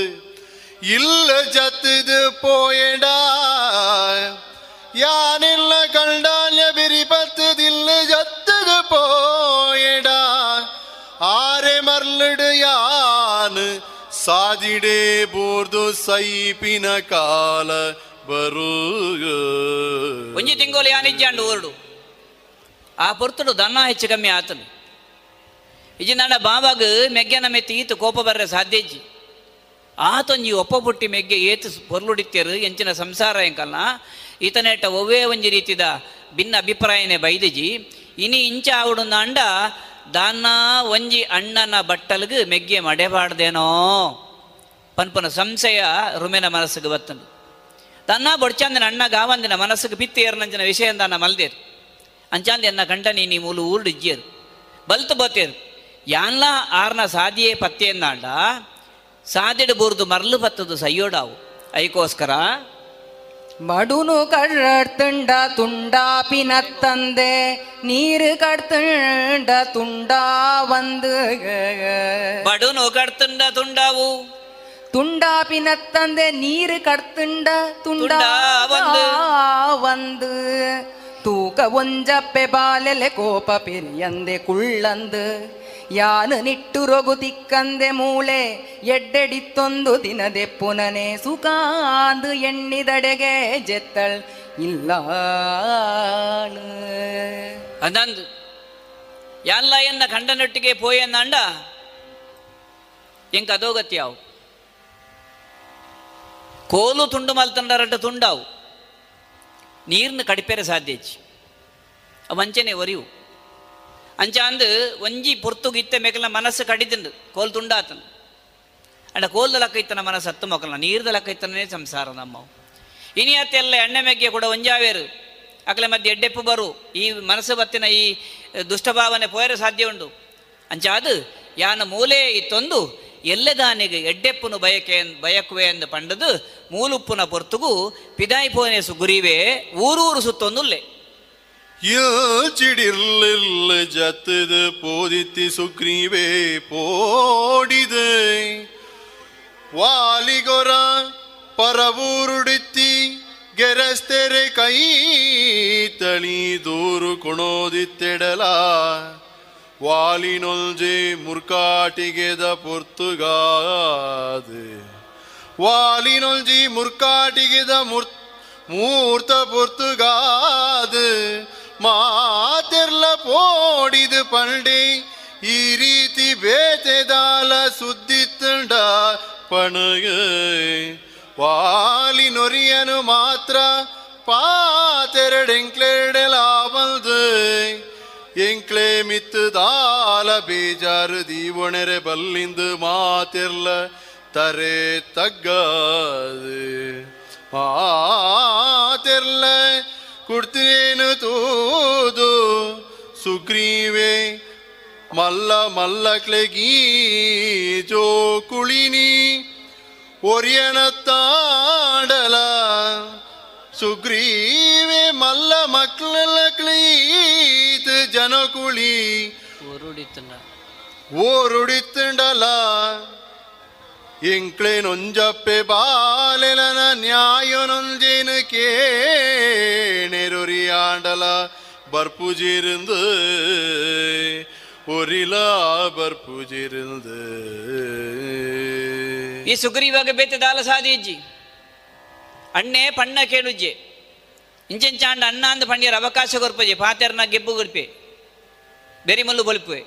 இல்ல சத்துது போயடா யானென்ன கண்டான் பெரி பத்துது இல்ல ಅರ್ಲಡೆಯಾನ್ ಸಾಜಿಡೆ ಬೋರ್ದು ಸೈಪಿನ ಕಾಲ ಬರು ಒಂಜಿ ತಿಂಗೋಲು ಯಾನಿಜ್ಜಾಂಡು ಓರ್ಡು ಆ ಪೊರ್ತುಡು ದನ್ನ ಹೆಚ್ಚು ಕಮ್ಮಿ ಆತನು ಇಜಿ ನನ್ನ ಬಾಬಾಗ ಮೆಗ್ಗನ ಮೆತ್ತಿ ಕೋಪ ಬರ್ರೆ ಸಾಧ್ಯಜ್ಜಿ ಆತೊಂಜಿ ಒಪ್ಪ ಬುಟ್ಟಿ ಮೆಗ್ಗೆ ಏತು ಪೊರ್ಲುಡಿತ್ಯರು ಎಂಚಿನ ಸಂಸಾರ ಎಂಕಲ್ಲ ಈತನೆಟ್ಟ ಒವ್ವೇ ಒಂಜಿ ರೀತಿದ ಭಿನ್ನ ಅಭಿಪ್ರಾಯನೇ ಬೈದಿಜಿ ಇನಿ ಇಂಚ ಆವಡು ಅಂಡ ದಾನ ಒಂಜಿ ಅಣ್ಣನ ಬಟ್ಟಲ್ಗೆ ಮೆಗ್ಗೆ ಮಡೆಬಾರ್ದೇನೋ? ಪನ್ಪನ ಸಂಶಯ ರುಮೆನ ಮನಸ್ಸಿಗೆ ಬತ್ತಂಡು ತನ್ನ ಬೊಡ್ಚಾಂದಿನ ಅಣ್ಣ ಗಾವಂದಿನ ಮನಸ್ಸಿಗೆ ಬಿತ್ತಿ ಏರ್ನಂಚಿನ ವಿಷಯ ದಾನ ಮಲ್ದೇರು. ಅಂಚಾಂದಿ ಅನ್ನ ಕಂಟನಿ ನೀ ಮೂಲು ಊರ್ಡು ಇಜ್ಜೇರು. ಬಲ್ತು ಬತ್ತೇರು. ಯಾನ್ಲ ಆರ್ನ ಸಾದಿಯೇ ಪತ್ತೇಂದಾಂಡ ಸಾದಿಡು ಬೂರ್ದು ಮರ್ಲು ಬತ್ತದು ಸಯ್ಯೋಡಾವು. ಐಕೋಸ್ಕರ ಬಡುನು ಕಡ್ತಂಡ ತುಂಡಾಪಿನ ತಂದೆ ನೀರು ಕಡ್ತಂಡ ತುಂಡ ಒಂದು ಬಡುನು ಕಡ್ತಂಡ ತುಂಡಾವು ತುಂಡಾಪಿನ ತಂದೆ ನೀರು ಕಡ್ತಂಡ ತುಂಡ ಒಂದು ತೂಕ ಒಂಜಪ್ಪೆ ಬಾಲೆಲೆ ಕೋಪ ಪೆರಿಯಂದೆ ಕುಳ್ಳಂದು ಯಾನು ನಿಟ್ಟು ರೊಗು ತಿಕ್ಕಂದೆ ಮೂಳೆ, ಎಡ್ಡೆಡಿತ್ತೊಂದು ದಿನದೆ ಪುನನೆ ಸುಖಾಂದು ಎಣ್ಣಿದಡೆಗೆ ಜೆತ್ತಳ್ ಇಲ್ಲ ಅದಂದು, ಎಲ್ಲ ಎನ್ನ ಕಂಡನೊಟ್ಟಿಗೆ ಪೋಯನ್ನಂಡ ಎಂಕ ಅದೋಗತ್ಯಾವು ಕೋಲು ತುಂಡು ಮಲ್ತಂಡರಟ್ಟು ತುಂಡಾವು. ನೀರ್ನ ಕಡಿಪೆರೆ ಸಾಧ್ಯಚಿ ವಂಚನೆ ಒರಿವು. ಅಂಚ ಅಂದು ಒಂಜಿ ಇತ್ತೆ ಮೇಕಲ ಮನಸ್ಸು ಕಡಿದಿಂಡು ಕೋಲ್ ತುಂಡಾತನು ಅಂಡ ಕೋಲ್ದ ಲಕ್ಕ ಇತ್ತನ ಮನಸ್ಸು ಹತ್ತು ಮಕ್ಕಳ ನೀರ್ದ ಲಕ್ಕ ಇತ್ತನೇ ಸಂಸಾರ ನಮ್ಮ ಇನಿ ಅತ್ತೆಲ್ಲ ಎಣ್ಣೆ ಮೆಗ್ಗೆ ಕೂಡ ಒಂಜಾವೇರು, ಅಕಲೆ ಮಧ್ಯೆ ಎಡ್ಡೆಪ್ಪು ಬರು, ಈ ಮನಸ್ಸು ಬತ್ತಿನ ಈ ದುಷ್ಟಭಾವನೆ ಪೋಯರೆ ಸಾಧ್ಯ ಉಂಡು. ಅಂಚ ಅದು ಯಾನ ಮೂಲೆ ಇತ್ತೊಂದು ಎಲ್ಲದಾನಿಗೆ ಎಡ್ಡೆಪ್ಪುನು ಬಯಕೆ ಬಯಕುವೆ ಎಂದು ಪಂಡದು, ಮೂಲುಪ್ಪುನ ಪೊರ್ತುಗು ಪಿದಾಯಿ ಪೋನೆ ಗುರಿವೆ, ಊರೂರು ಸುತ್ತೊಂದುಲ್ಲೆ. ಚಿಡಿರ್ಲಿಲ್ಲ ಜತ್ತದ ಪೋದಿತ್ತಿ ಸುಗ್ರೀವೇ ಪೋಡಿದೆ ವಾಲಿಗೊರ ಪರವೂರುಡಿತ್ತಿ ಗೆರಸ್ತೆರೆ ಕೈ ತಳಿ ದೂರು ಕೊಣೋದಿತ್ತೆಡಲ ವಾಲಿನೊಲ್ಜೆ ಮುರ್ಕಾಟಿಗೆದ ಪೊರ್ತುಗಾದೆ ವಾಲಿನೊಲ್ಜಿ ಮುರ್ಕಾಟಿಗೆದ ಮುರ್ ಮೂರ್ತ ಪೊರ್ತುಗಾದು ಮಾತೆರ್ಲ ಪೋಡಿದು ಪಂಡೆ ಈ ರೀತಿ ಬೇತೆದಾಲ ಸುದ್ದಿತ್ತಂಡ ಪಣಗ ವಾಲಿನೊರಿಯನು ಮಾತ್ರ ಪಾತೆರಡೆಂಕ್ಲೆರಡೆಲಾವಲ್ದು ಎಂಕ್ಲೆ ಮಿತ್ತು ದಾಲ ಬೇಜಾರು ದೀವೊಣೆರೆ ಬಲ್ಲಿಂದು ಮಾತೆರ್ಲ ತರೆ ತಗ್ಗದು ಮಾತೆರ್ಲ ಕುಡ್ತೇನು ತೂದು? ಸುಗ್ರೀವೆ ಮಲ್ಲ మల్ల ಜೋ కుళిని ಒರಿಯನ ತಾಡಲ ಸುಗ್ರೀವೆ ಮಲ್ಲ ಮಕ್ಳ ಕ್ಲೀತ್ ಜನಕುಳಿ ಊರುಡಿತಂಡ ಓರುಡಿತ್ತಂಡಲ ಇಂಕ್ಳಿನುಂಜಪ್ಪೆ ಬಾಲೆಲನ ನ್ಯಾಯನೊಂಜಿನ ಕೇಣೆರೊರಿಯಾಂಡಲ ಬರ್ಪುಜಿருந்து ഒരിലാ ബർപ്പുചിരുന്ന് ಈ ಸುಗ್ರೀವಾಗ ಬೇತದಾಲ ಸಾದಿಜ್ಜಿ ಅಣ್ಣೆ ಪಣ್ಣ ಕೇಳುಜ್ಜೆ ಇಂಚೆಂಚಾಂಡ ಅಣ್ಣ ಅಂದ ಪಂಡಿಯರ ಅವಕಾಶ ಕೊರ್ಪಜೆ ಪಾತೆರ್ನ ಗೆಬ್ಬು ಗುಡ್ಪೆ ಬೆರಿಮಲ್ಲು ಬೊಲ್ಪೆ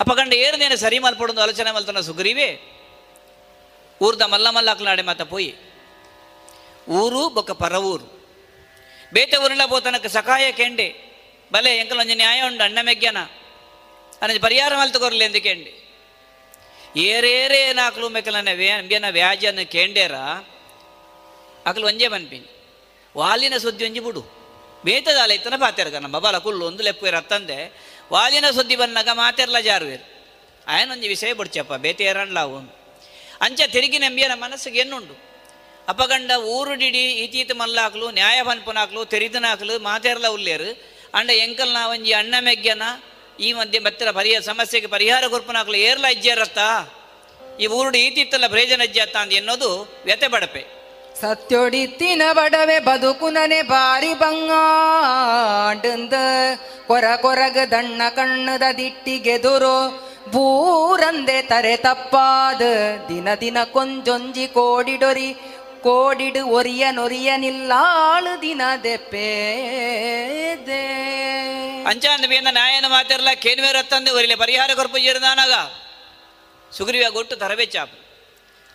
ಅಪಗಂಡ ಏರ್ನೇನೆ ಸರಿ ಮಲ್ಪಡೊಂದು ಆಲೋಚನೆ ಮಲ್ತನ ಸುಗ್ರೀವೇ ಊರ್ದ ಮಲ್ಲ ಮಲ್ಲಾಕ್ಲಾಡೆ ಮಾತ ಪೋಯಿ ಊರು ಬೊಕ್ಕ ಪರ ಊರು ಬೇತೆ ಊರಿನ ಪೋತನಕ್ಕೆ ಸಕಾಯ ಕೆಂಡೆ ಬಲೆ ಎಂಕಲ್ ಒಂಜಿ ನ್ಯಾಯ ಉಂಡು ಅಣ್ಣ ಮೆಗ್ಗ್ಯನ ಅನ್ನಜಿ ಪರಿಹಾರ ಮಲ್ತು ಕೊರ್ಲಿ ಎಂದು ಕೆಂಡೆ ಏರೇರೇ ನಾಕ್ಲು ಮೆಕ್ಕಲನ ವ್ಯನ ವ್ಯಾಜನ ಕೇಂಡೇರ ಅಕಲು ಒಂಜೇ ಬನ್ಪಿನಿ ವಾಲಿನ ಸುದ್ದಿ ಒಂಜಿ ಬಿಡು ಬೇತದಾಲ ಇತ್ತನ ಪಾತೆರ್ಗ ನಮ್ಮ ಬಬಲ ಕುಲ್ಲು ಒಂದು ಲೆಪ್ಪುವೇರು ಅತ್ತಂದೆ ವಾಲಿನ ಸುದ್ದಿ ಬನ್ನಗ ಮಾತೆರ್ಲ ಜಾರುವೇರು ಆಯನೊಂಜಿ ವಿಷಯ ಬಿಡ್ಚಪ್ಪ ಬೇತೆ ಏರಣ್ಲಾವು ಅಂಚ ತಿರುಗಿ ನಂಬಿಯನ ಮನಸ್ಸಿಗೆ ಎನ್ನುಂಡು ಅಪಗಂಡ ಊರುಡಿಡಿ, ಈತೀತ ಮಲ್ಲಾಕ್ಲು ನ್ಯಾಯ ಬನ್ಪುನಾಕ್ಲು ತೆರಿದನಾಕ್ಲು ಮಾತೆರ್ಲ ಉಲ್ಲೇರು, ಅಂಡ ಎಂಕಲ್ ನಾವಂಜಿ ಅಣ್ಣ ಮೆಗ್ಗ್ಯನ ಈ ಮಧ್ಯೆ ಮತ್ತಿರ ಪರಿಹಾರ ಸಮಸ್ಯೆಗೆ ಪರಿಹಾರ ಕೊರ್ಪನಾಕ್ಲು ಏರ್ಲ ಇಜ್ಜೇರತ್ತ? ಈ ಊರುಡಿ ಈತಿತ್ತಲ್ಲ ಪ್ರಯೋಜನ ಇಜ್ಜತ್ತ ಅಂದ್ ಎನ್ನೋದು ವ್ಯತೆ ಬಡಪೆ. ಸತ್ಯೊಡಿತ್ತಿನ ಬಡವೆ ಬದುಕುನನೆ ಬಾರಿ ಬಂಗಾಂಡ ಕೊರ ಕೊರಗ ದಣ್ಣ ಕಣ್ಣದ ದಿಟ್ಟಿಗೆದುರು ಬೂರಂದೆ ತರೆ ತಪ್ಪಾದ ದಿನ ದಿನ ಕೊಂಜೊಂಜಿ ಕೋಡಿಡೊರಿ ಕೋಡಿಡು ಒರಿಯ ನೊರಿಯ ನಿಲ್ಲಾಳು ದಿನ ದೆಪ್ಪೇದೆ ಅಂಚಾಂದ ಬೇಂದ ನ್ಯಾಯನ ಮಾತೆರ್ಲ ಕೇನ್ವೇರ್ ಅತ್ತಂದೆ ಒರಿಲೆ ಪರಿಹಾರ ಕೊರ್ಪುಜಿರದಾನಾಗ ಸುಗ್ರೀವ ಗೊಟ್ಟು ತರಬೇ ಚಾಪು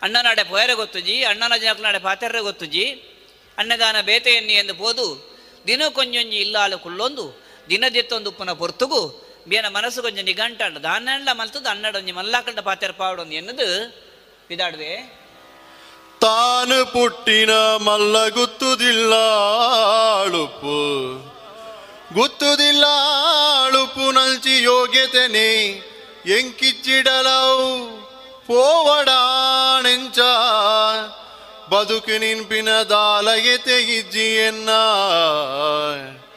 ಅಣ್ಣನಾಡೆ ಪೋಯರೆ ಗೊತ್ತುಜಿ ಅಣ್ಣನ ಜನಕನಾಡೆ ಪಾತೆರ್ರೆ ಗೊತ್ತುಜಿ ಅನ್ನದಾನ ಬೇತೆ ಎನ್ನಿ ಎಂದು ಪೋದು ದಿನ ಕೊಂಜೊಂಜಿ ಇಲ್ಲಾಲು ಕುಳ್ಳೊಂದು ದಿನದಿತ್ತೊಂದು ಉಪ್ಪನ ಪೊರ್ತುಗು ಬೇನ ಮನಸ್ಸು ಕೊಂಚ ನಿಗಂಟಾಂಡ ದಾನೆಂಡ ಮಲ್ತದು ಅನ್ನಡೊಂಜಿ ಮಲ್ಲಾಕಂಡ ಪಾತೆರ್ ಪಾವಡೊಂದು ಎನ್ನದು ವಿದಾಡುವೆ ತಾನು ಪುಟ್ಟಿನ ಮಲ್ಲ ಗುತ್ತುದಿಲ್ಲ ಅಳುಪು ಗುತ್ತುದಿಲ್ಲ ಅಳುಪು ನಲ್ಚಿ ಯೋಗ್ಯತೆನೆ ಎಂಕಿಚ್ಚಿಡಲವು. ಪೋವಡಾಣೆಂಚ ಬದುಕು ನಿನ್ಪಿನ ದಾಲಗೆ ತೆಗಿಜ್ಜಿ ಮೋಕೆದ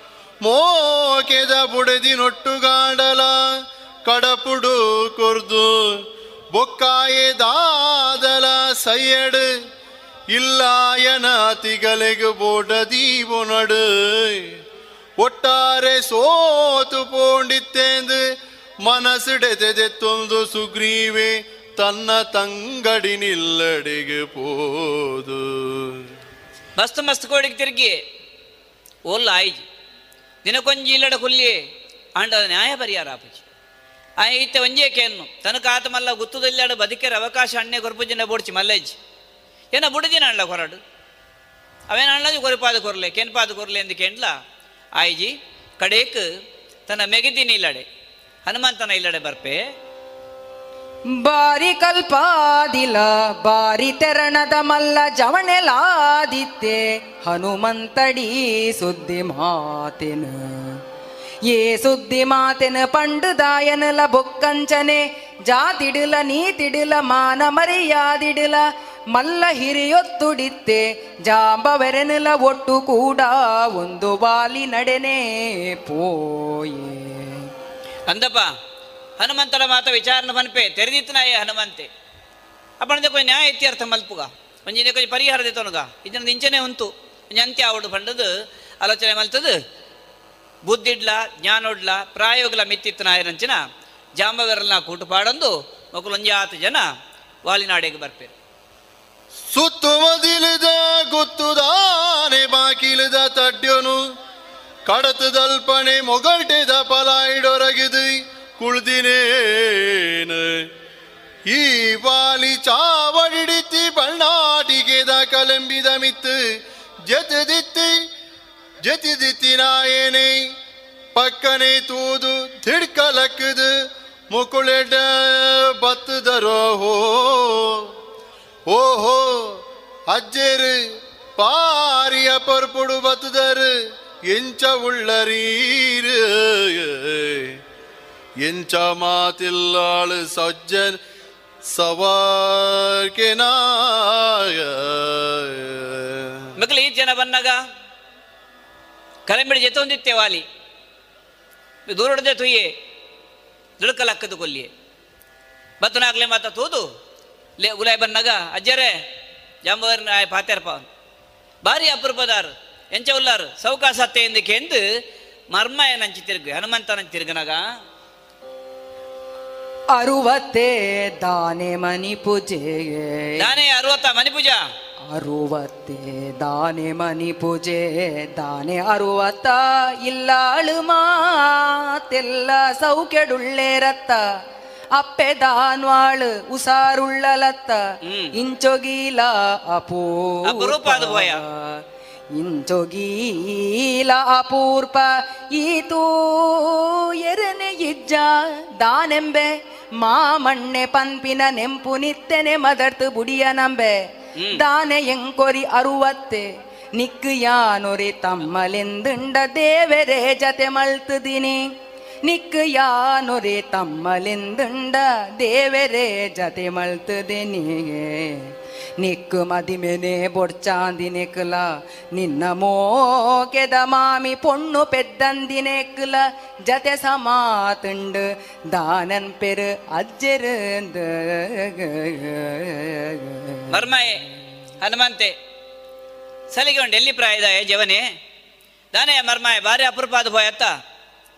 ಬುಡದಿನೊಟ್ಟುಗಾಡಲ ಕಡಪುಡು ಕೊರ್ದು ಬೊಕ್ಕಾಯದಾದಲ ಸೈಯಡ್, ಇಲ್ಲಾಯನ ತಿಗಲೆಗು ಬೋಡದೀವು ನಡು. ಒಟ್ಟಾರೆ ಸೋತು ಪೋಂಡಿತ್ತೆಂದು ಮನಸ್ಸಿಡೆದೆದೆತ್ತೊಂದು ಸುಗ್ರೀವೆ, ತನ್ನ ತಂಗಡಿ ನಿಲ್ಲಡೆಗೆ ಪೋದು. ಮಸ್ತ್ ಮಸ್ತ್ ಕೋಡಿಗೆ ತಿರುಗಿ ಓಲ್ಲ ಆಯ್ಜಿ ದಿನಕೊಂಜಿ ಇಲ್ಲಡ ಕುಲ್ಲಿ ಅಂಡ ನ್ಯಾಯ ಪರಿಹಾರ ಆಪುಜಿ. ಆ ಈತ ಒಂಜೇ ಕೇನ್ನು ತನಕ ಆತ ಮಲ್ಲ ಗುತ್ತುದಲ್ಲಾಡ ಬದುಕೇರ ಅವಕಾಶ ಅಣ್ಣೆ ಕೊರಪುಜಿನ ಬೋಡ್ಚಿ ಮಲ್ಲೇಜ್ ಏನ ಬುಡದಿನ ಅಣ್ಣ ಕೊರಡು. ಅವೇನ ಅಣ್ಣಜಿ ಕೊರಿಪಾದ ಕೊರ್ಲೆ, ಕೆನ್ಪಾದ ಕೊರ್ಲೆ ಎಂದು ಕೇಂಡ್ಲ ಆಯ್ಜಿ, ಕಡೇಕ್ ತನ್ನ ಮೆಗಿದಿನ ಇಲ್ಲಡೆ, ಹನುಮಂತನ ಇಲ್ಲಡೆ ಬರ್ಪೆ ಬಾರಿ ಕಲ್ಪಾದಿಲ, ಬಾರಿ ತೆರಣದ ಮಲ್ಲ ಜವಣೆಲಾದಿತ್ತೆ ಹನುಮಂತಡಿ ಸುದ್ದಿ ಮಾತೆನ. ಏ ಸುದ್ದಿ ಮಾತೆನ ಪಂಡು ದಾಯನಲ ಬೊಕ್ಕಂಚನೆ. ಜಾತಿಡಿಲ, ನೀತಿಡಿಲ, ಮಾನ ಮರಿಯಾದಿಡಿಲ, ಮಲ್ಲ ಹಿರಿಯೊತ್ತುಡಿತ್ತೆ. ಜಾಂಬವೆರೆನಲ ಒಟ್ಟು ಕೂಡ ಒಂದು ಬಾಲಿ ನಡೆನೆ ಪೋಯೆ. ಅಂದಪ್ಪ ಮಾತ ವಿಚಾರನ ತೆರೆದಿತ್ತು ನಾಯೇ ಹನುಮಂತೆ. ಅಪ್ಪಣದ ಕೊಂಚ ನ್ಯಾಯ ಇತ್ಯರ್ಥ ಮಲ್ಪುಗ. ಒಂಜಿನ ಕೊಂಚ ಪರಿಹಾರ ದೇತವನುಗ ಇದನ್ನ ಇಂಚನೆ ಉಂಟು. ಅಂತ್ಯ ಅವಡು ಪಂಡದು, ಆಲೋಚನೆ ಮಲ್ತದು. ಬುದ್ಧಿಡ್ಲ, ಜ್ಞಾನೊಡ್ಲ, ಪ್ರಾಯೋಗಲ ಮಿತ್ತಿತ್ತು ನಾಯರಂಚಿನ ಜಾಂಬವೆರಲ್ನ ಕೂಟು ಪಾಡಂದು ಮೊಕಲೊಂಜಾತು ಜನ ವಾಲಿನಾಡೆಗೆ ಬರ್ಪೇರು. ಸುತ್ತುಮದಿಲಿದ ಗುತ್ತುದಾನೆ ಬಾಕಿಲಿದ ತಡ್ಯನು. ಕಡತದಲ್ಪನೆ ಮೊಗಲ್ಟೆದ ಪಲಾಯಿಡೊರಗಿದು ಕುಳ್ದಿನೇನು ಈ ಬಾಲಿ ಚಾವಡಿಡಿತ್ತಿ ಬಣ್ಣಾಟಿಗೆದ ಕಲಂಬಿದ ಮಿತ್ತು ಜತದಿತ್ತಿ ಜತಿದಿತ್ತಿ ನಾಯೇನೆ ಪಕ್ಕನೆ ತೂದು ತಿಡ್ಕಲಕ್ಕದು ಮುಕುಳೆಡ ಬತ್ತದರೋ ಹೋ ಓಹೋ ಅಜ್ಜೇರು ಪಾರಿಯ ಪರ್ಪುಡು ಬತ್ತದರು ಎಂಚ ಉಳ್ಳರೀರು ಎಂಚ ಮಾತಿಲ್ಲಾಳು ಸವಾಕಿನ ಮಗಲ ಈ ಜನ ಬನ್ನಗ. ಕಲಂಬಿಡಿ ಜೊತೆ ವಾಲಿ. ದೂರಡದೆ ತುಯ್ಯೆ. ದುಡುಕಲಕ್ಕದು ಕೊಲ್ಲಿಯೆ. ಬತ್ತನಾಗ್ಲೆ ಮಾತ ತೂದು. ಲೇ, ಉಲಾಯ್ ಅಜ್ಜರೆ ಅಜ್ಜರೇ, ಜಾಂಬವರ್ ಪಾತ್ಯಾರಪ್ಪ ಭಾರಿ ಅಪರೂಪದಾರ್, ಎಂಚ ಉಲ್ಲಾರ್ ಸೌಕಾಸ ಸತ್ತೆಂದಕ್ಕೆ ಎಂದು ಮರ್ಮ ಏನಂಚಿ ತಿರುಗು ಅರುವತ್ತೇ ದಾನೆ ಮನಿ ಪೂಜೆಗೆ ದಾನೆ ಅರುವತ್ತ ಮನಿ ಪೂಜಾ? ಅರುವತ್ತೆ ದಾನೆ ಮನಿ ಪೂಜೆ ದಾನೆ ಅರುವತ್ತ ಇಲ್ಲಾಳು ಮಾತೆಲ್ಲ ಸೌಖ್ಯಡುಳ್ಳೆ ರತ್ತ. ಅಪ್ಪೆ ದಾನ್ವಾಳು ಉಸಾರುಳ್ಳಲತ್ತ ಇಂಚೊಗೀಲ ಅಪೂ ಅಪರೂಪ ಇಂಚೊಗೀಲ ಅಪೂರ್ಪ ಈತೂ ಎರನೆ ಇಜ್ಜ ದಾನೆಂಬೆ ಮಾಮಣ್ಣೆ ಪಂಪಿನ ನೆಂಪು ನಿತ್ತೆನೆ ಮದರ್ತು ಬುಡಿಯ ನಂಬೆ. ದಾನೆ ಎಂಕೊರಿ ಅರುವತ್ತೆ ನಿಕ್ಕು ಯಾನೊರಿ ತಮ್ಮಲೆಂದುಂಡ ದೇವರೇ ಜತೆ ಮಲ್ತುದಿನಿ. ನಿಕ್ಕು ಯಾನೊರಿ ತಮ್ಮಲೆಂದುಂಡ ದೇವರೇ ಜತೆ ಮಲ್ತುದಿನಿಗೆ ನಿಕ್ಕು ಮದಿಮೆನೆ ಬೊಡ್ಚಾಂದಿನೆಕ್ಲ ನಿನ್ನ ಮೋಕೆದ ಮಾಮಿ ಪೊಣ್ಣು ಪೆದ್ದಂದಿನೆಕ್ಲ ಜತೆ ಸಮಾತುಂಡು ದಾನನ್ ಪೆರು ಅಜ್ಜರಂದ. ಮರ್ಮಯೇ, ಹನುಮಂತೆ ಸಲಿಗೆ ಉಂಡು ಎಲ್ಲಿ ಪ್ರಾಯದಾಯ ಜವನೆ? ದಾನೆ ಮರ್ಮಾಯ, ಭಾರಿ ಅಪರೂಪಾದ ಪೋಯ ಅತ್ತ?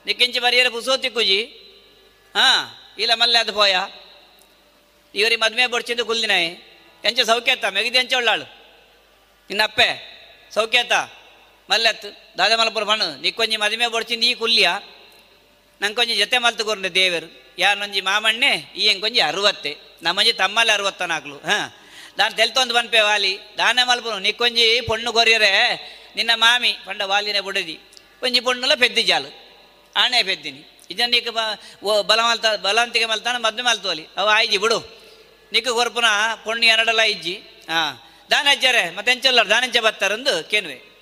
ನಿಕ್ಕಿಂಚಿ ಬರಿಯರ ಪುಸೋತಿ ಕುಜಿ? ಹಾಂ, ಇಲ್ಲ ಮಲ್ಲೆ ಅದು ಪೋಯ ಇವರಿ ಮದ್ಮೆ ಬೊಡ್ಚಿಂದು ಕುಲ್ದಿನಾಯಿ. ಎಂಚ ಸೌಖ್ಯತ್ತ ಮೆಗದಿ ಎಂಚ ಉಳ್ಳಾಳು ನಿನ್ನಪ್ಪೆ ಸೌಖ್ಯತ್ತ ಮಲ್ಲೆತ್ತು ದಾದ ಮಲಪುರ ಬಣ್ಣು ನಿಕ್ಕೊಂಜಿ ಮದುವೆ ಬಡ್ಚಿ ಈ ಕುಲ್ಯ. ನಂಗೊಂಜಿ ಜೊತೆ ಮಲ್ತುಕೊಂಡೆ ದೇವರು. ಯಾರೊಂಜಿ ಮಾಮಣ್ಣೆ ಈ ಎಂಕೊಂಜಿ ಅರುವತ್ತೆ. ನಮ್ಮಂಜಿ ತಮ್ಮಲ್ಲಿ ಅರುವತ್ತನಾಗ್ಲು. ಹಾ. ನಾನು ತೆಲ್ತೊಂದು ಬನ್ಪೆ ವಾಲಿ. ದಾನೆ ಮಲ್ಪುನು ನಿಕ್ಕೊಂಜಿ ಪೊಣ್ಣು ಕೊರಿಯರೆ ನಿನ್ನ ಮಾಮಿ, ಪಂಡ ವಾಲಿನೇ ಬುಡದಿ. ಒಂಜಿ ಪೊಣ್ಣುಲ ಪೆದ್ದಿ ಜಾಲು. ಆಣೆ ಪೆದ್ದಿನಿ. ಇದನ್ನ ಬಲ ಮಲ್ತ, ಬಲವಂತಿಗೆ ಮಲ್ತಾನ ಮದ್ದು ಮಲ್ತೋಲಿ ಅವ, ಆಯ್ಜಿ, ಬಿಡು. ನಿಕ್ಕ ಕೊರ್ಪುನ ಪೊಣ್ಣಿ ಎರಡಲ್ಲ ಇಜ್ಜಿ. ಹಾ. ದಾನ ಅಜ್ಜರೆ ಮತ್ತೆ ಎಂಚಲ್ಲ ದಾನಂಚ ಬತ್ತಾರಂದು ಕೇನ್ವೆ.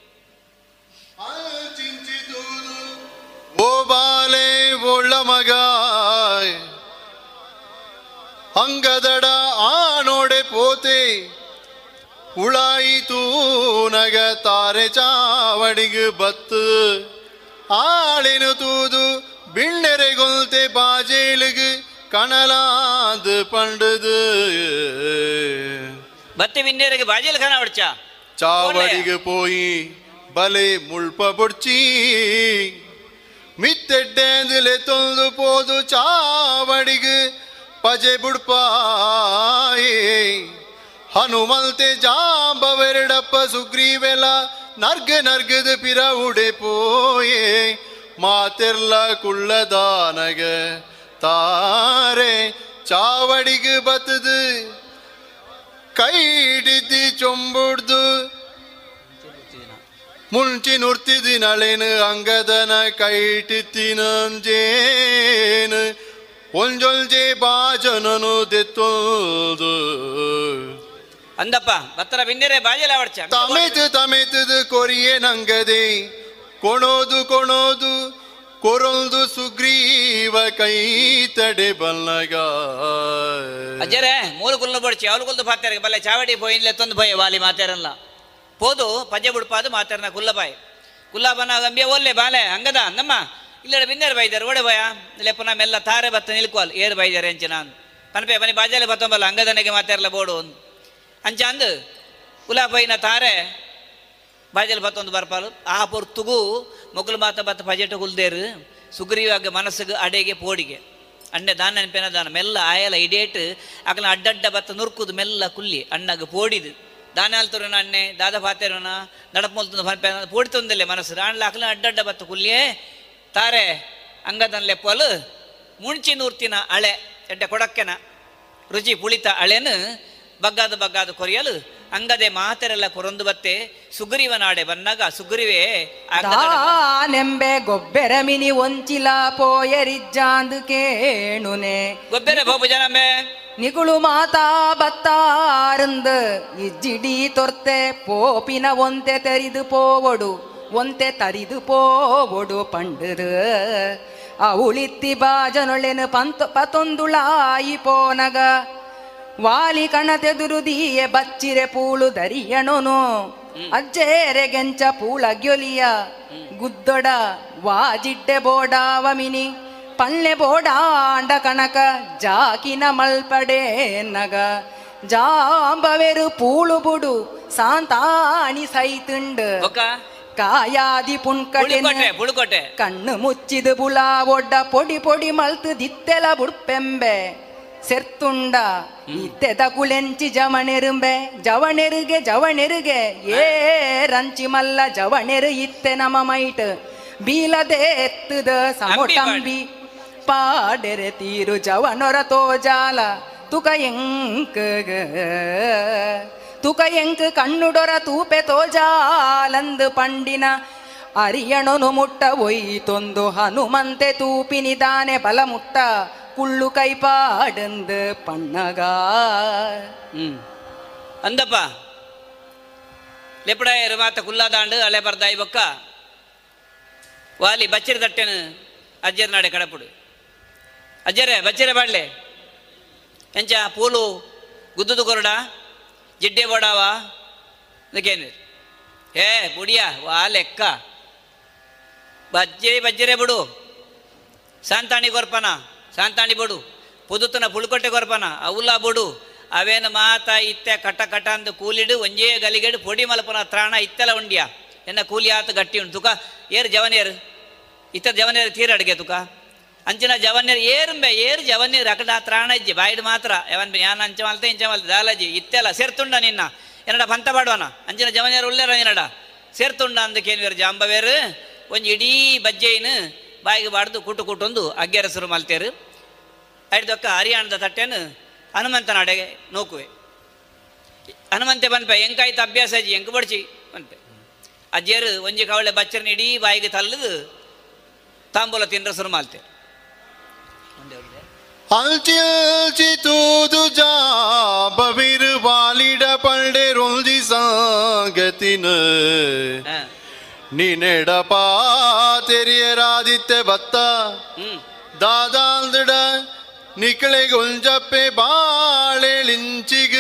ಓ ಬಾಲೆ, ಒಳ್ಳ ಮಗ. ಅಂಗದಡ ಆನೋಡೆ ಪೋತೆ. ಉಳಾಯಿತು ನಗ ತಾರೆ ಚಾವಡಿಗೆ ಬತ್ತು. ಆಳಿನ ತೂದು ಬಿಣ್ಣೆರೆಗೊಲ್ತೆ ಬಾಜೇಳಿಗೆ ಕಣಲಾದ ಪಂಡದು ಬತ್ತೆ ಬಿನ್ನೇರಿಗೆ ಬಾಜಿಲ್ ಖಾನ ಹೊಡ್ಚ ಚಾವಡಿಗೆ போய் ಬಲೆ ಮುಳ್ಪ ಬುಡ್ಚಿ ಮಿತ್ತೆಡ್ಡೆಂದಲೆ ತೊಂದು ಪೋದು ಚಾವಡಿಗೆ ಪಜೆ ಬುಡ್ಪಾಯೇ ಹನುಮಲ್ತೆ ಜಾಂಬವೆರಡಪ್ಪ ಸುಗ್ರೀವೆಲ ನರ್ಗ ನರ್ಗದ ಪಿರ ಉಡೆ ಪೋಯೇ ಮಾತೆರ್ಲ ಕುಳ್ಳದಾನಗ ತಾರೆ ಚಾವಡಿಗೆ ಬತ್ತದು ಕೈ ಹಿಡಿದಿ ಚೊಂಬುಡ್ದು ಮುಂಚಿ ನುರ್ತಿದಿನಳೆನು ಅಂಗದನ ಕೈಟಿತ್ತಿನಂಜೇನು ಒಂಜೊಲ್ಜೆ ಬಾಜನನು ದೆತ್ತೊಲ್ದು ಅಂದಪ್ಪ ಬತ್ತರ ಬಿನ್ನೇರೆ ಬಾಜಿಲ ಹೊಡ್ಚ ತಮೆತು ತಮೆತದು ಕೊರಿಯೆ ನಂಗದೆ ಕೊಣೋದು ಕೊಣೋದು ಕೊರೊಲ್ದು ಸುಗ್ರೀವ ಕೈ ತಡೆ ಬಲ್ಲಗ. ಅಜ್ಜರೇ, ಮೂಲ ಕುಲ್ಲ ಬಡ್ಚಿ ಅವಳು ಕುಲ್ದು ಪಾತ್ಯಾರ ಬಲ್ಲ ಚಾವಡಿ ಪೋಯಿನ್ಲೆ ತಂದು ಭಯ ವಾಲಿ ಮಾತಾರಲ್ಲ ಪೋದು ಪಜೆ ಬುಡ್ಪಾದು, ಮಾತಾರನ ಕುಲ್ಲಬಾಯ್ ಕುಲ್ಲಬನ ಗಂಬಿಯ ಒಲ್ಲೆ ಬಾಲೆ, ಹಂಗದ, ನಮ್ಮ? ಇಲ್ಲಡೆ ಬಿನ್ನೇರು ಬೈದಾರೆ ಓಡೆ ಭಯ ಲೆಪ್ಪನ ಮೆಲ್ಲ ತಾರೆ ಬತ್ತ ನಿಲ್ಕೋಲ್ ಏರು ಬೈದಾರೆ ಅಂಚೆ ನಾನು. ಪನ್ಪೆ ಮನೆ ಬಾಜಾಲೆ ಬತ್ತೊಂಬಲ್ಲ, ಹಂಗದನಿಗೆ ಮಾತಾರಲ್ಲ ಬೋಡು ಒಂದು ಅಂಚ ಅಂದು, ಕುಲ ಬೈನ ತಾರೆ ಬಾಜಲ್ ಬತ್ತೊಂದು ಬರ್ಪಾಲು. ಆ ಪೊರ್ತುಗು ಮೊಗಲು ಮಾತ ಬತ್ತ ಪಜೆಟ ಹುಲ್ದೇರು ಸುಗ್ರೀವಾಗ ಮನಸ್ಸಿಗೆ ಅಡೆಗೆ ಪೋಡಿಗೆ. ಅಣ್ಣೆ ದಾನ ನೆನಪಿನ ದಾನ, ಮೆಲ್ಲ ಆಯಲ ಇಡೇಟ್ ಅಕಲ ಅಡ್ಡಡ್ಡ ಬತ್ತ ನುರ್ಕುದು ಮೆಲ್ಲ ಕುಲ್ಲಿ, ಅಣ್ಣಗೆ ಪೋಡಿದು. ದಾನ ಅಣ್ಣೆ, ದಾದ ಪಾತೇರೋಣ ನಡಪ ಮೊಲ್ತುಂದು ಪೋಡಿ ತೊಂದಲ್ಲೇ ಮನಸ್ಸು ರಾಣ್ಲ ಅಕಲ ಅಡ್ಡಡ್ಡ ಬತ್ತ ಕುಲ್ಲಿಯೇ, ತಾರೆ, ಅಂಗದನ್ ಲೆಪ್ಪಲು ಮುಂಚಿ ನೂರ್ತಿನ ಅಳೆ, ಎಡ್ಡೆ ಕೊಡಕ್ಕೆನ, ರುಚಿ ಪುಳಿತ ಅಳೆನು ಬಗ್ಗಾದ ಬಗ್ಗಾದ ಕೊರಿಯಲು ಅಂಗದೆ ಮಾತರೆಲ್ಲ ಕೊರೊಂದು ಬತ್ತೆ ಸುಗ್ರೀವನಾಡೆ ಬಂದಾಗ ಸುಗ್ರೀವೇ ನೆಂಬೆ ಗೊಬ್ಬೆರ ಮಿನಿ ಒಂಚಿಲ ಪೋಯರಿಜ್ಜಾಂದು ಕೇಣುನೆ. ಗೊಬ್ಬೆರ ಬಾಬು ಜನಂಬೆ. ನಿಗುಳು ಮಾತಾ ಬತ್ತಾರಂದ ಇಜ್ಜಿಡಿ ತೊರ್ತೆ ಪೋಪಿನ ಒಂತೆ ತರಿದು ಪೋವೊಡು ಒಂತೆ ತರಿದು ಪೋವೊಡು ಪಂಡದು. ಅವಳಿತ್ತಿ ಬಾಜನೊಳೆನು ಪಂತ ಪತೊಂದುಳಾಯಿ ಪೋನಗ. ವಾಲಿ ಕಣತೆದುರುದಿಯೆ ಬಚ್ಚಿರೆ ಪೂಳು ದರಿಯಣನು. ಅಜ್ಜೇರೆ ಗೆಂಚ ಪೂಳ ಗ್ಯೊಲಿಯ. ಗುದ್ದೊಡ ವಾಜಿಡ್ಡೆ ಬೋಡಾವ ಮಿನಿ ಪಲ್ಲೆ ಬೋಡಾಂಡ ಕಣಕ ಜಾಕಿನ ಮಲ್ಪಡೆ ನಗ. ಜಾಂಬವೆರು ಪೂಳು ಬುಡು ಸಾಂತಾಣಿ ಸೈತುಂಡು. ಕಾಯಾದಿ ಪುಣ್ಕಡೆ ಕಣ್ಣು ಮುಚ್ಚಿದು ಬುಲಾ ಒಡ್ಡ ಪೊಡಿ ಪೊಡಿ ಮಲ್ತು ದಿತ್ತೆಲ ಬುಡ್ಪೆಂಬೆ. ಇತ್ತೆದ ಕುಳೆಂಚಿ ಜವಣೆರುಂಬೆ ಜವಣೆರುಗೆ ಜವಣೆರುಗೆ ಏ ರಂಚಿ ಮಲ್ಲ ಜವಣೆರು ಇತ್ತೆ ನಮ ಮೈಟ್ ಬೀಲದೆ ಎತ್ತದ ಸಮೊಟಂಬಿ ಪಾಡೆರೆ ತೀರು ಜವನೊರ ತೋಜಾಲ ತುಕ ಎಂಕ ತುಕ ಎಂಕ್ ಕಣ್ಣುಡೊರ ತೂಪೆ ತೋಜಾಲಂದು ಪಂಡಿನ ಅರಿಯಣನು ಮುಟ್ಟ ಒಯ್ತೊಂದು ಹನುಮಂತೆ ತೂಪಿನಿದಾನೆ ಬಲ ಮುಟ್ಟ ಕುಳ್ಳು ಕೈಪಾಡಂದು ಪಣ್ಣಗ. ಹ್ಮ್. ಅಂದಪ್ಪ. ಲೆಪಡಾಯರು ಮಾತ ಕುಲ್ಲಾದಾಂಡು ಅಲೆ ಬರ್ದಾಯಿ ಬೊಕ್ಕ. ವಾಲಿ ಬಚ್ಚಿರ ತಟ್ಟೆನು ಅಜ್ಜರ ನಾಡೆ ಕಡಪುಡು. ಅಜ್ಜರೇ, ಬಚ್ಚಿರೆ ಬಾಡ್ಲೆ. ಎಂಚ ಪೂಲು, ಗುದ್ದುದು ಕೊರಡ, ಜಿಡ್ಡೆ ಬೋಡಾವ ಅದಕ್ಕೇನು ಏ ಬುಡಿಯ, ವಾ ಲೆಕ್ಕ. ಬಜ್ಜೆ ಬಜ್ಜರೆ ಬಿಡು. ಸಾಂತಾಣಿ ಗೊರ್ಪನ ಸಾಂತಾಣಿ ಬೋಡು. ಪುದುತನ ಪುಳುಕೊಟ್ಟೆ ಕೊರಪನ. ಅವುಲ್ಲ ಬಿಡು. ಅವೇನು ಮಾತ, ಇತ್ತೆ, ಕಟ ಕಟ ಅಂದು ಕೂಲಿಡು, ಒಂಜೇ ಗಲಿಗೆಡು, ಪೊಡಿ ಮಲ್ಪನ ತ್ರಾಣ ಇತ್ತೆಲ್ಲ ಉಂಡ್ಯ. ಎನ್ನ ಕೂಲಿ ಆತ ಗಟ್ಟಿ ಉಂಟು. ತುಕ, ಏರು ಜವನೇರು? ಇತ್ತ ಜವನೇರು ತೀರ ಅಡಿಗೆ ತುಕ? ಅಂಚಿನ ಜವನೇರು ಏರುಂಬೆ, ಏರು ಜವನೇರು. ಅಕಡ ತ್ರಾಣ ಇಜ್ಜಿ, ಬಾಯಿಡು ಮಾತ್ರ. ಯಾವನ್ ಯಾನ ಅಂಚ ಮಲ್ತೆ, ಇಂಚ ಮಲ್ತೆ, ದಾಲಜಿ ಇತ್ತೆಲ್ಲ ಸೇರ್ತುಂಡ ನಿನ್ನ. ಏನಡ ಪಂತ ಬಾಡುವನ ಅಂಚಿನ ಜವನೇರು ಉಳ್ಳೇರ ಏನಡ ಸೇರ್ತುಂಡ ಅಂದಕ್ಕೇನು ಜಾಂಬವೇರು. ಒಂಜಿ ಇಡೀ ಬಜ್ಜೆಯಿನ ಬಾಯಿಗೆ ಬಾಡ್ದು ಕುಟು ಕುಟೊಂದು ಅಗ್ಗೆರಸರು ಮಲ್ತೇರು. ಐಡ್ದೊಕ್ಕ ಹರಿಯಾಣದ ತಟ್ಟೆನು ಹನುಮಂತನ ಅಡೆಗೆ ನೋಕುವೆ. ಹನುಮಂತೆ ಬನ್ಪೆ ಎಂಕಾಯ್ತ ಅಭ್ಯಾಸ ಅಜ್ಜಿ? ಎಂಕ ಬಡ್ಚಿ? ಬಂದೆ ಅಜ್ಜಿಯರು ಒಂಜಿ ಕವಳೆ ಬಚ್ಚರ್ ಇಡೀ ಬಾಯಿಗೆ ತಲ್ಲದು ತಾಂಬೂಲ ಸುರು ಮಾಲ್ತೆ. ಅಲ್ಚಿಲ್ಚಿ ತೂದು ಜಾ ಜಾಬವಿರು ಬಾಲಿಡ ಪಲ್ಡೆ ರೊಂಜಿ ಸಾಗತಿನ. ನಿನೆಡಪ ತೆರಿಯರಾದಿತ್ತೆ ಬತ್ತ ದಾದಾಲ್ದಡ ನಿಕಳೆ ಗೊಂಜಪ್ಪೆ ಬಾಳೆಳಿಂಚಿಗ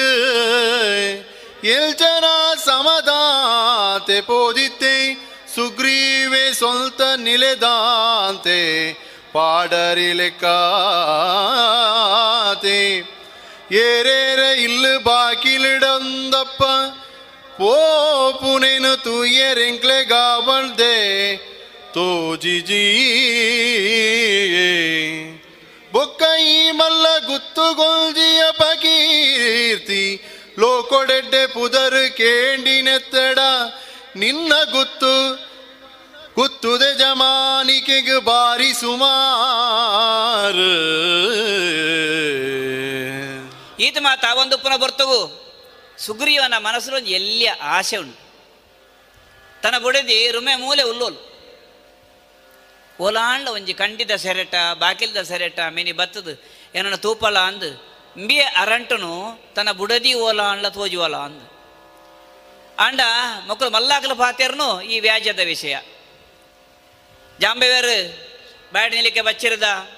ಎಲ್ಜನ ಸಮದಾತೆ ಪೋದಿತ್ತೆ ಸುಗ್ರೀವೆ ಸ್ವಂತ ನಿಲೆದಾಂತೆ ಓ pune-n tu ieri în clegaval ಮಲ್ಲ ಗುತ್ತು gigi. ಬೊಕ್ಕೈ ಪಗೀರ್ತಿ ಲೋಕೊಡೆಡ್ಡೆ ಪುದರ್ ಕೇಂಡಿನೆತ್ತಡ ನಿನ್ನ ಗುತ್ತು, ಗುತ್ತುದೆ ಜಮಾನಿಕೆಗೆ ಬಾರಿ ಸುಮಾರು ಈತ ಮಾತಾ ಒಂದು ಪುನಃ ಬರ್ತವು ಸುಗ್ರೀವನ ಮನಸ್ಸು ಎಲ್ಲಿಯ ಆಸೆ ಉಂಟು. ತನ್ನ ಬುಡದಿ ರುಮೆ ಮೂಲೆ ಉಲ್ಲೋಲು. ಓಲಾಂಡ ಒಂಜಿ ಕಂಡಿದ ಸೆರೆಟ, ಬಾಕಿಲ್ದ ಸೆರೆಟ ಮಿನಿ ಬತ್ತದು. ಏನನ್ನ ತೂಪಲ ಅಂದು ಇಂಬಿಯ ಅರಂಟನು, ತನ್ನ ಬುಡದಿ ಓಲಾಂಡ್ಲ ತೋಜುವಲ ಅಂದು. ಆಂಡ ಮಕ್ಕಳು ಮಲ್ಲಾಕಲು ಪಾತ್ಯರ್ನು ಈ ವ್ಯಾಜ್ಯದ ವಿಷಯ. ಜಾಂಬೆವೇರು ಬ್ಯಾಡ್ ನಿಲಿಕ್ಕೆ ಬಚ್ಚಿರದ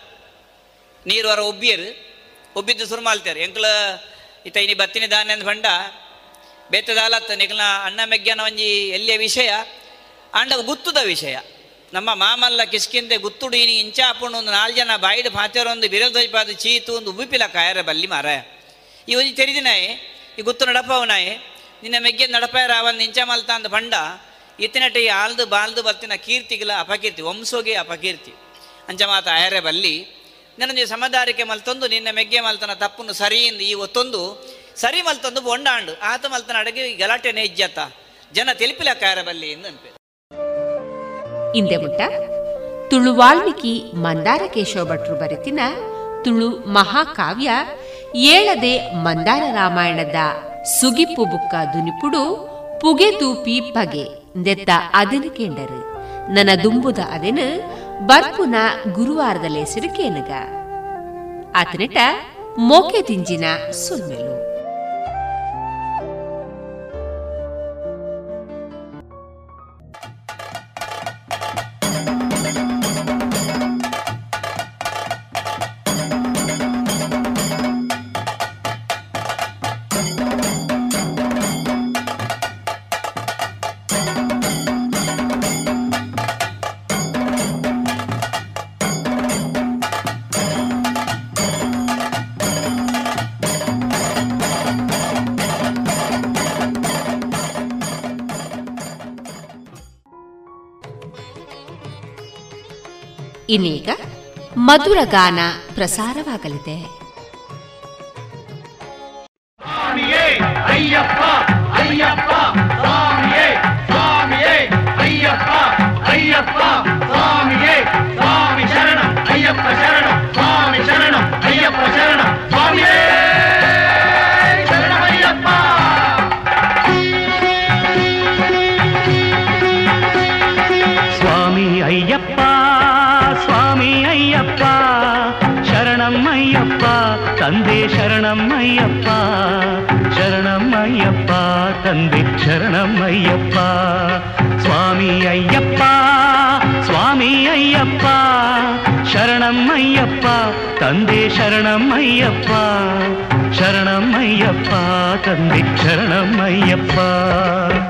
ನೀರು ವರ ಒಬ್ಬಿಯರು ಒಬ್ಬಿದ್ದು ಸುರು ಮಾಲ್ತಾರೆ ಎಂಕ್ಲ ಇತ್ತ ಇನಿ ಬತ್ತಿನ ದಾನೆ ಅಂದ್ ಬಂಡ ಬೇತದಾಲತ್ ನಿಕ್ಲ ಅಣ್ಣ ಮೆಗ್ಗನ ಒಂಜಿ ಎಲ್ಲಿಯ ವಿಷಯ? ಆಂಡ ಗುತ್ತುದ ವಿಷಯ. ನಮ್ಮ ಮಾಮಲ್ಲ ಕಿಸ್ಕಿಂದೆ ಗುತ್ತುಡು ಇನಿ ಇಂಚ ಹಾಕೊಂಡು ಒಂದು ನಾಲ್ಕು ಜನ ಬಾಯಿಡ್ ಪಾತೆರೊಂದು ಬಿರಲ್ ಧ್ವಜಪಾದ ಚೀತು ಒಂದು ಉಬ್ಬಿಪಿಲ ಕಾಯರ ಬಲ್ಲಿ ಮಾರ ಈ ಒಂಜಿ ತೆರಿದಿನಾಯಿ ಈ ಗುತ್ತು ನಡಪವನಾಯಿ ನಿನ್ನ ಮೆಗ್ಗೆ ನಡಪಾಯ ರಾವನ್ ಇಂಚ ಮಲ್ತ ಅಂದ ಬಂಡ ಈ ಆಲ್ದು ಬಾಲ್ದು ಬತ್ತಿನ ಕೀರ್ತಿಗಳ ಅಪಕೀರ್ತಿ, ವಂಶೋಗೆ ಅಪಕೀರ್ತಿ. ಅಂಚ ಮಾತ ಆಯರೆ ಬಲ್ಲಿ ನನಗೆ ಸಮದಾರಿಕೆ ಮಲ್ತೊಂದು ನಿನ್ನ ಮೆಗ್ಗೆ ಮಲ್ತನ ತಪ್ಪನ್ನು ಸರಿಯಿಂದ ಈ ಒತ್ತೊಂದು ಸರಿ ಮಲ್ತೊಂದು ಬೊಂಡಾಂಡು. ಆತ ಮಲ್ತನ ಅಡಗೆ ಗಲಾಟೆ ಇಜ್ಜತ ಜನ ತಿಳಿಪಿಲ ಕಾರ ಬಲ್ಲಿ ಎಂದು ಅನ್ಪಿದೆ. ಇಂದೆ ಮುಟ್ಟ. ತುಳು ವಾಲ್ಮೀಕಿ ಮಂದಾರ ಕೇಶವ ಭಟ್ರು ಬರೆತಿನ ತುಳು ಮಹಾಕಾವ್ಯ, ಏಳದೆ ಮಂದಾರ ರಾಮಾಯಣದ ಸುಗಿಪ್ಪು ಬುಕ್ಕ ದುನಿಪುಡು, ಪುಗೆ ತೂಪಿ ಪಗೆ ದೆತ್ತ ಅದೆನು ಕೇಂಡರು. ನನ್ನ ದುಂಬುದ ಅದೆನು ಬರ್ಪುನ ಗುರುವಾರದಲ್ಲೇ ಸಿಡುಕೇನಗ? ಆತನಿಟ ಮೋಕೆ ತಿಂಜಿನ ಸುಲ್ಮೆಲು ಇನ್ನೀಗ ಮಧುರ ಗಾನ ಪ್ರಸಾರವಾಗಲಿದೆ. ತಂದೆ ಶರಣಮ್ಮಯ್ಯಪ್ಪ ಶರಣಮ್ಮಯ್ಯಪ್ಪ ತಂದೆ ಶರಣಮ್ಮಯ್ಯಪ್ಪ ತಲೆ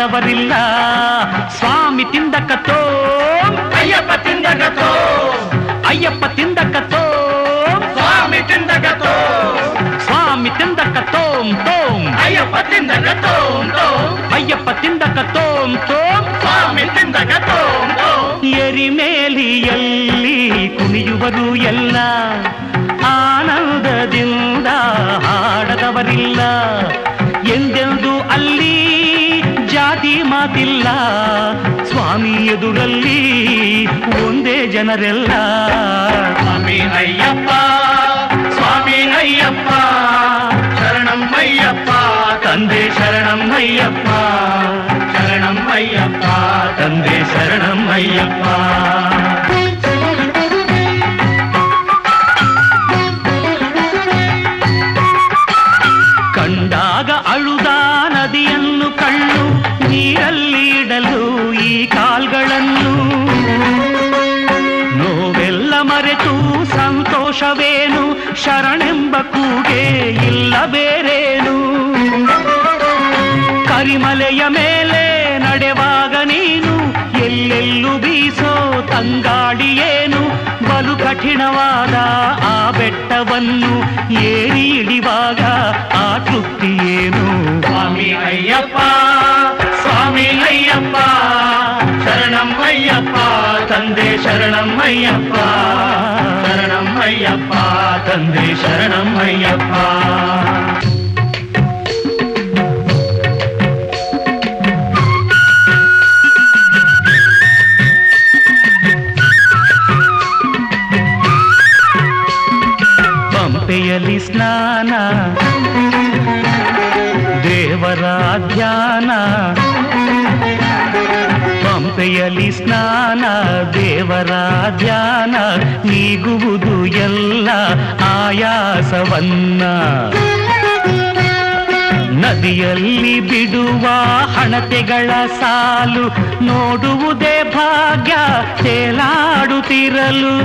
ಹಾಡದವರಿಲ್ಲ ಸ್ವಾಮಿ ತಿಂದಕತೋ ಅಯ್ಯಪ್ಪ ತಿಂದಕತೋ ಅಯ್ಯಪ್ಪ ತಿಂದಕತೋ ಸ್ವಾಮಿ ತಿಂದಕತೋ ಸ್ವಾಮಿ ತಿಂದಕತ್ತೋಂ ತೋಂ ಅಯ್ಯಪ್ಪ ತಿಂದಗತೋ ಅಯ್ಯಪ್ಪ ತಿಂದಕತ್ತೋಂ ತೋಂ ಸ್ವಾಮಿ ತಿಂದಗತೋ ಎರಿಮೇಲಿಯಲ್ಲಿ ಕುಣಿಯುವುದು ಎಲ್ಲ. ಆನಂದದಿಂದ ಹಾಡದವರಿಲ್ಲ. ಎಂದೆಂದು ಅಲ್ಲಿ ಮಾತಿಲ್ಲ. ಸ್ವಾಮಿ ಎದುರಲ್ಲಿ ಒಂದೇ ಜನರೆಲ್ಲ. ಸ್ವಾಮಿ ಅಯ್ಯಪ್ಪ ಸ್ವಾಮಿ ಅಯ್ಯಪ್ಪ ಶರಣಮ್ಮಯ್ಯಪ್ಪ ತಂದೆ ಶರಣಮ್ಮಯ್ಯಪ್ಪ ಶರಣಮ್ಮಯ್ಯಪ್ಪ ತಂದೆ ಶರಣಮ್ಮಯ್ಯಪ್ಪ ಕಂಡಾಗ ಕೂಗೆ ಇಲ್ಲ ಬೇರೇನು? ಕರಿಮಲೆಯ ಮೇಲೆ ನಡೆವಾಗ ನೀನು, ಎಲ್ಲೆಲ್ಲೂ ಬೀಸೋ ತಂಗಾಡಿಯೇನು ಬಲು ಕಠಿಣವಾದ ಆ ಬೆಟ್ಟವನ್ನು ಏರಿ ಇಳಿವಾಗ ಆ ತೃಪ್ತಿ ಏನು? ಸ್ವಾಮಿ ಅಯ್ಯಪ್ಪ ಸ್ವಾಮಿ ಅಯ್ಯಪ್ಪ ಶರಣಮ್ಮಯ್ಯಪ್ಪ ತಂದೆ ಶರಣಮ್ಮಯ್ಯಪ್ಪ ಶರಣಮ್ಮಯ್ಯಪ್ಪ ತಂದೆ ಶರಣಮ್ಮಯ್ಯಪ್ಪ ಪಂಪೆಯಲ್ಲಿ ಸ್ನಾನ ದೇವರ ಧ್ಯಾನ ಪಂಪೆಯಲ್ಲಿ ಸ್ನಾನ ದೇವರ ಧ್ಯಾನ ನೀಗುವುದು ಎಲ್ಲ ಆಯಾಸವನ್ನ. ನದಿಯಲ್ಲಿ ಬಿಡುವ ಹಣತೆಗಳ ಸಾಲು ನೋಡುವುದೇ ಭಾಗ್ಯ, ತೇಲಾಡುತ್ತಿರಲು.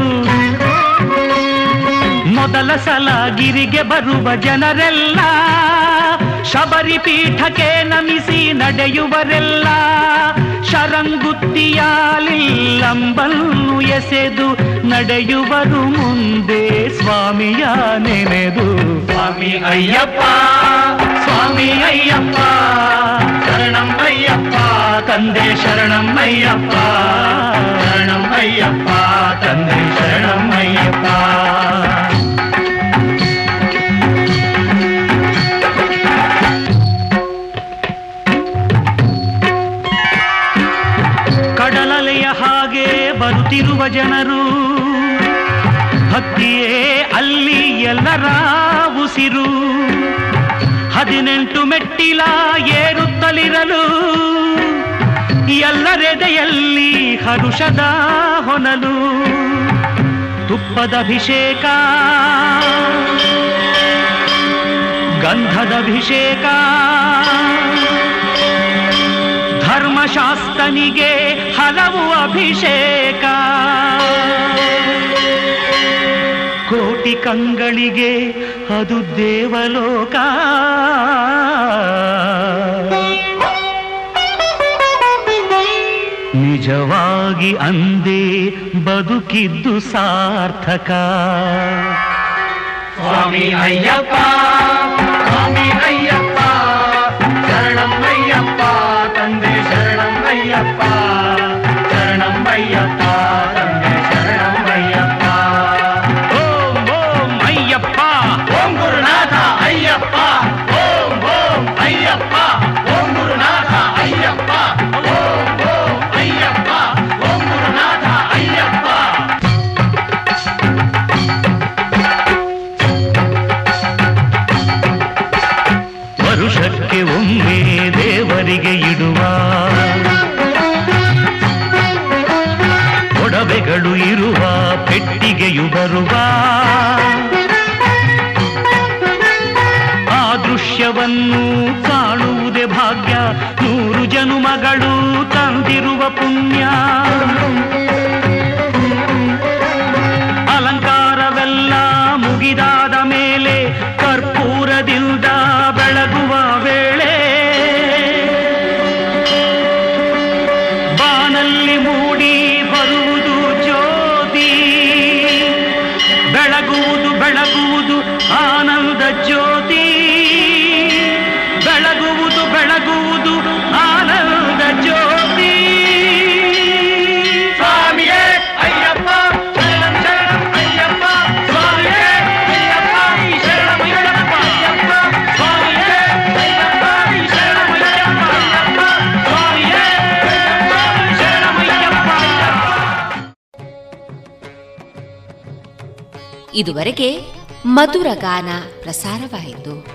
ಮೊದಲ ಸಲ ಗಿರಿಗೆ ಬರುವ ಜನರೆಲ್ಲ ಶಬರಿ ಪೀಠಕ್ಕೆ ನಮಿಸಿ ನಡೆಯುವರೆಲ್ಲ ಶರಂಗುತ್ತಿಯಾಲಿಲ್ಲಂಬನ್ನು ಎಸೆದು ನಡೆಯುವರು ಮುಂದೆ ಸ್ವಾಮಿಯ ನೆನೆದು ಸ್ವಾಮಿ ಅಯ್ಯಪ್ಪ ಸ್ವಾಮಿ ಅಯ್ಯಪ್ಪ ಶರಣಂ ಅಯ್ಯಪ್ಪ ತಂದೆ ಶರಣಂ ಅಯ್ಯಪ್ಪ ಶರಣಂ ಅಯ್ಯಪ್ಪ ತಂದೆ ಶರಣಂ ಅಯ್ಯಪ್ಪ ಬರುತ್ತಿರುವ ಜನರು, ಭಕ್ತಿಯೇ ಅಲ್ಲಿ ಎಲ್ಲರ ಉಸಿರು. ಹದಿನೆಂಟು ಮೆಟ್ಟಿಲ ಏರುತ್ತಲಿರಲು, ಎಲ್ಲರೆದೆಯಲ್ಲಿ ಹರುಷದ ಹೊನಲು. ತುಪ್ಪದ ಅಭಿಷೇಕ, ಗಂಧದ ಅಭಿಷೇಕ ಧರ್ಮಶಾಸ್ತನಿಗೆ ಹಲವು ಅಭಿಷೇಕ. ಕೋಟಿ ಕಂಗಳಿಗೆ ಅದು ದೇವಲೋಕ. ನಿಜವಾಗಿ ಅಂದೇ ಬದುಕಿದ್ದು ಸಾರ್ಥಕ. ಸ್ವಾಮಿ ಅಯ್ಯಪ್ಪ ಸ್ವಾಮಿ ಅಯ್ಯಪ್ಪ, ಶರಣಂ ಅಯ್ಯಪ್ಪ. ತಂದೆ ಶರಣಂ ಇದುವರೆಗೆ ಮಧುರ ಗಾನ ಪ್ರಸಾರವಾಯಿತು.